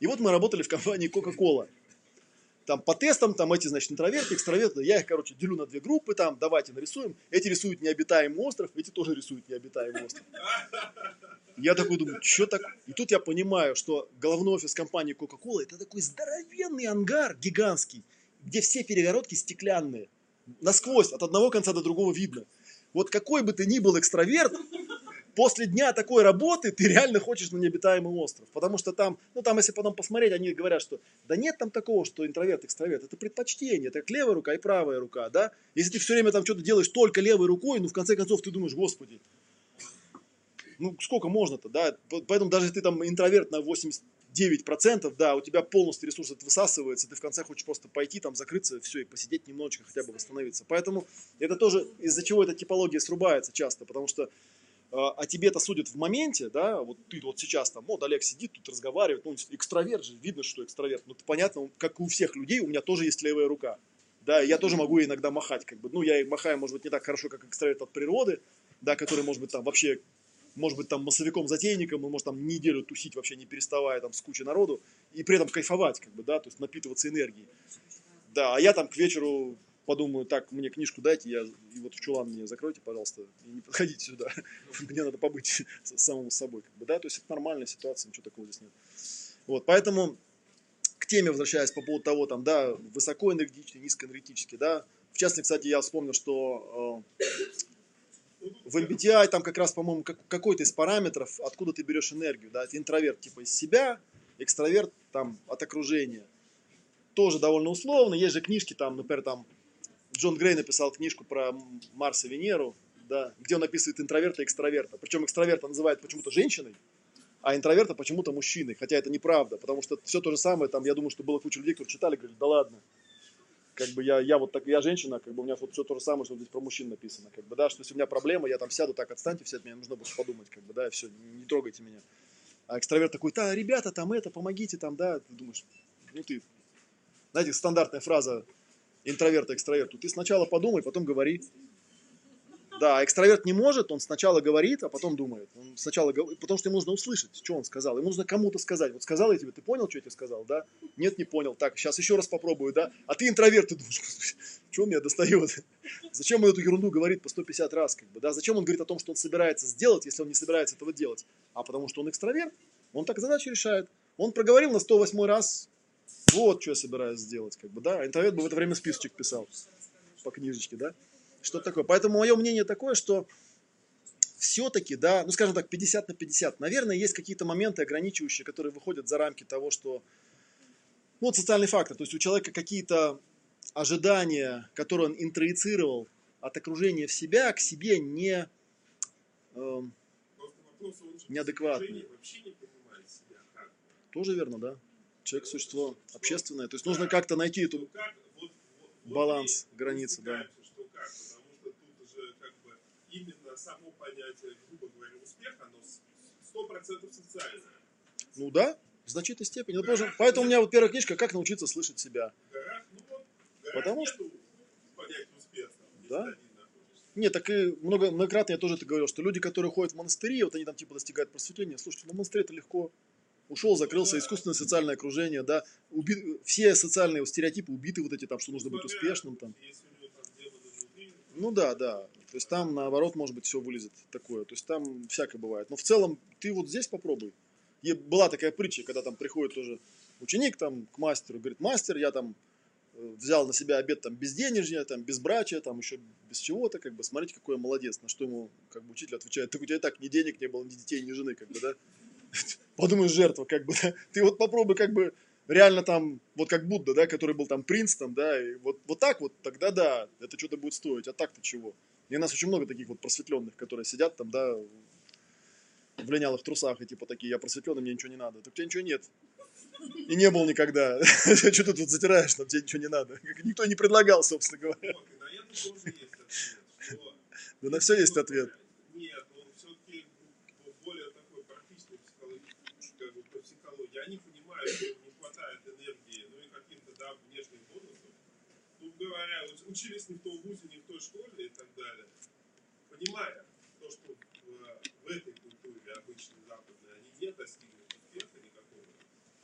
И вот мы работали в компании Coca-Cola. Там по тестам, там эти, значит, интроверты, экстраверты, я их, короче, делю на две группы, там, давайте нарисуем. Эти рисуют необитаемый остров, эти тоже рисуют необитаемый остров. Я такой думаю, что так? И тут я понимаю, что головной офис компании Coca-Cola это такой здоровенный ангар гигантский, где все перегородки стеклянные. Насквозь, от одного конца до другого видно. Вот какой бы ты ни был экстраверт, после дня такой работы ты реально хочешь на необитаемый остров. Потому что там, ну там, если потом посмотреть, они говорят, что да нет там такого, что интроверт, экстраверт. Это предпочтение, это как левая рука и правая рука, да. Если ты все время там что-то делаешь только левой рукой, ну в конце концов ты думаешь, господи, ну сколько можно-то, да. Поэтому даже ты там интроверт на 89%, да, у тебя полностью ресурс этот высасывается, ты в конце хочешь просто пойти там, закрыться, все, и посидеть немножечко, хотя бы восстановиться. Поэтому это тоже из-за чего эта типология срубается часто, потому что а а тебе-то судят в моменте, да, вот ты вот сейчас там, вот Олег сидит тут разговаривает, ну, экстраверт же, видно, что экстраверт, ну, понятно, он, как у всех людей, у меня тоже есть левая рука, да, я тоже могу иногда махать, как бы, ну, я махаю, может быть, не так хорошо, как экстраверт от природы, да, который, может быть, там вообще, может быть, там массовиком-затейником, он может там неделю тусить вообще не переставая там с кучей народу, и при этом кайфовать, как бы, да, то есть напитываться энергией. Да, а я там к вечеру подумаю, так, мне книжку дайте, я, и вот в чулан мне закройте, пожалуйста, и не подходите сюда. Мне надо побыть самому собой. Как бы, да? То есть это нормальная ситуация, ничего такого здесь нет. Вот, поэтому к теме возвращаясь по поводу того, там, да, высокоэнергетический, низкоэнергетический, да. В частности, кстати, я вспомнил, что э, в MBTI там как раз, по-моему, как- какой-то из параметров, откуда ты берешь энергию, да, это интроверт типа из себя, экстраверт там от окружения. Тоже довольно условно, есть же книжки там, например, там Джон Грей написал книжку про Марс и Венеру, да, где он описывает интроверта и экстраверта. Причем экстраверта называет почему-то женщиной, а интроверта почему-то мужчиной. Хотя это неправда, потому что все то же самое, там, я думаю, что было куча людей, которые читали, говорили, да ладно. Как бы я, я вот так, я женщина, как бы у меня вот все то же самое, что здесь про мужчин написано, как бы, да, что если у меня проблема, я там сяду, так, отстаньте все от меня, нужно будет подумать, как бы, да, все, не трогайте меня. А экстраверт такой, да, ребята, там это, помогите, там, да, ты думаешь, ну ты, знаете, стандартная фраза интроверта экстраверту, ты сначала подумай, потом говори. Да, экстраверт не может, он сначала говорит, а потом думает. Он сначала говорит, потому что ему нужно услышать, что он сказал. Ему нужно кому-то сказать. Вот сказал я тебе, ты понял, что я тебе сказал, да? Нет, не понял. Так, сейчас еще раз попробую, да? А ты интроверт, ты думаешь, что он меня достает? Зачем он эту ерунду говорит по 150 раз, как бы, да? Зачем он говорит о том, что он собирается сделать, если он не собирается этого делать? А потому что он экстраверт, он так задачи решает. Он проговорил на 108 раз, вот что я собираюсь сделать, как бы, да? А интроверт бы в это время списочек писал по книжечке, да? Что такое? Поэтому мое мнение такое, что все-таки, да, ну скажем так, 50 на 50. Наверное, есть какие-то моменты ограничивающие, которые выходят за рамки того, что... Ну, вот социальный фактор. То есть у человека какие-то ожидания, которые он интроицировал от окружения в себя, к себе не... Просто вопрос, он же в Неадекватный. движении вообще не понимает себя как. тоже верно, да? Человек существо общественное. То есть нужно как-то найти эту... Баланс, границы, да. Что что. Ну да, в значительной степени. Ну, тоже- Поэтому у меня вот первая книжка «Как научиться слышать себя». Потому если Да. Нет, так и много, многократно я тоже это говорил, что люди, которые ходят в монастыри, вот они там типа достигают просветления, слушайте, ну монастырь это легко. Ушел, закрылся, искусственное социальное окружение, да. Уби- Все социальные стереотипы убиты вот эти там, что нужно быть успешным там. Ну да, да. То есть там наоборот, может быть, все вылезет такое. То есть там всякое бывает. Но в целом ты вот здесь попробуй. И была такая притча, когда там приходит тоже ученик там к мастеру, говорит, мастер, я там э, взял на себя обед там безденежья, там безбрачия, там еще без чего-то, как бы, смотрите, какой я молодец. На что ему как бы учитель отвечает, так у тебя и так ни денег не было, ни детей, ни жены, как бы, да. Подумаешь, жертва, как бы, да. Ты вот попробуй, как бы, реально там, вот как Будда, да, который был там принц, там, да, и вот, вот так вот, тогда да, это что-то будет стоить, а так-то чего? И у нас очень много таких вот просветленных, которые сидят там, да, в линялых трусах, и типа такие, я просветленный, мне ничего не надо. Так у тебя ничего нет. И не был никогда. Что ты тут затираешь, там тебе ничего не надо. Никто не предлагал, собственно говоря. Да на все есть ответ. Нет, он все-таки более такой практичный психологический, как бы по психологии. Им не хватает энергии, ну и каких-то, да, внешних бонусов. Тут говоря, уч- учились не в том вузе, не в той школе и так далее. Понимая то, что в, в этой культуре обычной западной они не достигли успеха никакого,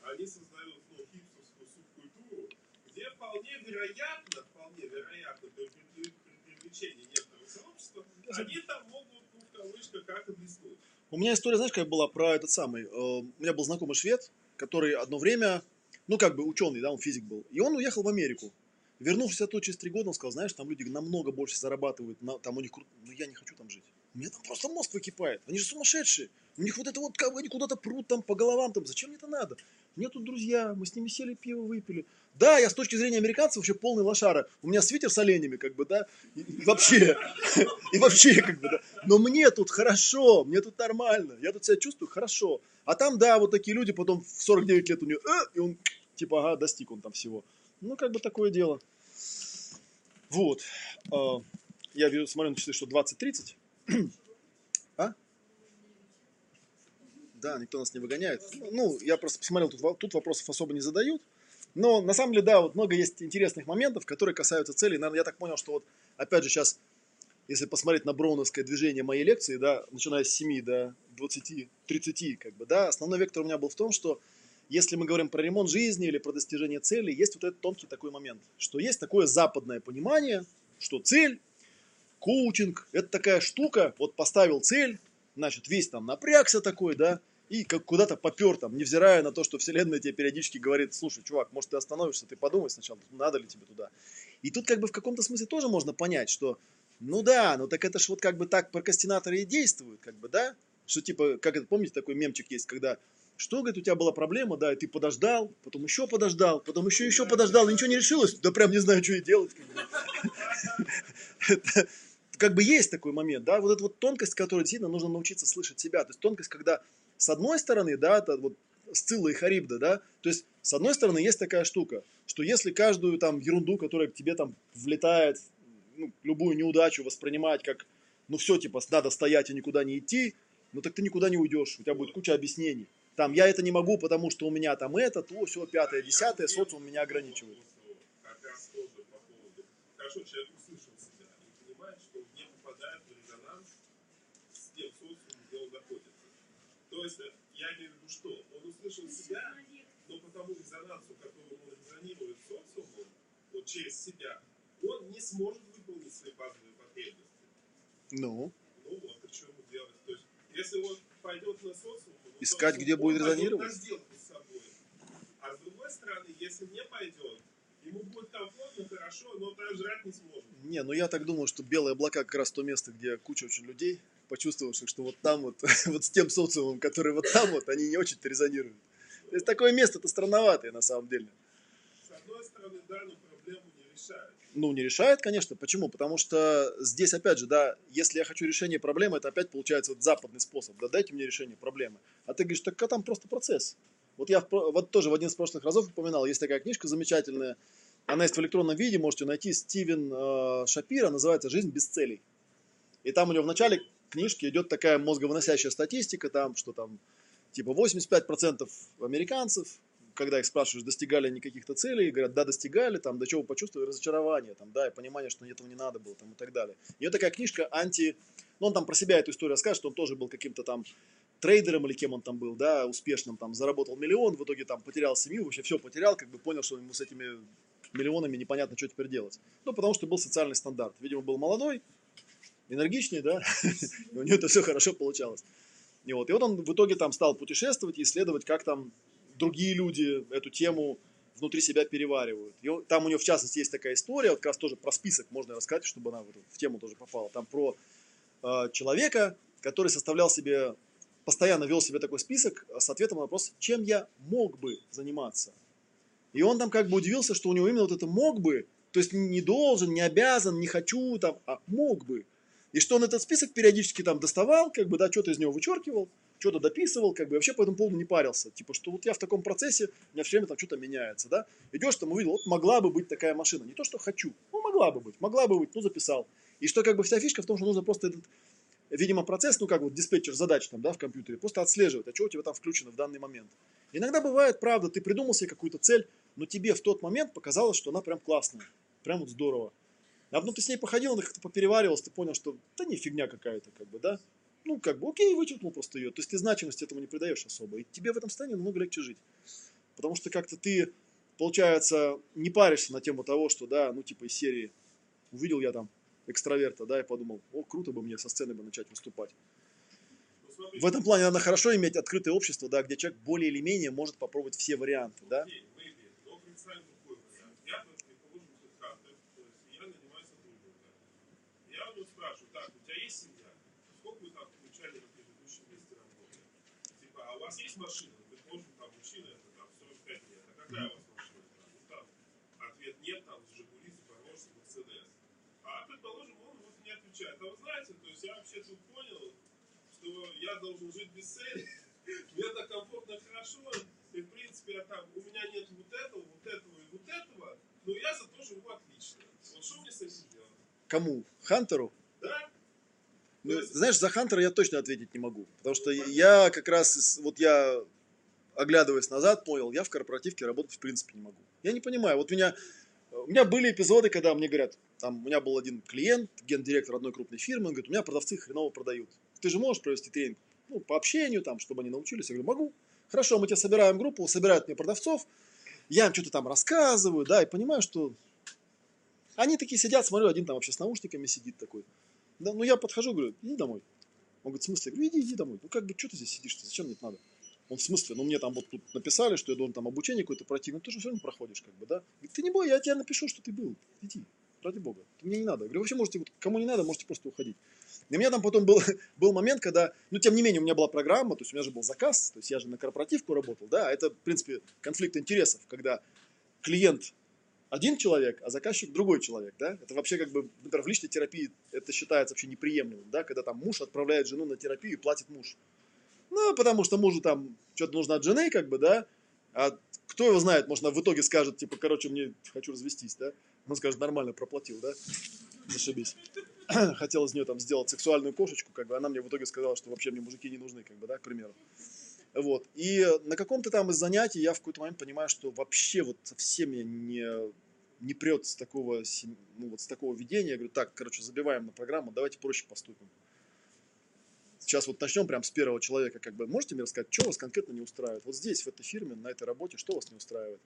они создают ну, хипстерскую субкультуру, где вполне вероятно, вполне вероятно, при при- при привлечении некоторого сообщества, они там могут, ну, в кавычках, как и блеснуть. У меня история, знаешь, как была про этот самый. э, У меня был знакомый швед, который одно время, ну, как бы ученый, да, он физик был. И он уехал в Америку. Вернувшись оттуда через три года, он сказал, знаешь, там люди намного больше зарабатывают, на- там у них круто, но я не хочу там жить. Меня там просто мозг выкипает. Они же сумасшедшие. У них вот это вот, как бы они куда-то прут там по головам, там, зачем мне это надо? Меня тут друзья, мы с ними сели, пиво выпили. Да, я с точки зрения американцев вообще полный лошара. У меня свитер с оленями, как бы, да, и, и вообще, и вообще, как бы, да. Но мне тут хорошо, мне тут нормально, я тут себя чувствую хорошо. А там, да, вот такие люди, потом в 49 лет у нее, э, и он, типа, ага, достиг он там всего. Ну, как бы такое дело. Вот. А, Я вижу, смотрю на часы, что 20.30. А? Да, никто нас не выгоняет. Ну, я просто посмотрел, тут, тут вопросов особо не задают. Но на самом деле, да, вот много есть интересных моментов, которые касаются целей. Наверное, я так понял, что вот, опять же, сейчас, если посмотреть на броуновское движение моей лекции, да, начиная с 7 до 20, 30, как бы, да, основной вектор у меня был в том, что если мы говорим про ремонт жизни или про достижение цели, есть вот этот тонкий такой момент, что есть такое западное понимание, что цель, коучинг, это такая штука, вот поставил цель, значит, весь там напрягся такой, да, и как куда-то попер там, невзирая на то, что вселенная тебе периодически говорит, слушай, чувак, может ты остановишься, ты подумай сначала, надо ли тебе туда. И тут как бы в каком-то смысле тоже можно понять, что, ну да, ну так это ж вот как бы так прокрастинаторы и действуют, как бы, да, что типа, как это, помните, такой мемчик есть, когда что, говорит, у тебя была проблема, да, и ты подождал, потом еще подождал, потом еще еще подождал, и ничего не решилось, да прям не знаю, что и делать. Это как бы есть такой момент, да, вот эта вот тонкость, которую действительно нужно научиться слышать себя, то есть тонкость, когда с одной стороны, да, это вот Сцилла и Харибда, да, то есть с одной стороны есть такая штука, что если каждую там ерунду, которая к тебе там влетает, ну, любую неудачу воспринимать как, ну все, типа, надо стоять и никуда не идти, ну так ты никуда не уйдешь, у тебя будет куча объяснений. Там, я это не могу, потому что у меня там это, то, все, пятое, десятое, социум меня ограничивает. Э, я имею в виду, что он услышал себя, но по тому резонансу, которым он резонирует социумом, вот через себя, он не сможет выполнить свои базовые потребности. Ну, Ну вот, и что ему делать? То есть, если он пойдет на социум, Искать, то где он будет резонировать? с собой. А с другой стороны, если не пойдет, ему будет комфортно, хорошо, но так жрать не сможет. не, ну я так думаю, что белые облака как раз то место, где куча очень людей, почувствовавших, что вот там вот, вот с тем социумом, который вот там вот, они не очень-то резонируют. То есть такое место-то странноватое на самом деле. С одной стороны, да, но проблему не решает. Ну, не решает, конечно. Почему? Потому что здесь, опять же, да, если я хочу решение проблемы, это опять получается вот западный способ. Да, дайте мне решение проблемы. А ты говоришь, так а там просто процесс. Вот я вот тоже в один из прошлых разов упоминал, есть такая книжка замечательная, она есть в электронном виде, можете найти, Стивен э, Шапира, называется «Жизнь без целей». И там у него в начале книжки идет такая мозговыносящая статистика, там, что там типа 85% американцев, когда их спрашиваешь, достигали они каких-то целей, говорят, да, достигали, там, до чего почувствовали разочарование, там, да, и понимание, что этого не надо было, там, и так далее. И вот такая книжка анти... Ну, он там про себя эту историю расскажет, что он тоже был каким-то там трейдером или кем он там был, да, успешным, там, заработал миллион, в итоге там потерял семью, вообще все потерял, как бы понял, что ему с этими миллионами непонятно, что теперь делать. Ну, потому что был социальный стандарт. Видимо, был молодой, энергичный, да, и у него это все хорошо получалось. И вот, и вот он в итоге там стал путешествовать и исследовать, как там другие люди эту тему внутри себя переваривают. И там у него, в частности, есть такая история, вот как раз тоже про список можно рассказать, чтобы она в, в тему тоже попала. Там про э, человека, который составлял себе, постоянно вел себе такой список с ответом на вопрос, чем я мог бы заниматься. И он там как бы удивился, что у него именно вот это мог бы, то есть не должен, не обязан, не хочу, там, а мог бы. И что он этот список периодически там доставал, как бы, да, что-то из него вычеркивал, что-то дописывал, как бы, вообще по этому поводу не парился. Типа, что вот я в таком процессе, у меня все время там что-то меняется, да. Идешь там, увидел, вот могла бы быть такая машина. Не то, что хочу, ну, могла бы быть, могла бы быть, ну, записал. И что, как бы, вся фишка в том, что нужно просто этот, видимо, процесс, ну, как вот диспетчер задач там, да, в компьютере, просто отслеживать, а что у тебя там включено в данный момент. Иногда бывает, правда, ты придумал себе какую-то цель, но тебе в тот момент показалось, что она прям классная, прям вот здорово. А потом ты с ней походил, она как-то попереваривалась, ты понял, что да не фигня какая-то, как бы, да. Ну, как бы, окей, вычеркнул просто ее. То есть ты значимости этому не придаешь особо. И тебе в этом состоянии намного легче жить. Потому что как-то ты, получается, не паришься на тему того, что, да, ну, типа из серии увидел я там экстраверта, да, и подумал, о, круто бы мне со сцены бы начать выступать. В этом плане надо хорошо иметь открытое общество, да, где человек более или менее может попробовать все варианты, да. Я вот спрашиваю, так, у тебя есть семья? Сколько вы там получали на предыдущем месте работы? Типа, а у вас есть машина? Предположим, там мужчина, это там 45 лет. А какая у вас машина? Ну, там, ответ нет, там, Жигули, Запорожец, Мерседес. А, предположим, он вот не отвечает. А вы знаете, то есть я вообще тут понял, что я должен жить без цели. Мне так комфортно, хорошо. И, в принципе, я там, у меня нет вот этого, вот этого и вот этого, но я зато живу отлично. Вот что мне с этим делать? Кому? Хантеру? Да? Ну, есть- знаешь, за Хантера я точно ответить не могу. Потому что я как раз, вот я, оглядываясь назад, понял, я в корпоративке работать в принципе не могу. Я не понимаю. Вот меня, у меня были эпизоды, когда мне говорят, там, у меня был один клиент, гендиректор одной крупной фирмы, он говорит, у меня продавцы хреново продают. Ты же можешь провести тренинг ну, по общению, там, чтобы они научились? Я говорю, могу. Хорошо, мы тебе собираем группу, собирают мне продавцов, я им что-то там рассказываю, да, и понимаю, что они такие сидят, смотрю, один там вообще с наушниками сидит такой. Да, ну я подхожу, говорю, иди домой. Он говорит, в смысле? Я говорю, иди, иди домой. Ну как бы, что ты здесь сидишь? Зачем мне это надо? Он в смысле, ну мне там вот тут написали, что я должен там обучение какое-то пройти, но ты же все равно проходишь, как бы, да? Говорит, ты не бой, я тебе напишу, что ты был. Иди, ради бога. Мне не надо. Я говорю, вообще можете, вот, кому не надо, можете просто уходить. И меня там потом был, был момент, когда, ну, тем не менее, у меня была программа, то есть у меня же был заказ, то есть я же на корпоративку работал, да, а это, в принципе, конфликт интересов, когда клиент один человек, а заказчик другой человек, да? Это вообще как бы, например, в личной терапии это считается вообще неприемлемым, да? Когда там муж отправляет жену на терапию и платит муж. Ну, потому что мужу там что-то нужно от жены, как бы, да? А кто его знает, может, она в итоге скажет, типа, короче, мне хочу развестись, да? Он скажет, нормально, проплатил, да? Зашибись. Хотел из нее там сделать сексуальную кошечку, как бы, она мне в итоге сказала, что вообще мне мужики не нужны, как бы, да, к примеру. Вот. И на каком-то там из занятий я в какой-то момент понимаю, что вообще вот совсем я не, не прет с такого, ну, вот с такого ведения. Я говорю, так, короче, забиваем на программу, давайте проще поступим. Сейчас вот начнем прям с первого человека, как бы, можете мне рассказать, что вас конкретно не устраивает? Вот здесь, в этой фирме, на этой работе, что вас не устраивает?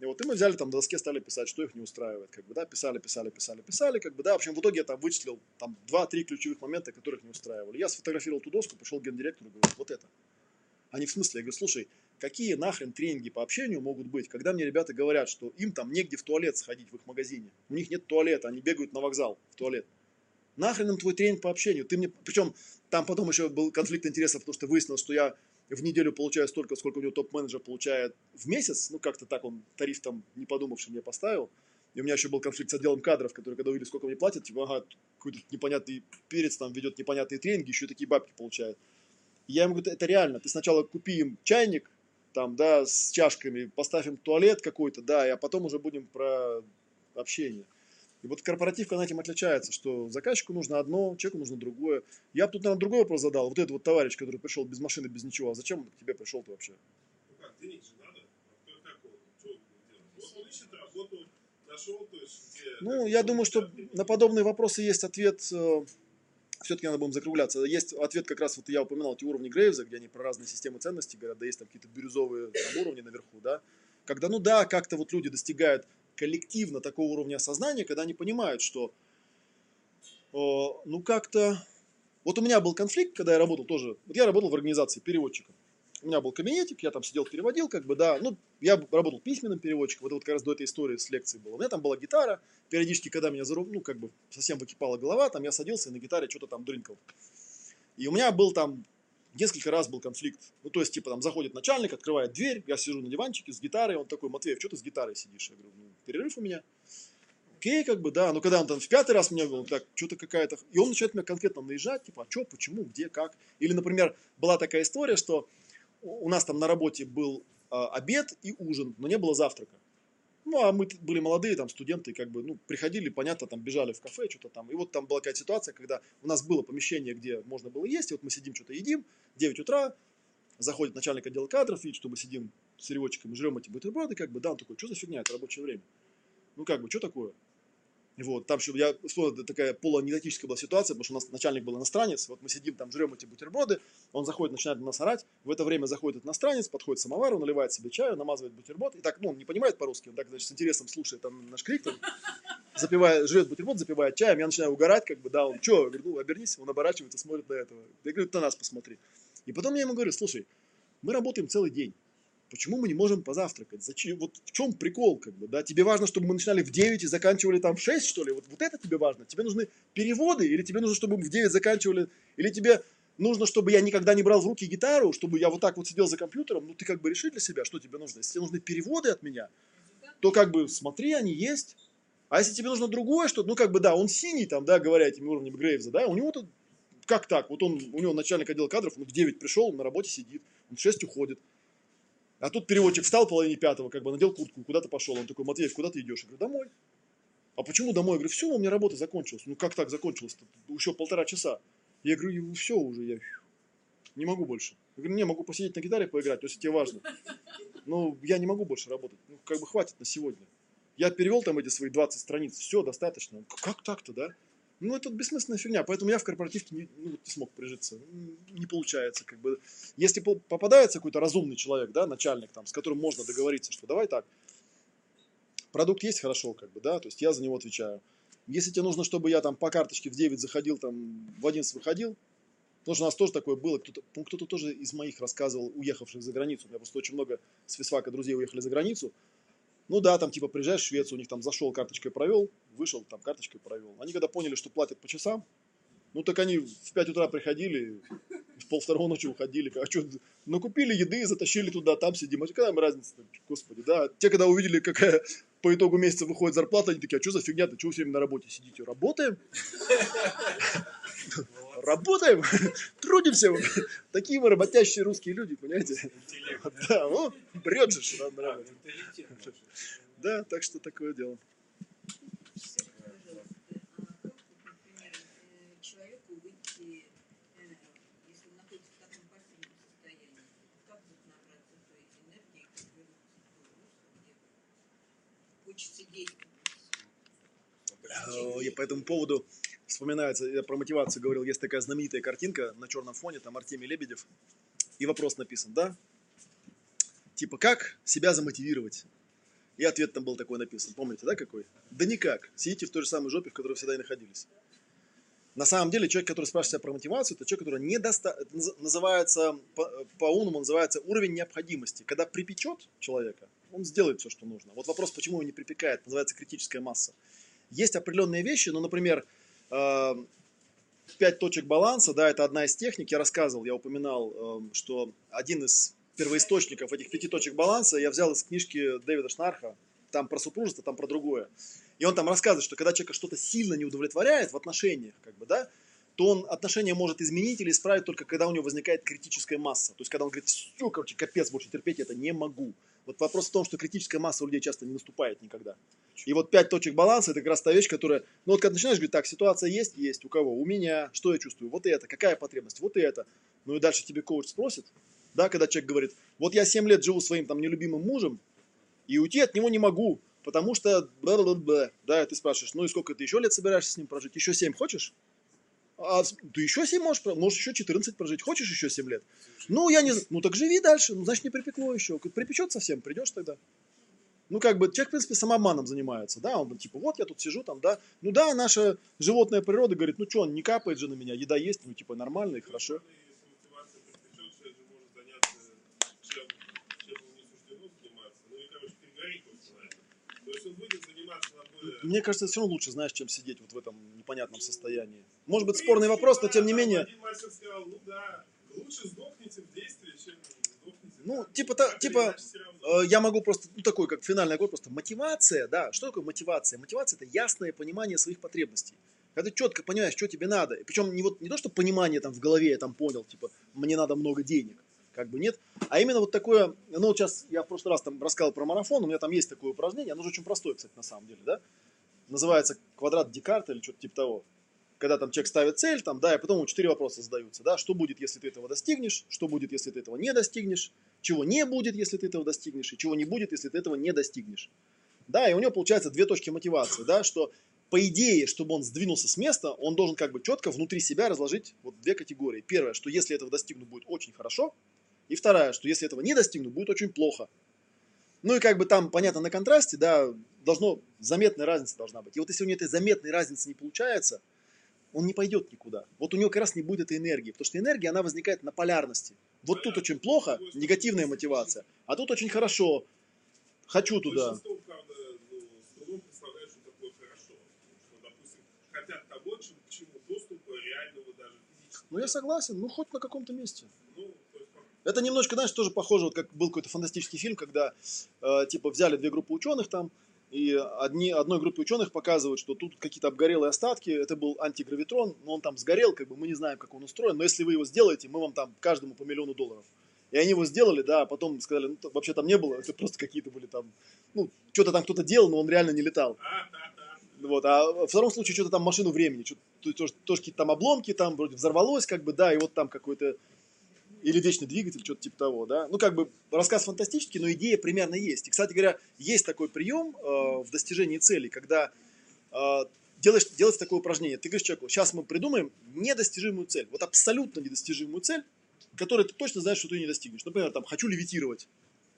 И вот и мы взяли там на доске, стали писать, что их не устраивает, как бы, да, писали, писали, писали, писали, как бы, да, в общем, в итоге я там вычислил там 2-3 ключевых момента, которых не устраивали. Я сфотографировал ту доску, пошел к гендиректору, говорю, вот это. Они в смысле, я говорю, слушай, какие нахрен тренинги по общению могут быть, когда мне ребята говорят, что им там негде в туалет сходить в их магазине, у них нет туалета, они бегают на вокзал в туалет. Нахрен им твой тренинг по общению? Ты мне, причем там потом еще был конфликт интересов, потому что выяснилось, что я в неделю получаю столько, сколько у него топ-менеджер получает в месяц. Ну, как-то так он тариф там, не подумавший, мне поставил. И у меня еще был конфликт с отделом кадров, который, когда увидели, сколько мне платят, типа, ага, какой-то непонятный перец там ведет непонятные тренинги, еще и такие бабки получает. И я ему говорю, это реально, ты сначала купи им чайник, там, да, с чашками, поставь им туалет какой-то, да, а потом уже будем про общение. И вот корпоративка на этим отличается, что заказчику нужно одно, человеку нужно другое. Я бы тут, наверное, другой вопрос задал. Вот этот вот товарищ, который пришел без машины, без ничего, а зачем он к тебе пришел-то вообще? Ну как, денег же надо. А кто как он, что он будет делать? Вот он ищет работу, нашел, то есть где... Ну, я думаю, что на подобные вопросы есть ответ, все-таки надо будем закругляться. Есть ответ как раз, вот я упоминал эти уровни Грейвза, где они про разные системы ценностей говорят, да есть там какие-то бирюзовые там, уровни наверху, да. Когда, ну да, как-то вот люди достигают коллективно такого уровня осознания, когда они понимают, что, о, ну как-то... Вот у меня был конфликт, когда я работал тоже, вот я работал в организации переводчиком. У меня был кабинетик, я там сидел, переводил, как бы, да, ну, я работал письменным переводчиком, вот, вот как раз до этой истории с лекцией было. У меня там была гитара, периодически, когда меня, зару- ну, как бы, совсем выкипала голова, там я садился и на гитаре что-то там дрынкал. И у меня был там, несколько раз был конфликт. Ну, то есть, типа, там заходит начальник, открывает дверь, я сижу на диванчике с гитарой, он такой, Матвеев, что ты с гитарой сидишь? Я говорю, ну, перерыв у меня. Окей, как бы, да, но когда он там в пятый раз меня говорил, так, что-то какая-то... И он начинает меня конкретно наезжать, типа, а что, почему, где, как. Или, например, была такая история, что у нас там на работе был а, обед и ужин, но не было завтрака. Ну, а мы были молодые, там, студенты, как бы, ну, приходили, понятно, там, бежали в кафе, что-то там. И вот там была какая-то ситуация, когда у нас было помещение, где можно было есть, и вот мы сидим, что-то едим, 9 утра, заходит начальник отдела кадров, видит, что мы сидим с переводчиками, жрем эти бутерброды, как бы, да, он такой, что за фигня, это рабочее время. Ну, как бы, что такое? Вот, там, чтобы я, это такая полуанекдотическая была ситуация, потому что у нас начальник был иностранец, вот мы сидим там, жрем эти бутерброды, он заходит, начинает на нас орать, в это время заходит иностранец, подходит к самовару, наливает себе чаю, намазывает бутерброд, и так, ну, он не понимает по-русски, он так, значит, с интересом слушает там наш крик, там, запивает, жрет бутерброд, запивает чаем, я начинаю угорать, как бы, да, он, что, я говорю, ну, обернись, он оборачивается, смотрит на этого, я говорю, на нас посмотри. И потом я ему говорю, слушай, мы работаем целый день, Почему мы не можем позавтракать? Зачем? Вот в чем прикол, как бы, да? Тебе важно, чтобы мы начинали в 9 и заканчивали там в 6, что ли? Вот, вот это тебе важно? Тебе нужны переводы? Или тебе нужно, чтобы мы в 9 заканчивали? Или тебе нужно, чтобы я никогда не брал в руки гитару, чтобы я вот так вот сидел за компьютером? Ну, ты как бы реши для себя, что тебе нужно. Если тебе нужны переводы от меня, то как бы смотри, они есть. А если тебе нужно другое что-то, ну, как бы, да, он синий там, да, говоря этими уровнями Грейвза, да, у него тут как так? Вот он, у него начальник отдела кадров, он в 9 пришел, он на работе сидит, он в 6 уходит. А тут переводчик встал в половине пятого, как бы надел куртку, куда-то пошел. Он такой, Матвеев, куда ты идешь? Я говорю, домой. А почему домой? Я говорю, все, у меня работа закончилась. Ну как так закончилась? Еще полтора часа. Я говорю, все уже, я не могу больше. Я говорю, не, могу посидеть на гитаре поиграть, если тебе важно. Но я не могу больше работать. Ну, как бы хватит на сегодня. Я перевел там эти свои 20 страниц, все, достаточно. Как так-то, да? Ну, это бессмысленная фигня, поэтому я в корпоративке не, ну, не смог прижиться. Не получается, как бы. Если по- попадается какой-то разумный человек, да, начальник, там, с которым можно договориться, что давай так, продукт есть хорошо, как бы, да, то есть я за него отвечаю. Если тебе нужно, чтобы я там по карточке в 9 заходил, там в 11 выходил, потому что у нас тоже такое было, кто-то, по-моему, кто-то тоже из моих рассказывал, уехавших за границу, у меня просто очень много с друзей уехали за границу, ну да, там типа приезжаешь в Швецию, у них там зашел, карточкой провел, вышел, там карточкой провел. Они когда поняли, что платят по часам, ну так они в 5 утра приходили, в пол второго ночи уходили. А что, накупили еды, затащили туда, там сидим. А какая им разница, господи, да. Те, когда увидели, какая по итогу месяца выходит зарплата, они такие, а что за фигня, ты чего все время на работе сидите? Работаем? Работаем, трудимся. Такие мы работящие русские люди, понимаете? Интеллект. Да, ну, брет же, что надо Да, так что такое дело. Скажите, пожалуйста, как, вот, например, человеку выйти, если он находится в таком пассивном состоянии, как вот набраться той энергии, как вернуться в то русло, где хочется действовать? И по этому поводу вспоминается, я про мотивацию говорил, есть такая знаменитая картинка на черном фоне, там Артемий Лебедев, и вопрос написан, да? Типа, как себя замотивировать? И ответ там был такой написан, помните, да, какой? Да никак, сидите в той же самой жопе, в которой всегда и находились. На самом деле, человек, который спрашивает себя про мотивацию, это человек, который недоста... это наз- называется, по- по-умному называется уровень необходимости. Когда припечет человека, он сделает все, что нужно. Вот вопрос, почему его не припекает, называется критическая масса. Есть определенные вещи, ну, например, пять точек баланса, да, это одна из техник. Я рассказывал, я упоминал, э, что один из первоисточников этих пяти точек баланса я взял из книжки Дэвида Шнарха. Там про супружество, там про другое. И он там рассказывает, что когда человека что-то сильно не удовлетворяет в отношениях, как бы, да, то он отношения может изменить или исправить только когда у него возникает критическая масса. То есть, когда он говорит, все, короче, капец, больше терпеть это не могу. Вот вопрос в том, что критическая масса у людей часто не наступает никогда. И вот пять точек баланса, это как раз та вещь, которая, ну вот когда начинаешь говорить, так, ситуация есть, есть, у кого? У меня, что я чувствую? Вот это, какая потребность? Вот это. Ну и дальше тебе коуч спросит, да, когда человек говорит, вот я 7 лет живу своим там нелюбимым мужем, и уйти от него не могу, потому что бла-бла-бла. Да, и ты спрашиваешь, ну и сколько ты еще лет собираешься с ним прожить? Еще 7 хочешь? А ты еще 7 можешь, можешь еще 14 прожить. Хочешь еще 7 лет? Ну, я не. Ну, так живи дальше. Ну, значит, не припекло еще. Припечет совсем, придешь тогда. Ну, как бы, человек, в принципе, самообманом занимается, да, он типа, вот я тут сижу, там, да, ну, да, наша животная природа говорит, ну, что, он не капает же на меня, еда есть, ну, типа, нормально и хорошо. Это. Мне кажется, все равно лучше, знаешь, чем сидеть вот в этом непонятном состоянии. Может быть, спорный вопрос, но тем не менее, ну типа та- типа. Э, я могу просто, ну, такой, как финальный аккорд, просто мотивация, да, что такое мотивация? Мотивация – это ясное понимание своих потребностей. Когда ты четко понимаешь, что тебе надо, причем не, вот, не то, что понимание там в голове я там понял, типа, мне надо много денег, как бы нет, а именно вот такое, ну, вот сейчас я в прошлый раз там рассказывал про марафон, у меня там есть такое упражнение, оно же очень простое, кстати, на самом деле, да, называется квадрат Декарта или что-то типа того, когда там человек ставит цель, там, да, и потом четыре вопроса задаются, да, что будет, если ты этого достигнешь, что будет, если ты этого не достигнешь, чего не будет, если ты этого достигнешь, и чего не будет, если ты этого не достигнешь. Да, и у него получается две точки мотивации, да, что по идее, чтобы он сдвинулся с места, он должен как бы четко внутри себя разложить вот две категории. Первое, что если этого достигну, будет очень хорошо, и вторая, что если этого не достигну, будет очень плохо. Ну и как бы там, понятно, на контрасте, да, должно, заметная разница должна быть. И вот если у него этой заметной разницы не получается, он не пойдет никуда. Вот у него как раз не будет этой энергии, потому что энергия, она возникает на полярности. Вот тут очень плохо, негативная мотивация, а тут очень хорошо, хочу туда. Ну. Ну я согласен, ну хоть на каком-то месте. Ну, Это немножко, знаешь, тоже похоже, вот как был какой-то фантастический фильм, когда э, типа взяли две группы ученых там, и одни, одной группе ученых показывают, что тут какие-то обгорелые остатки, это был антигравитрон, но он там сгорел, как бы мы не знаем, как он устроен, но если вы его сделаете, мы вам там каждому по миллиону долларов. И они его сделали, да, а потом сказали, ну, вообще там не было, это просто какие-то были там, ну, что-то там кто-то делал, но он реально не летал. Вот, а во втором случае что-то там машину времени, что-то, тоже, тоже какие-то там обломки, там вроде взорвалось, как бы, да, и вот там какой-то или вечный двигатель, что-то типа того, да. Ну, как бы рассказ фантастический, но идея примерно есть. И, кстати говоря, есть такой прием э, в достижении целей, когда э, делаешь, делается такое упражнение. Ты говоришь человеку, сейчас мы придумаем недостижимую цель, вот абсолютно недостижимую цель, которую ты точно знаешь, что ты не достигнешь. Например, там, хочу левитировать,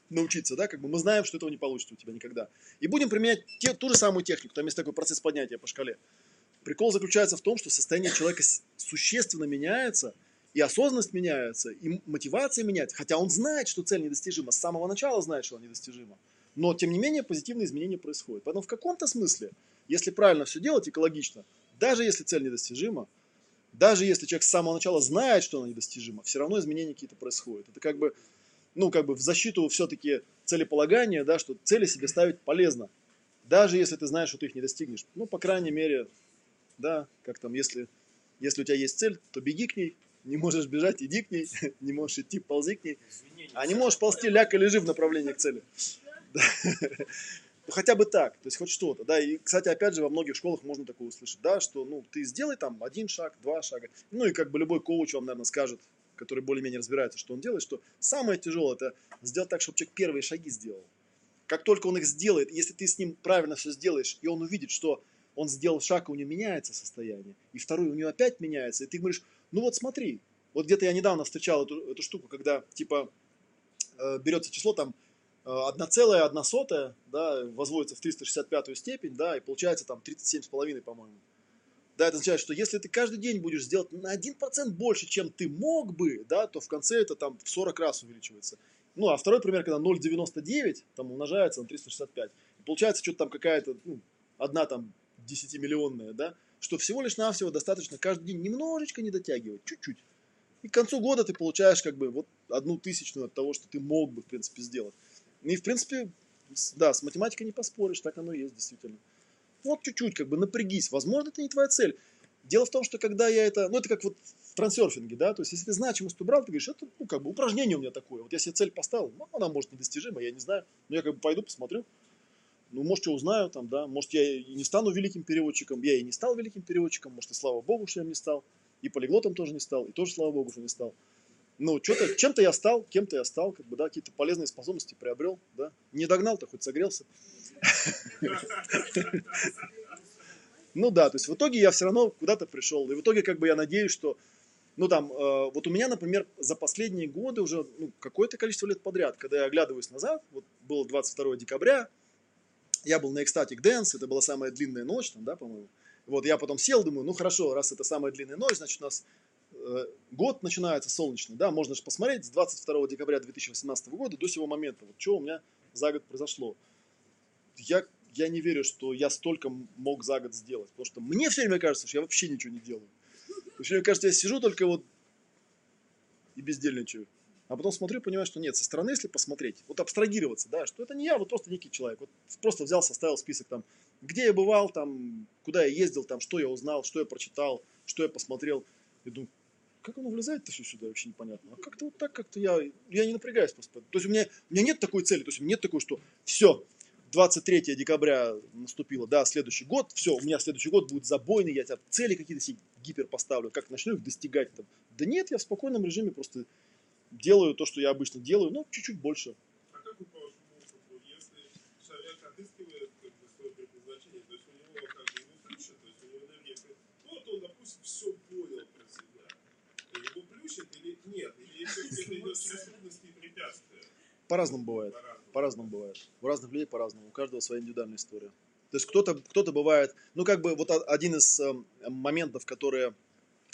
научиться, да, как бы мы знаем, что этого не получится у тебя никогда. И будем применять те, ту же самую технику, там есть такой процесс поднятия по шкале. Прикол заключается в том, что состояние человека существенно меняется, и осознанность меняется, и мотивация меняется. Хотя он знает, что цель недостижима, с самого начала знает, что она недостижима. Но, тем не менее, позитивные изменения происходят. Поэтому в каком-то смысле, если правильно все делать, экологично, даже если цель недостижима, даже если человек с самого начала знает, что она недостижима, все равно изменения какие-то происходят. Это как бы, ну, как бы в защиту все-таки целеполагания, да, что цели себе ставить полезно. Даже если ты знаешь, что ты их не достигнешь. Ну, по крайней мере, да, как там, если, если у тебя есть цель, то беги к ней, не можешь бежать, иди к ней, не можешь идти, ползи к ней. А не можешь ползти, ляг и лежи в направлении к цели. Да. Ну, хотя бы так, то есть хоть что-то. Да, и, кстати, опять же, во многих школах можно такое услышать, да, что, ну, ты сделай там один шаг, два шага. Ну, и как бы любой коуч вам, наверное, скажет, который более-менее разбирается, что он делает, что самое тяжелое это сделать так, чтобы человек первые шаги сделал. Как только он их сделает, если ты с ним правильно все сделаешь, и он увидит, что он сделал шаг, и у него меняется состояние, и второй у него опять меняется, и ты говоришь, ну вот смотри, вот где-то я недавно встречал эту, эту штуку, когда типа э, берется число там э, 1,1, да, возводится в 365 степень, да, и получается там 37,5, по-моему. Да, это означает, что если ты каждый день будешь сделать на 1% больше, чем ты мог бы, да, то в конце это там в 40 раз увеличивается. Ну, а второй пример, когда 0,99 там умножается на 365. И получается что-то там какая-то, ну, одна там 10-миллионная, да, что всего лишь навсего достаточно каждый день немножечко не дотягивать, чуть-чуть. И к концу года ты получаешь как бы вот одну тысячную от того, что ты мог бы, в принципе, сделать. И, в принципе, да, с математикой не поспоришь, так оно и есть, действительно. Вот чуть-чуть, как бы напрягись. Возможно, это не твоя цель. Дело в том, что когда я это, ну это как вот в трансерфинге, да, то есть если ты значимость убрал, ты говоришь, это, ну как бы упражнение у меня такое. Вот я себе цель поставил, ну она может недостижима, я не знаю, но я как бы пойду посмотрю. Ну, может, что узнаю там, да, может, я и не стану великим переводчиком, я и не стал великим переводчиком, может, и слава богу, что я не стал, и полиглотом тоже не стал, и тоже, слава богу, что не стал. Ну, что-то, чем-то я стал, кем-то я стал, как бы, да, какие-то полезные способности приобрел, да. Не догнал-то, хоть согрелся. Ну да, то есть в итоге я все равно куда-то пришел. И в итоге как бы я надеюсь, что, ну там, э, вот у меня, например, за последние годы уже ну, какое-то количество лет подряд, когда я оглядываюсь назад, вот было 22 декабря, я был на Ecstatic Dance, это была самая длинная ночь, там, да, по-моему. Вот я потом сел, думаю, ну хорошо, раз это самая длинная ночь, значит у нас э, год начинается солнечный, да, можно же посмотреть с 22 декабря 2018 года до сего момента, вот что у меня за год произошло. Я, я не верю, что я столько мог за год сделать, потому что мне все время кажется, что я вообще ничего не делаю. Все время кажется, я сижу только вот и бездельничаю. А потом смотрю, понимаю, что нет, со стороны, если посмотреть, вот абстрагироваться, да, что это не я, вот просто некий человек. Вот просто взял, составил список там, где я бывал, там, куда я ездил, там, что я узнал, что я прочитал, что я посмотрел. И думаю, как оно влезает-то все сюда, вообще непонятно. А как-то вот так, как-то я, я не напрягаюсь просто. То есть у меня, у меня нет такой цели, то есть у меня нет такой, что все, 23 декабря наступило, да, следующий год, все, у меня следующий год будет забойный, я тебя цели какие-то себе гипер поставлю, как начну их достигать там. Да нет, я в спокойном режиме просто делаю то, что я обычно делаю, но чуть-чуть больше. А как вы по вашему опыту, если человек отыскивает как бы, свое предназначение, то есть у него как бы его плющит, то есть у него энергия, как- ну вот он, допустим, все понял про себя, и его плющит или нет, или все-таки это идет через трудности и препятствия, По-разному бывает. по-разному. Бывает. У разных людей по-разному. У каждого своя индивидуальная история. То есть кто-то кто бывает, ну как бы вот один из эм, моментов, которые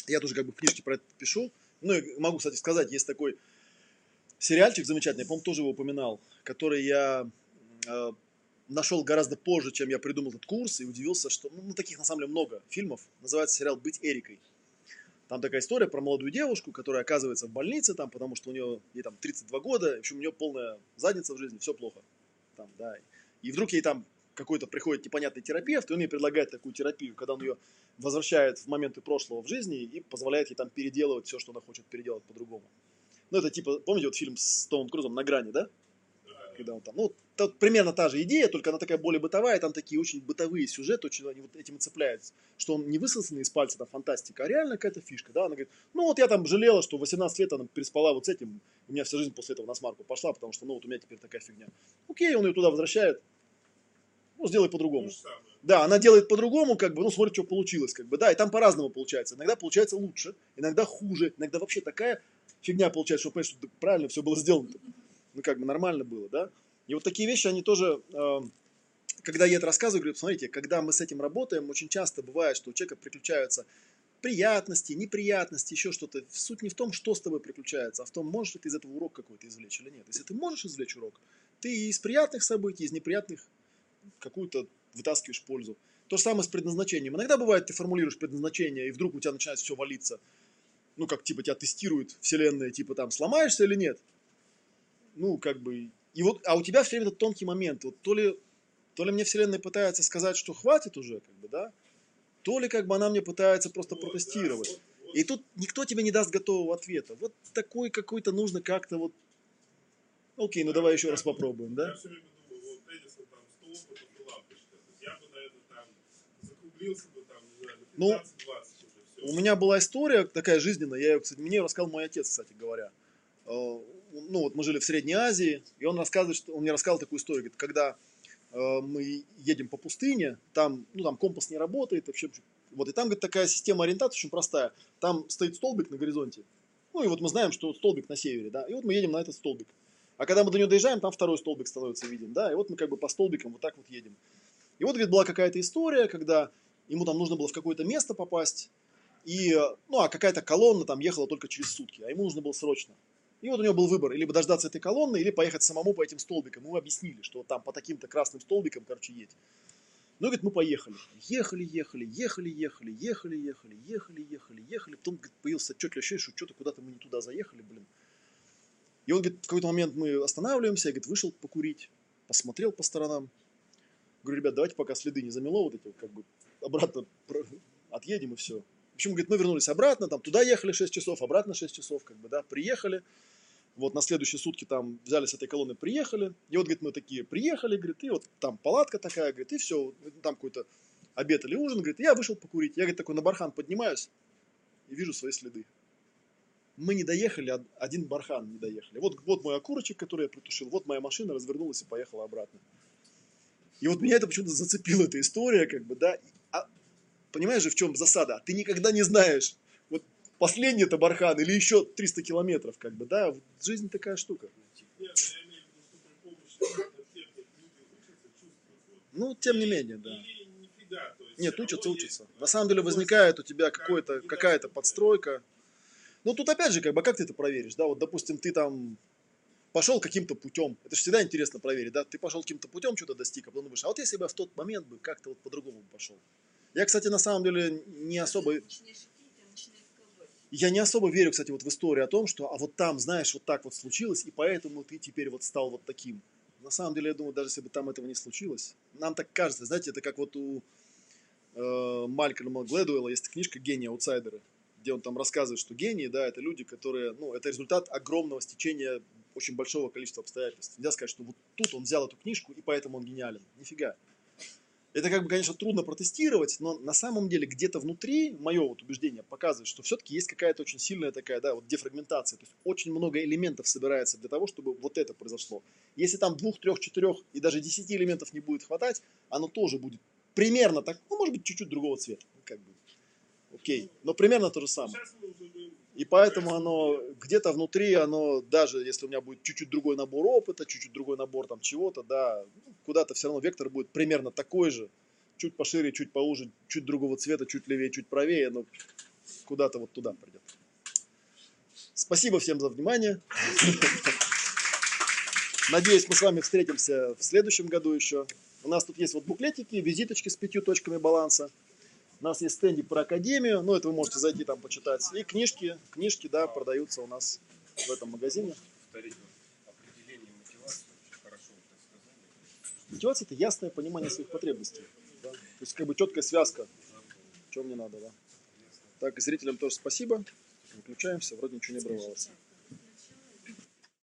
я тоже как бы в книжке про это пишу, ну могу, кстати, сказать, есть такой сериальчик замечательный, я, по-моему, тоже его упоминал, который я э, нашел гораздо позже, чем я придумал этот курс, и удивился, что, ну, таких на самом деле много фильмов, называется сериал «Быть Эрикой». Там такая история про молодую девушку, которая оказывается в больнице, там, потому что у нее ей там 32 года, в общем, у нее полная задница в жизни, все плохо. Там, да. И вдруг ей там какой-то приходит непонятный терапевт, и он ей предлагает такую терапию, когда он ее возвращает в моменты прошлого в жизни и позволяет ей там переделывать все, что она хочет переделать по-другому. Ну, это типа, помните вот фильм с Томом Крузом «На грани», да? Когда он там, ну, тут примерно та же идея, только она такая более бытовая, там такие очень бытовые сюжеты, очень они вот этим и цепляются, что он не высосанный из пальца, там, фантастика, а реально какая-то фишка, да, она говорит, ну, вот я там жалела, что в 18 лет она переспала вот с этим, у меня вся жизнь после этого на смарку пошла, потому что, ну, вот у меня теперь такая фигня. Окей, он ее туда возвращает, ну, сделай по-другому. самое. Да, она делает по-другому, как бы, ну, смотрит, что получилось, как бы, да, и там по-разному получается. Иногда получается лучше, иногда хуже, иногда вообще такая фигня получается, что, понимаешь, что правильно все было сделано. Ну, как бы нормально было, да. И вот такие вещи, они тоже, э, когда я это рассказываю, говорю, смотрите, когда мы с этим работаем, очень часто бывает, что у человека приключаются приятности, неприятности, еще что-то. Суть не в том, что с тобой приключается, а в том, можешь ли ты из этого урок какой-то извлечь или нет. Если ты можешь извлечь урок, ты из приятных событий, из неприятных какую-то вытаскиваешь пользу. То же самое с предназначением. Иногда бывает, ты формулируешь предназначение, и вдруг у тебя начинает все валиться. Ну, как типа тебя тестирует вселенная, типа там, сломаешься или нет. Ну, как бы... И вот, а у тебя все время этот тонкий момент. Вот то ли, то ли мне вселенная пытается сказать, что хватит уже, как бы, да, то ли как бы она мне пытается просто Вот, да, протестировать. вот, вот. И тут никто тебе не даст готового ответа. Вот такой какой-то нужно как-то вот... Окей, ну Да, давай еще раз попробуем, да? Я все время думаю, вот Эдисон там 100 опытов и лампочка. То есть я бы, наверное, там закруглился бы там, не знаю, Ну, на 15-20 уже все. У меня была история такая жизненная, я ее, кстати, мне ее рассказал мой отец, кстати говоря. Э, Ну, вот мы жили в Средней Азии, и он рассказывает, что он мне рассказал такую историю, говорит, когда э, мы едем по пустыне, там, ну, там компас не работает, вообще, вот, и там, говорит, такая система ориентации очень простая. Там стоит столбик на горизонте, ну, и вот мы знаем, что столбик на севере, да, и вот мы едем на этот столбик. А когда мы до него доезжаем, там второй столбик становится виден, да, и вот мы как бы по столбикам вот так вот едем. И вот, говорит, была какая-то история, когда ему там нужно было в какое-то место попасть, и, э, ну, а какая-то колонна там ехала только через сутки, а ему нужно было срочно. И вот у него был выбор, либо дождаться этой колонны, или поехать самому по этим столбикам. Ему объяснили, что там по таким-то красным столбикам, короче, едь. Ну, говорит, мы поехали. Ехали, ехали, ехали, ехали, ехали, ехали, ехали, ехали, ехали. Потом, говорит, появился отчетливое ощущение, что что-то куда-то мы не туда заехали, блин. И он, говорит, в какой-то момент мы останавливаемся, я, говорит, вышел покурить, посмотрел по сторонам. Говорю, ребят, давайте пока следы не замело, вот эти как бы, обратно отъедем и все. Общем, говорит, мы вернулись обратно, там туда ехали 6 часов, обратно 6 часов, как бы, да, приехали. Вот на следующие сутки там взяли с этой колонны, приехали. И вот, говорит, мы такие приехали, говорит, и вот там палатка такая, говорит, и все, там какой-то обед или ужин, говорит, я вышел покурить. Я, говорит, такой на бархан поднимаюсь и вижу свои следы. Мы не доехали, од- один бархан не доехали. Вот, вот мой окурочек, который я притушил, вот моя машина развернулась и поехала обратно. И вот меня это почему-то зацепила эта история, как бы, да. А понимаешь же, в чем засада? Ты никогда не знаешь, вот последний это бархан или еще 300 километров, как бы, да. Жизнь такая штука. Ну, тем не менее, да. Нет, учатся, учатся. На самом деле возникает у тебя какой-то, какая-то подстройка. Ну, тут опять же, как бы, как ты это проверишь, да, вот, допустим, ты там пошел каким-то путем, это же всегда интересно проверить, да, ты пошел каким-то путем, что-то достиг, а потом думаешь, а вот если бы в тот момент бы как-то вот по-другому пошел. Я, кстати, на самом деле не особо, ковать. я не особо верю, кстати, вот в историю о том, что, а вот там, знаешь, вот так вот случилось, и поэтому ты теперь вот стал вот таким. На самом деле, я думаю, даже если бы там этого не случилось, нам так кажется, знаете, это как вот у э, Малькольма Гледуэлла есть книжка «Гении аутсайдеры», где он там рассказывает, что гении, да, это люди, которые, ну, это результат огромного стечения очень большого количества обстоятельств. Нельзя сказать, что вот тут он взял эту книжку, и поэтому он гениален. Нифига. Это как бы, конечно, трудно протестировать, но на самом деле где-то внутри, мое вот убеждение показывает, что все-таки есть какая-то очень сильная такая, да, вот дефрагментация. То есть очень много элементов собирается для того, чтобы вот это произошло. Если там двух, трех, четырех и даже десяти элементов не будет хватать, оно тоже будет примерно так, ну, может быть, чуть-чуть другого цвета. Ну, как бы, окей. Но примерно то же самое. И поэтому оно где-то внутри, оно даже если у меня будет чуть-чуть другой набор опыта, чуть-чуть другой набор там чего-то, да, куда-то все равно вектор будет примерно такой же, чуть пошире, чуть поуже, чуть другого цвета, чуть левее, чуть правее, но куда-то вот туда придет. Спасибо всем за внимание. Надеюсь, мы с вами встретимся в следующем году еще. У нас тут есть вот буклетики, визиточки с пятью точками баланса. У нас есть стендик про академию, ну это вы можете зайти там почитать. И книжки, книжки, да, продаются у нас в этом магазине. Мотивация – это ясное понимание своих потребностей. да. То есть как бы четкая связка, что мне надо, да. Так, зрителям тоже спасибо. Выключаемся, вроде ничего не обрывалось.